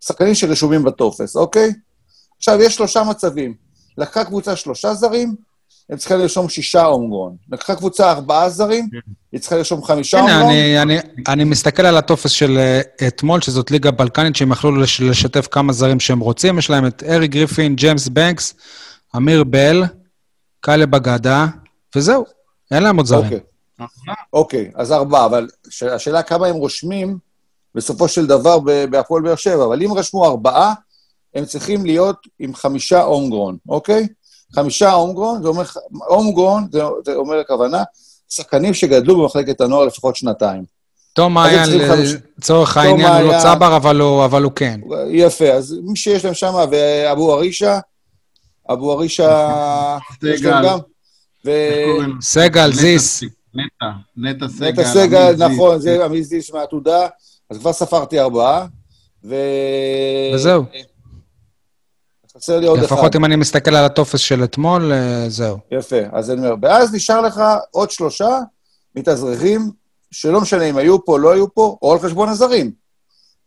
שחקנים שרשומים בטופס, אוקיי? עכשיו, יש שלושה מצבים. לקחה קבוצה שלושה זרים, הם צריכים לרשום שישה הומגרון. לקחה קבוצה ארבעה זרים, היא צריכה לרשום חמישה הנה, הומגרון. אני, אני, אני מסתכל על הטופס של אה, אתמול, שזאת ליגה בלקנית, שהם יכלו לש, לשתף כמה זרים שהם רוצים. יש להם את ארי גריפין, ג'יימס בנקס, אמיר בל, קאלב אגדה, וזהו. אין להם עוד זרים. אוקיי. אוקיי, אז ארבעה, אבל ש- השאלה כמה הם רושמים בסופו של דבר בהפועל באר שבע, אבל אם רשמו ארבעה, הם צריכים להיות עם חמישה הומגרון, אוקיי? חמישה הומגרון, זה אומר, הומגרון, זה, זה אומר הכוונה, שחקנים שגדלו במחלקת הנוער לפחות שנתיים. תום מעיין, לצורך העניין, הוא לא צבר, אבל הוא, אבל הוא כן. יפה, אז מי שיש להם שם, ואבו ערישה, אבו ערישה, יש להם. גם, ו... סגל, זיס. נטע, נטע סגל. נטע סגל. נכון, זה עמית זיס מהעתודה, אז כבר ספרתי ארבעה, ו... וזהו. חסר לי עוד אחד. לפחות אם אני מסתכל על הטופס של אתמול, אה, זהו. יפה, אז אני אומר, ואז נשאר לך עוד שלושה מתאזרחים, שלא משנה אם היו פה, לא היו פה, או על חשבון הזרים.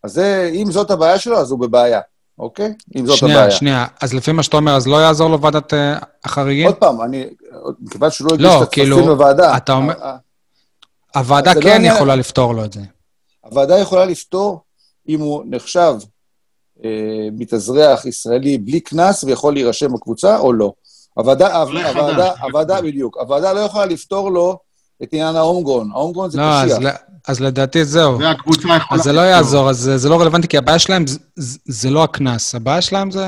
אז זה, אם זאת הבעיה שלו, אז הוא בבעיה. אוקיי? אם זאת שנייה, הבעיה. שנייה. אז לפי מה שאתה אומר, אז לא יעזור לו ועדת אה, החריגים? עוד פעם, אני, מכיוון שהוא לא הגיש לא, את הטפסים כאילו, לוועדה, אתה אומר- ה- ה- הוועדה לא כן עניין- יכולה לפתור לו את זה. הוועדה יכולה לפתור אם הוא נחשב אה, מתאזרח ישראלי בלי קנס ויכול להירשם בקבוצה או לא. הוועדה, הוועדה, הוועדה. בדיוק, הוועדה לא יכולה לפתור לו את עניין ההומגרון. ההומגרון זה לא, אז, קשיח. אז לדעתי זהו. זה הקבוצה יכולה... אז זה לא. יעזור, אז זה- זה לא רלוונטי, כי הבעיה שלהם זה- לא הקנס, הבעיה שלהם זה...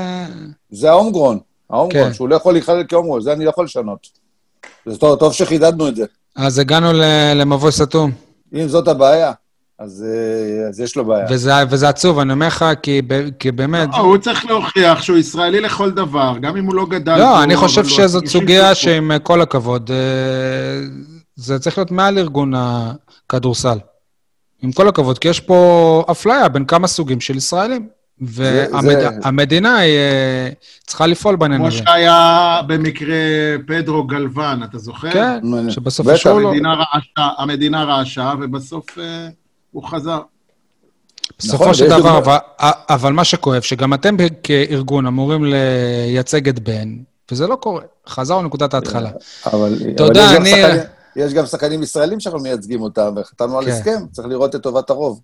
זה ההומגרון, ההומגרון, כן. שהוא לא יכול להיכלל כהומגרון, זה אני לא יכול לשנות. זה טוב, טוב שחידדנו את זה. אז הגענו למבוי סתום, אם זאת הבעיה, אז, אה, אז יש לו בעיה. וזה, וזה עצוב, אני אומר לך, כי, כי באמת... לא, הוא צריך להוכיח שהוא ישראלי לכל דבר, גם אם הוא לא גדל לא, אני אבל חושב שזאת סוגיה. שעם אה, כל הכבוד, אה, זה צריך להיות מעל ארגון הכדורסל. עם כל הכבוד, כי יש פה אפליה בין כמה סוגים של ישראלים. זה- והמדינה צריכה לפעול בעניין כמו הזה. שהיה במקרה פדרו גלוון, אתה זוכר? כן, נו, שבסוף בטח, אישרו לו. המדינה רעשה, ובסוף הוא חזר. בסופו נכון, של דבר, דוגמה- אבל, אבל מה שכואב, שגם אתם כארגון אמורים לייצג את בן, וזה לא קורה. חזרנו לנקודת ההתחלה. אבל, תודה, אבל יש גם ניר. שחקנים- יש גם שחקנים ישראלים שאנחנו מייצגים אותם, וחתמנו על כן. הסכם, צריך לראות את טובת הרוב.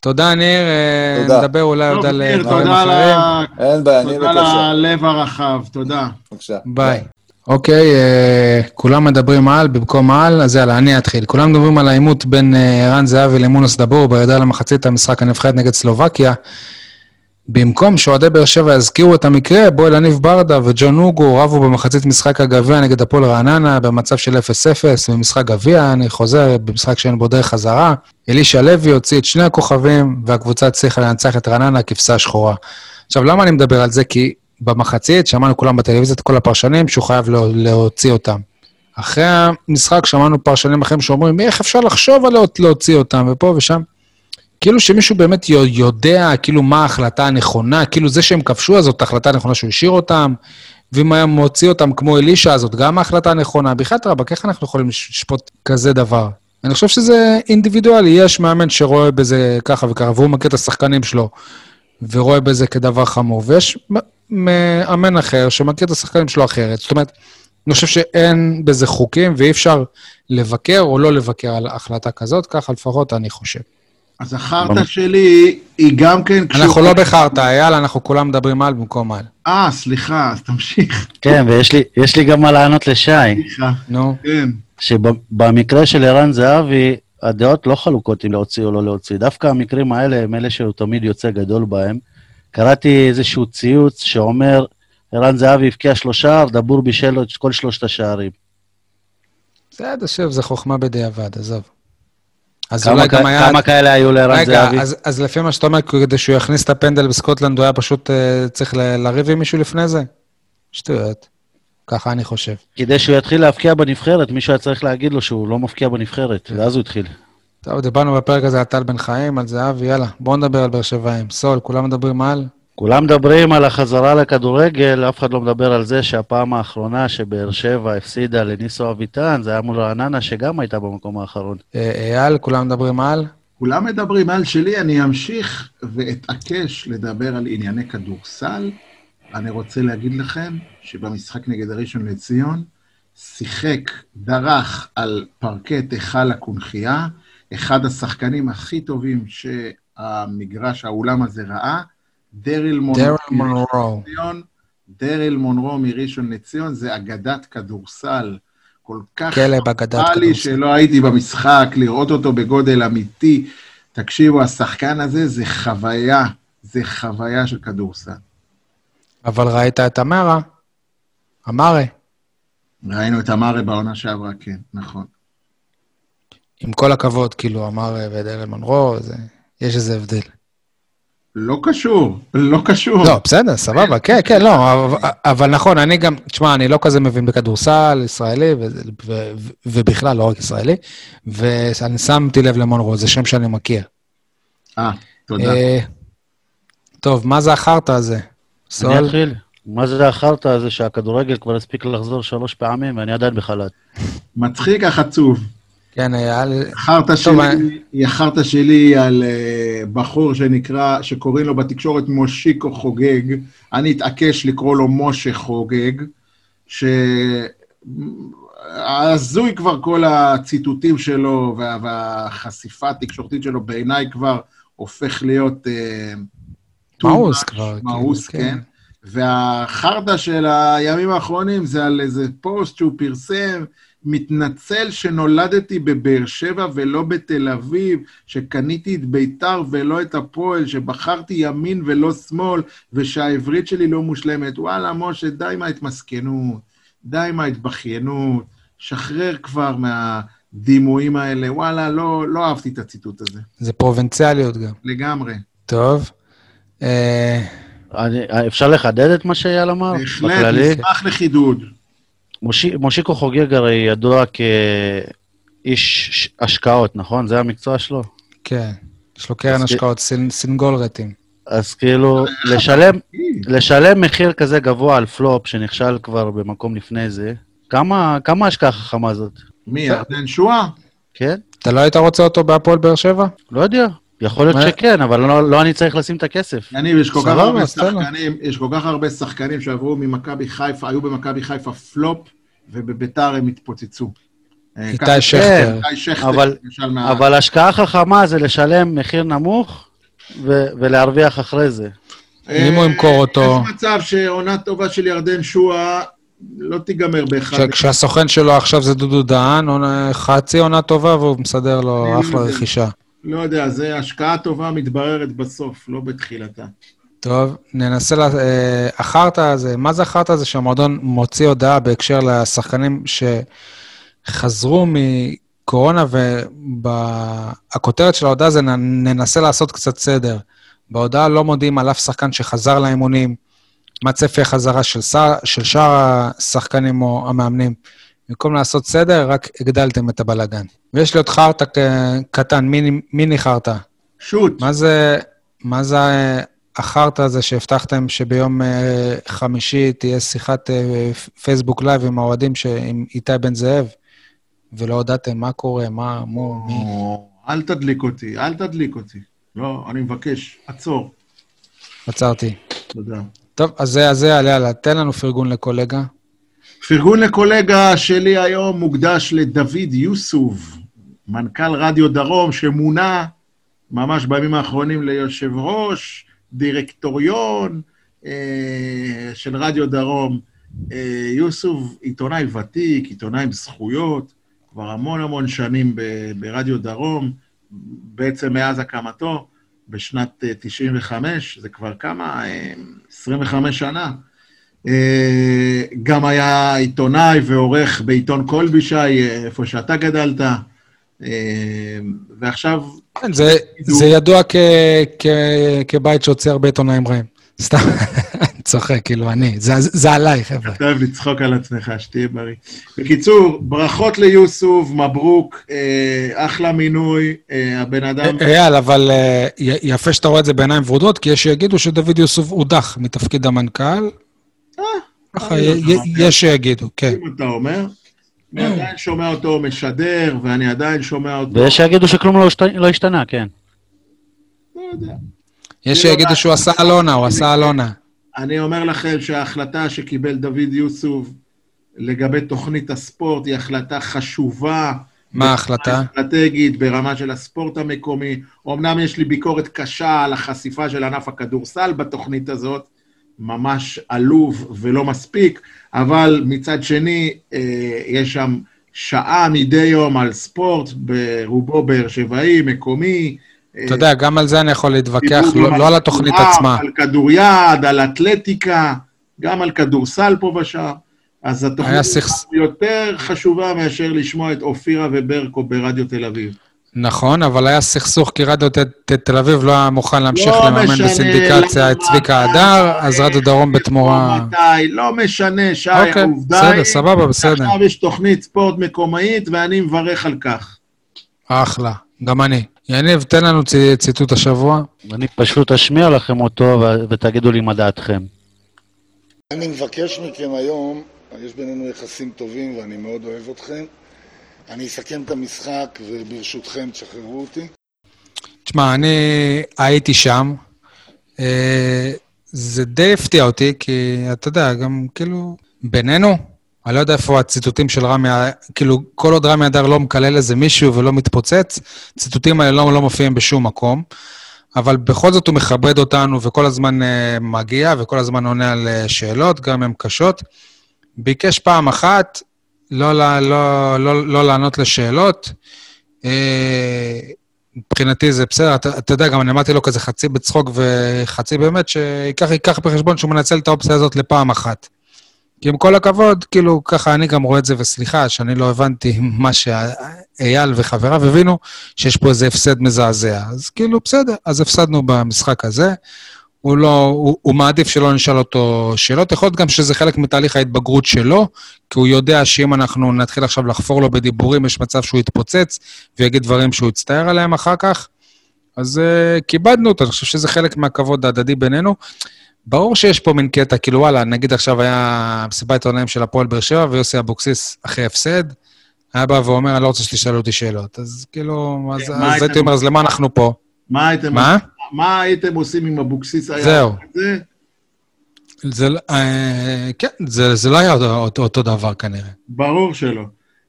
תודה, ניר. אה, תודה. נדבר אולי עוד על אה, ניר, דברים תודה אחרים. אין בעיה, אני תודה על. הלב הרחב, תודה. בבקשה. ביי. אוקיי, אה, כולם מדברים על במקום על, אז יאללה, אני אתחיל. כולם מדברים על העימות בין אה, ערן זהבי למונוס דבור בירידה למחצית המשחק הנבחרת נגד סלובקיה. במקום שאוהדי באר שבע יזכירו את המקרה, בו אלניב ברדה וג'ון אוגו רבו במחצית משחק הגביע נגד הפועל רעננה במצב של 0-0 במשחק גביע, אני חוזר, במשחק שאין בו דרך חזרה. אלישע לוי הוציא את שני הכוכבים, והקבוצה הצליחה לנצח את רעננה כבשה שחורה. עכשיו, למה אני מדבר על זה? כי במחצית שמענו כולם בטלוויזיה, את כל הפרשנים, שהוא חייב לה, להוציא אותם. אחרי המשחק שמענו פרשנים אחרים שאומרים, איך אפשר לחשוב על להוצ- להוציא אותם, ופה ושם. כאילו שמישהו באמת יו- יודע, כאילו, מה ההחלטה הנכונה, כאילו זה שהם כבשו, אז זאת ההחלטה הנכונה שהוא השאיר אותם, ואם היה מוציא אותם כמו אלישע, זאת גם ההחלטה הנכונה. בחייאת רבאק, איך אנחנו יכולים לש- לשפוט כזה דבר? אני חושב שזה אינדיבידואלי, יש מאמן שרואה בזה ככה וככה, והוא מכיר את השחקנים שלו, ורואה בזה כדבר חמור, ויש מאמן אחר שמכיר את השחקנים שלו אחרת. זאת אומרת, אני חושב שאין בזה חוקים, ואי אפשר לבקר או לא לבקר על החלטה כזאת, ככה לפחות אני חושב. אז החרטא שלי היא גם כן... כשהוא- אנחנו לא בחרטא, אייל, אנחנו כולם מדברים על במקום על. אה, סליחה, אז תמשיך. כן, ויש לי, יש לי גם מה לענות לשי, סליחה. נו, כן. שבמקרה של ערן זהבי, הדעות לא חלוקות אם להוציא או לא להוציא. דווקא המקרים האלה הם אלה שהוא תמיד יוצא גדול בהם. קראתי איזשהו ציוץ שאומר, ערן זהבי הבקיע שלושה, דבור בישל את כל שלושת השערים. בסדר, שוב, זה חוכמה בדיעבד, עזוב. אז אולי גם היה... כמה כאלה היו לערן רגע, זהבי? אז, אז לפי מה שאתה אומר, כדי שהוא יכניס את הפנדל בסקוטלנד, הוא היה פשוט uh, צריך ל- לריב עם מישהו לפני זה? שטויות. ככה אני חושב. כדי שהוא יתחיל להבקיע בנבחרת, מישהו היה צריך להגיד לו שהוא לא מבקיע בנבחרת, כן. ואז הוא התחיל. טוב, דיברנו בפרק הזה על טל בן חיים, על זהבי, יאללה, בואו נדבר על באר שבעים. סול, כולם מדברים על? כולם מדברים על החזרה לכדורגל, אף אחד לא מדבר על זה שהפעם האחרונה שבאר שבע הפסידה לניסו אביטן, זה היה מול רעננה, שגם הייתה במקום האחרון. אה, אייל, כולם מדברים על? כולם מדברים על שלי, אני אמשיך ואתעקש לדבר על ענייני כדורסל. אני רוצה להגיד לכם שבמשחק נגד הראשון לציון, שיחק, דרך על פרקט היכל הקונכייה, אחד השחקנים הכי טובים שהמגרש, האולם הזה ראה, דריל מונרו. דריל מונרו מראשון לציון זה אגדת כדורסל. כל כך חבל לי. שלא הייתי במשחק, לראות אותו בגודל אמיתי. תקשיבו, השחקן הזה זה חוויה, זה חוויה של כדורסל. אבל ראית את המרה? המרה. ראינו את אמרה בעונה שעברה, כן, נכון. עם כל הכבוד, כאילו, המרה ודרל מונרו, זה... יש איזה הבדל. לא קשור, לא קשור. לא, בסדר, סבבה, כן, כן, לא, אבל- אבל נכון, אני גם, תשמע, אני לא כזה מבין בכדורסל ישראלי, ו- ו- ובכלל, לא רק ישראלי, ואני שמתי לב למונרו, זה שם שאני מכיר. אה, תודה. אה, טוב, מה זה החרטא הזה? אני? אתחיל. מה זה החרטא הזה שהכדורגל כבר הספיק לחזור שלוש פעמים ואני עדיין בחל"ת? מצחיק אך עצוב. כן, היה... לי- החרטא שלי, החרטא שלי על אה, בחור שנקרא, שקוראים לו בתקשורת מושיקו חוגג, אני אתעקש לקרוא לו משה חוגג, שהזוי כבר כל הציטוטים שלו וה, והחשיפה התקשורתית שלו בעיניי כבר הופך להיות... אה, מאוס כבר, מאוס, כאילו, כן. כן. והחרטא של הימים האחרונים זה על איזה פוסט שהוא פרסם, מתנצל שנולדתי בבאר שבע ולא בתל אביב, שקניתי את ביתר ולא את הפועל, שבחרתי ימין ולא שמאל, ושהעברית שלי לא מושלמת. וואלה, משה, די עם ההתמסכנות, די עם ההתבכיינות, שחרר כבר מהדימויים האלה. וואלה, לא, לא אהבתי את הציטוט הזה, זה פרובינציאליות גם. לגמרי. טוב. אה, אני, אפשר לחדד את מה שאייל אמר? בהחלט? נשמח לחידוד. מושי, מושיקו חוגג הרי ידוע כאיש השקעות, נכון? זה המקצוע שלו? כן, יש לו קרן השקעות, סינ- סינגולרטים. אז כאילו, לשלם, לשלם מחיר כזה גבוה על פלופ שנכשל כבר במקום לפני זה, כמה, כמה השקעה חכמה זאת? מי, ירדן שועה? כן? אתה לא היית רוצה אותו בהפועל באר שבע? לא יודע. יכול להיות מה? שכן, אבל לא, לא אני צריך לשים את הכסף. יניב, יש כל כך הרבה. שחקנים, יש כל כך הרבה שחקנים שעברו ממכבי חיפה, היו במכבי חיפה פלופ, ובביתר הם התפוצצו. אה, איתי ככה- שכטר. איתי שכטר, אבל- למשל, מה... אבל השקעה חכמה זה לשלם מחיר נמוך ו- ולהרוויח אחרי זה. אה, אם הוא ימכור אותו- יש מצב שעונה טובה של ירדן שועה לא תיגמר באחד. כש- כשהסוכן שלו עכשיו זה דודו דהן, חצי עונה טובה והוא מסדר לו אחלה. רכישה. לא יודע, זה השקעה טובה מתבררת בסוף, לא בתחילתה. טוב, ננסה, לה- אה, החרטא הזה, מה זה החרטא הזה שהמועדון מוציא הודעה בהקשר לשחקנים שחזרו מקורונה, והכותרת של ההודעה זה "נ- ננסה לעשות קצת סדר. בהודעה לא מודיעים על אף שחקן שחזר לאימונים, מה צפי החזרה של, שר, של שאר השחקנים או המאמנים. במקום לעשות סדר, רק הגדלתם את הבלגן. ויש לי עוד חרטא קטן, מיני, מיני חרטא. shoot. מה זה, מה זה אה, החרטא הזה שהבטחתם שביום אה, חמישי תהיה שיחת אה, פייסבוק live עם האוהדים ש- עם איתי בן זאב, ולא הודעתם מה קורה, מה, מו, מי? אל תדליק אותי, אל תדליק אותי. לא, אני מבקש, עצור. עצרתי. תודה. טוב, אז זה, אז זה, יאללה, תן לנו פרגון לקולגה. פרגון לקולגה שלי היום מוקדש לדוד יוסוף, מנכ"ל רדיו דרום, שמונה ממש בימים האחרונים ליושב ראש, דירקטוריון אה, של רדיו דרום. אה, יוסוף עיתונאי ותיק, עיתונאי עם זכויות, כבר המון המון שנים ב- ברדיו דרום, בעצם מאז הקמתו, בשנת אה, 95, זה כבר כמה? אה, 25 שנה. אה, גם היה עיתונאי ועורך בעיתון קולבישי, אה, איפה שאתה גדלת, אה, ועכשיו, כן, זה, זה ידוע כ, כ, כבית שהוציא הרבה עיתונאים רעים. סתם, אני צוחק, כאילו, אני, זה, זה עליי, חבר'ה. אתה אוהב לצחוק על עצמך, שתהיה בריא. בקיצור, ברכות ליוסוף, מברוק, אה, אחלה מינוי, אה, הבן אדם... אייל, אבל אה, יפה שאתה רואה את זה בעיניים ורודות, כי יש שיגידו שדוד יוסוף הודח מתפקיד המנכ"ל. ככה, לא שמעתי. י- יש שיגידו, כן. אם אתה אומר, אני עדיין שומע אותו משדר, ואני עדיין שומע אותו... ויש שיגידו שכלום לא. לא השתנה, כן. לא יודע. יש שיגידו שהוא עשה אלונה, הוא עשה אלונה. אני אומר לכם שההחלטה שקיבל דוד יוסוף לגבי תוכנית הספורט היא החלטה חשובה. מה ההחלטה? אסטרטגית ברמה של הספורט המקומי. אמנם יש לי ביקורת קשה על החשיפה של ענף הכדורסל בתוכנית הזאת, ממש עלוב ולא מספיק, אבל מצד שני, אה, יש שם שעה מדי יום על ספורט, ברובו באר שבעי, מקומי. אה, אתה יודע, גם על זה אני יכול להתווכח, לא לא על התוכנית עצמה. על כדוריד, על אתלטיקה, גם על כדורסל פה ושם. אז התוכנית יותר חשובה מאשר לשמוע את אופירה וברקו ברדיו תל אביב. נכון, אבל היה סכסוך, כי רדיו תל אביב לא היה מוכן להמשיך לא לממן בסינדיקציה את למה, צביקה הדר, אז רדיו דרום בתמורה... מתי, לא משנה, שי, אוקיי, העובדה בסדר, היא, סבבה, בסדר. עכשיו יש תוכנית ספורט מקומית, ואני מברך על כך. אחלה, גם אני. יניב, תן לנו צ- ציטוט השבוע. אני פשוט אשמיע לכם אותו ו... ותגידו לי מה דעתכם. אני מבקש מכם היום, יש בינינו יחסים טובים ואני מאוד אוהב אתכם, אני אסכם את המשחק, וברשותכם תשחררו אותי. תשמע, אני הייתי שם. אה, זה די הפתיע אותי, כי אתה יודע, גם כאילו, בינינו, אני לא יודע איפה הציטוטים של רמי, כאילו, כל עוד רמי אדר לא מקלל איזה מישהו ולא מתפוצץ, הציטוטים האלה לא, לא מופיעים בשום מקום. אבל בכל זאת הוא מכבד אותנו וכל הזמן uh, מגיע וכל הזמן עונה על uh, שאלות, גם הן קשות. ביקש פעם אחת לא, לא, לא, לא, לענות לשאלות. Uh, מבחינתי זה בסדר, אתה, אתה יודע, גם אני אמרתי לו כזה חצי בצחוק וחצי באמת, שייקח בחשבון שהוא מנצל את האופציה הזאת לפעם אחת. כי עם כל הכבוד, כאילו, ככה אני גם רואה את זה, וסליחה שאני לא הבנתי מה שאייל וחבריו הבינו, שיש פה איזה הפסד מזעזע. אז כאילו, בסדר, אז הפסדנו במשחק הזה. הוא לא, הוא, הוא מעדיף שלא נשאל אותו שאלות. יכול להיות גם שזה חלק מתהליך ההתבגרות שלו, כי הוא יודע שאם אנחנו נתחיל עכשיו לחפור לו בדיבורים, יש מצב שהוא יתפוצץ ויגיד דברים שהוא יצטער עליהם אחר כך. אז uh, כיבדנו אותו, אני חושב שזה חלק מהכבוד ההדדי בינינו. ברור שיש פה מין קטע, כאילו וואלה, נגיד עכשיו היה מסיבת עיתונאים של הפועל באר שבע, ויוסי אבוקסיס, אחרי הפסד, היה בא ואומר, אני לא רוצה שתשאלו אותי שאלות. אז כאילו, אז, אז הייתי אומר, אז למה אנחנו פה? מה הייתם, מה? מה הייתם עושים עם אבוקסיס היה? זהו. זה? זה, לא- אה, כן, זה, זה לא היה אותו, אותו דבר כנראה. ברור שלא.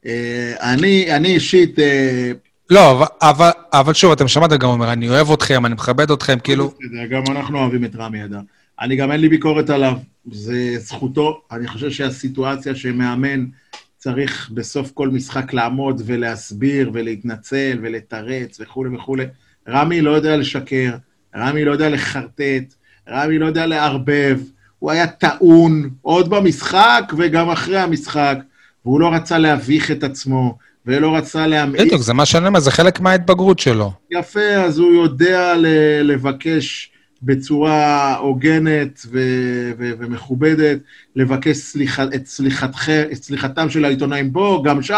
אה, אני, אני אישית... אה, לא, אבל, אבל, אבל שוב, אתם שמעתם גם אומר, אני אוהב אתכם, אני מכבד אתכם, כאילו... בסדר, גם אנחנו אוהבים את רמי אדר. אני גם אין לי ביקורת עליו, זה זכותו. אני חושב שהסיטואציה שמאמן צריך בסוף כל משחק לעמוד ולהסביר ולהתנצל ולתרץ וכולי וכולי. רמי לא יודע לשקר, רמי לא יודע לחרטט, רמי לא יודע לערבב. הוא היה טעון עוד במשחק וגם אחרי המשחק, והוא לא רצה להביך את עצמו, ולא רצה להמעיט. בדיוק, זה מה שאני אומר, זה חלק מההתבגרות שלו. יפה, אז הוא יודע לבקש בצורה הוגנת ו- ו- ומכובדת, לבקש סליח- את, סליחתכ- את סליחתם של העיתונאים. בוא, גם שי,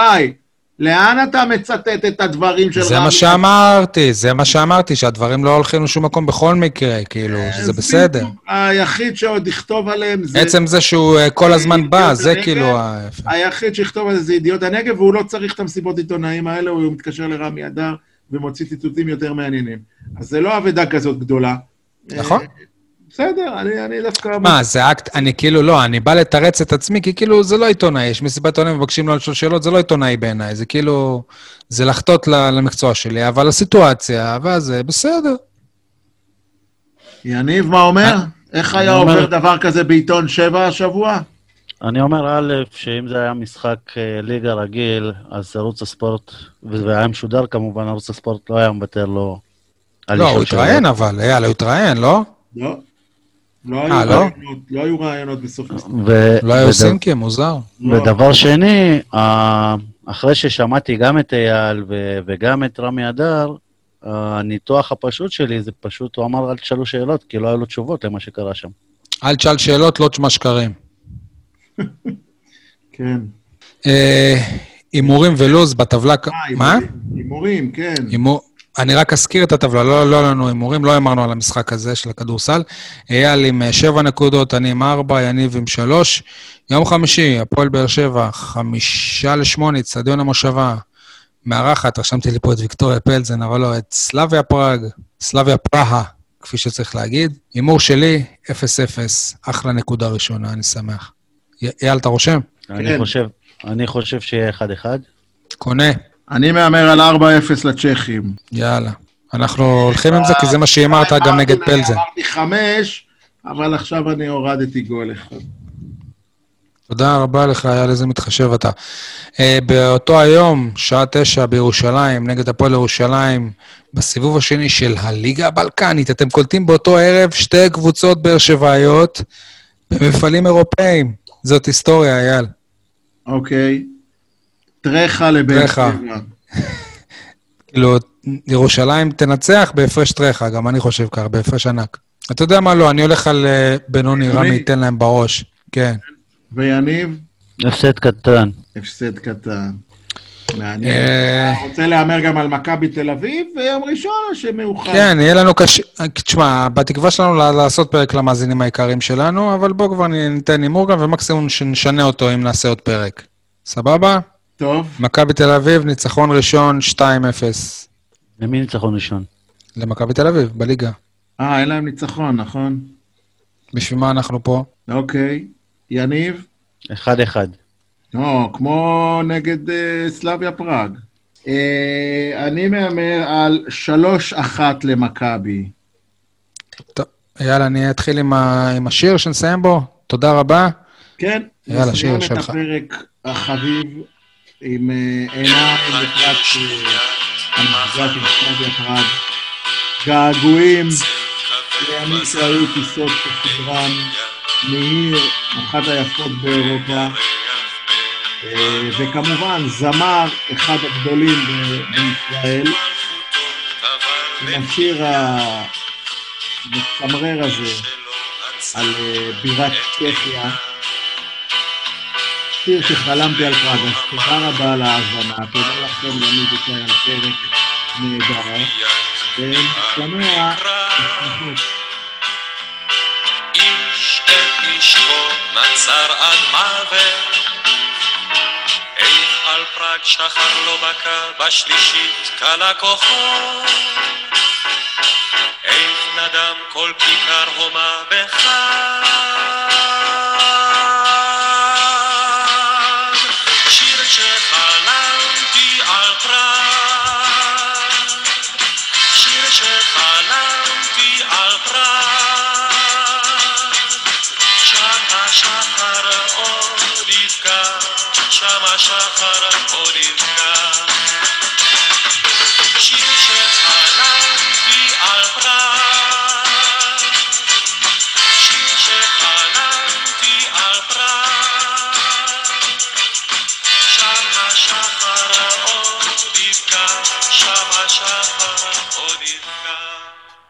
לאן אתה מצטט את הדברים של זה רמי? מה שאמרתי, זה מה שאמרתי, שהדברים לא הולכים לשום מקום בכל מקרה, כאילו, שזה בסדר. היחיד שעוד יכתוב עליהם זה... עצם זה שהוא אה, כל הזמן בא, זה. כאילו... היחיד שיכתוב על זה זה ידיעות הנגב, והוא לא צריך את המסיבות עיתונאים האלה, הוא מתקשר לרמי אדר ומוציא ציטוטים יותר מעניינים. אז זה לא אבדה כזאת גדולה. נכון. אה, בסדר, אני, אני דווקא... מה, זה אקט, אני כאילו, לא, אני בא לתרץ את עצמי, כי כאילו זה לא עיתונאי, יש מסיבת עיתונאים מבקשים לו לשאול שאלות, זה לא עיתונאי בעיניי, זה כאילו, זה לחטות ל- למקצוע שלי, אבל הסיטואציה, וזה בסדר. יניב, מה אומר? איך היה אומר- עובר דבר כזה בעיתון שבע השבוע? אני אומר, א', שאם זה היה משחק אה, ליגה רגיל, אז ערוץ הספורט, וזה היה משודר כמובן, ערוץ הספורט לא היה מוותר לו לא, הוא. התראיין אבל, אייל, הוא התראיין, לא? לא. לא אה, היו לא? רעיונות, לא היו רעיונות בסוף המשחק. לא היו סינקים, מוזר. ודבר שני, אחרי ששמעתי גם את אייל ו- וגם את רמי אדר, הניתוח הפשוט שלי זה פשוט, הוא אמר, אל תשאלו שאלות, כי לא היו לו תשובות למה שקרה שם. אל תשאל שאלות, לא תשמע שקרים. כן. אה, הימורים ולוז בטבלה... אה, מה? הימורים, כן. אני רק אזכיר את הטבלה, לא, לא לנו הימורים, לא אמרנו על המשחק הזה של הכדורסל. אייל עם אה, שבע נקודות, אני עם ארבע, יניב עם שלוש. יום חמישי, הפועל באר שבע, חמישה לשמונה, אצטדיון המושבה. מארחת, רשמתי לי פה את ויקטוריה פלזן, אבל לא, את סלאביה פראג, סלאביה פרהה, כפי שצריך להגיד. הימור שלי, 0-0, אחלה נקודה ראשונה, אני שמח. אייל, אתה רושם? אני חושב, אני חושב שיהיה 1-1. קונה. אני מהמר על 4-0 לצ'כים. יאללה. אנחנו הולכים עם זה, כי זה מה שהימרת גם נגד פלזן. אמרתי חמש, אבל עכשיו אני הורדתי גול אחד. תודה רבה לך, היה לזה מתחשב אתה. Uh, באותו היום, שעה תשע בירושלים, נגד הפועל ירושלים, בסיבוב השני של הליגה הבלקנית, אתם קולטים באותו ערב שתי קבוצות באר שבעיות במפעלים אירופאיים. זאת היסטוריה, אייל. אוקיי. טרחה לבאר טרחה. שבע. כאילו, ירושלים תנצח בהפרש טרחה, גם אני חושב ככה, בהפרש ענק. אתה יודע מה לא, אני הולך על אה, בינוני, בינוני? רמי ייתן להם בראש. כן. ויניב, הפסד קטן. הפסד קטן. מעניין. אה, רוצה להמר גם על מכבי תל אביב ביום ראשון או שמאוחר? כן, יהיה לנו קשה... תשמע, בתקווה שלנו ל- לעשות פרק למאזינים העיקריים שלנו, אבל בואו כבר ניתן הימור גם, ומקסימום שנשנה אותו אם נעשה עוד פרק. סבבה? טוב, מכבי תל אביב, ניצחון ראשון 2-0 למי ניצחון ראשון? למכבי תל אביב, בליגה. אה, אין להם ניצחון, נכון? בשביל מה אנחנו פה? אוקיי. יניב? אחד אחד. לא, כמו נגד אה, סלאביה פראג. אה, אני מהמר על 3-1 למכבי. טוב, יאללה, אני אתחיל עם, ה... עם השיר שנסיים בו. תודה רבה. כן, יאללה, שיר נסיים את שלך. הפרק החביב עם אה, עיניים לקראת אה, המפגש עם סלאביה פראג. געגועים לימים שהיו טיסות כסדרן, מעיר, אחת היפות באירופה, אה, וכמובן זמר אחד הגדולים בישראל, עם השיר המצמרר הזה על בירת צ'כיה, שיר שחלמתי על פראג, אז תודה רבה על ההאזנה, תודה לכם יניב ושי על פרק נהדר, על פראג שחר לא בקע בשלישית כלה כוחו. איך נדם כל כיכר הומה בחג. שם השחר עוד יבקע. שיר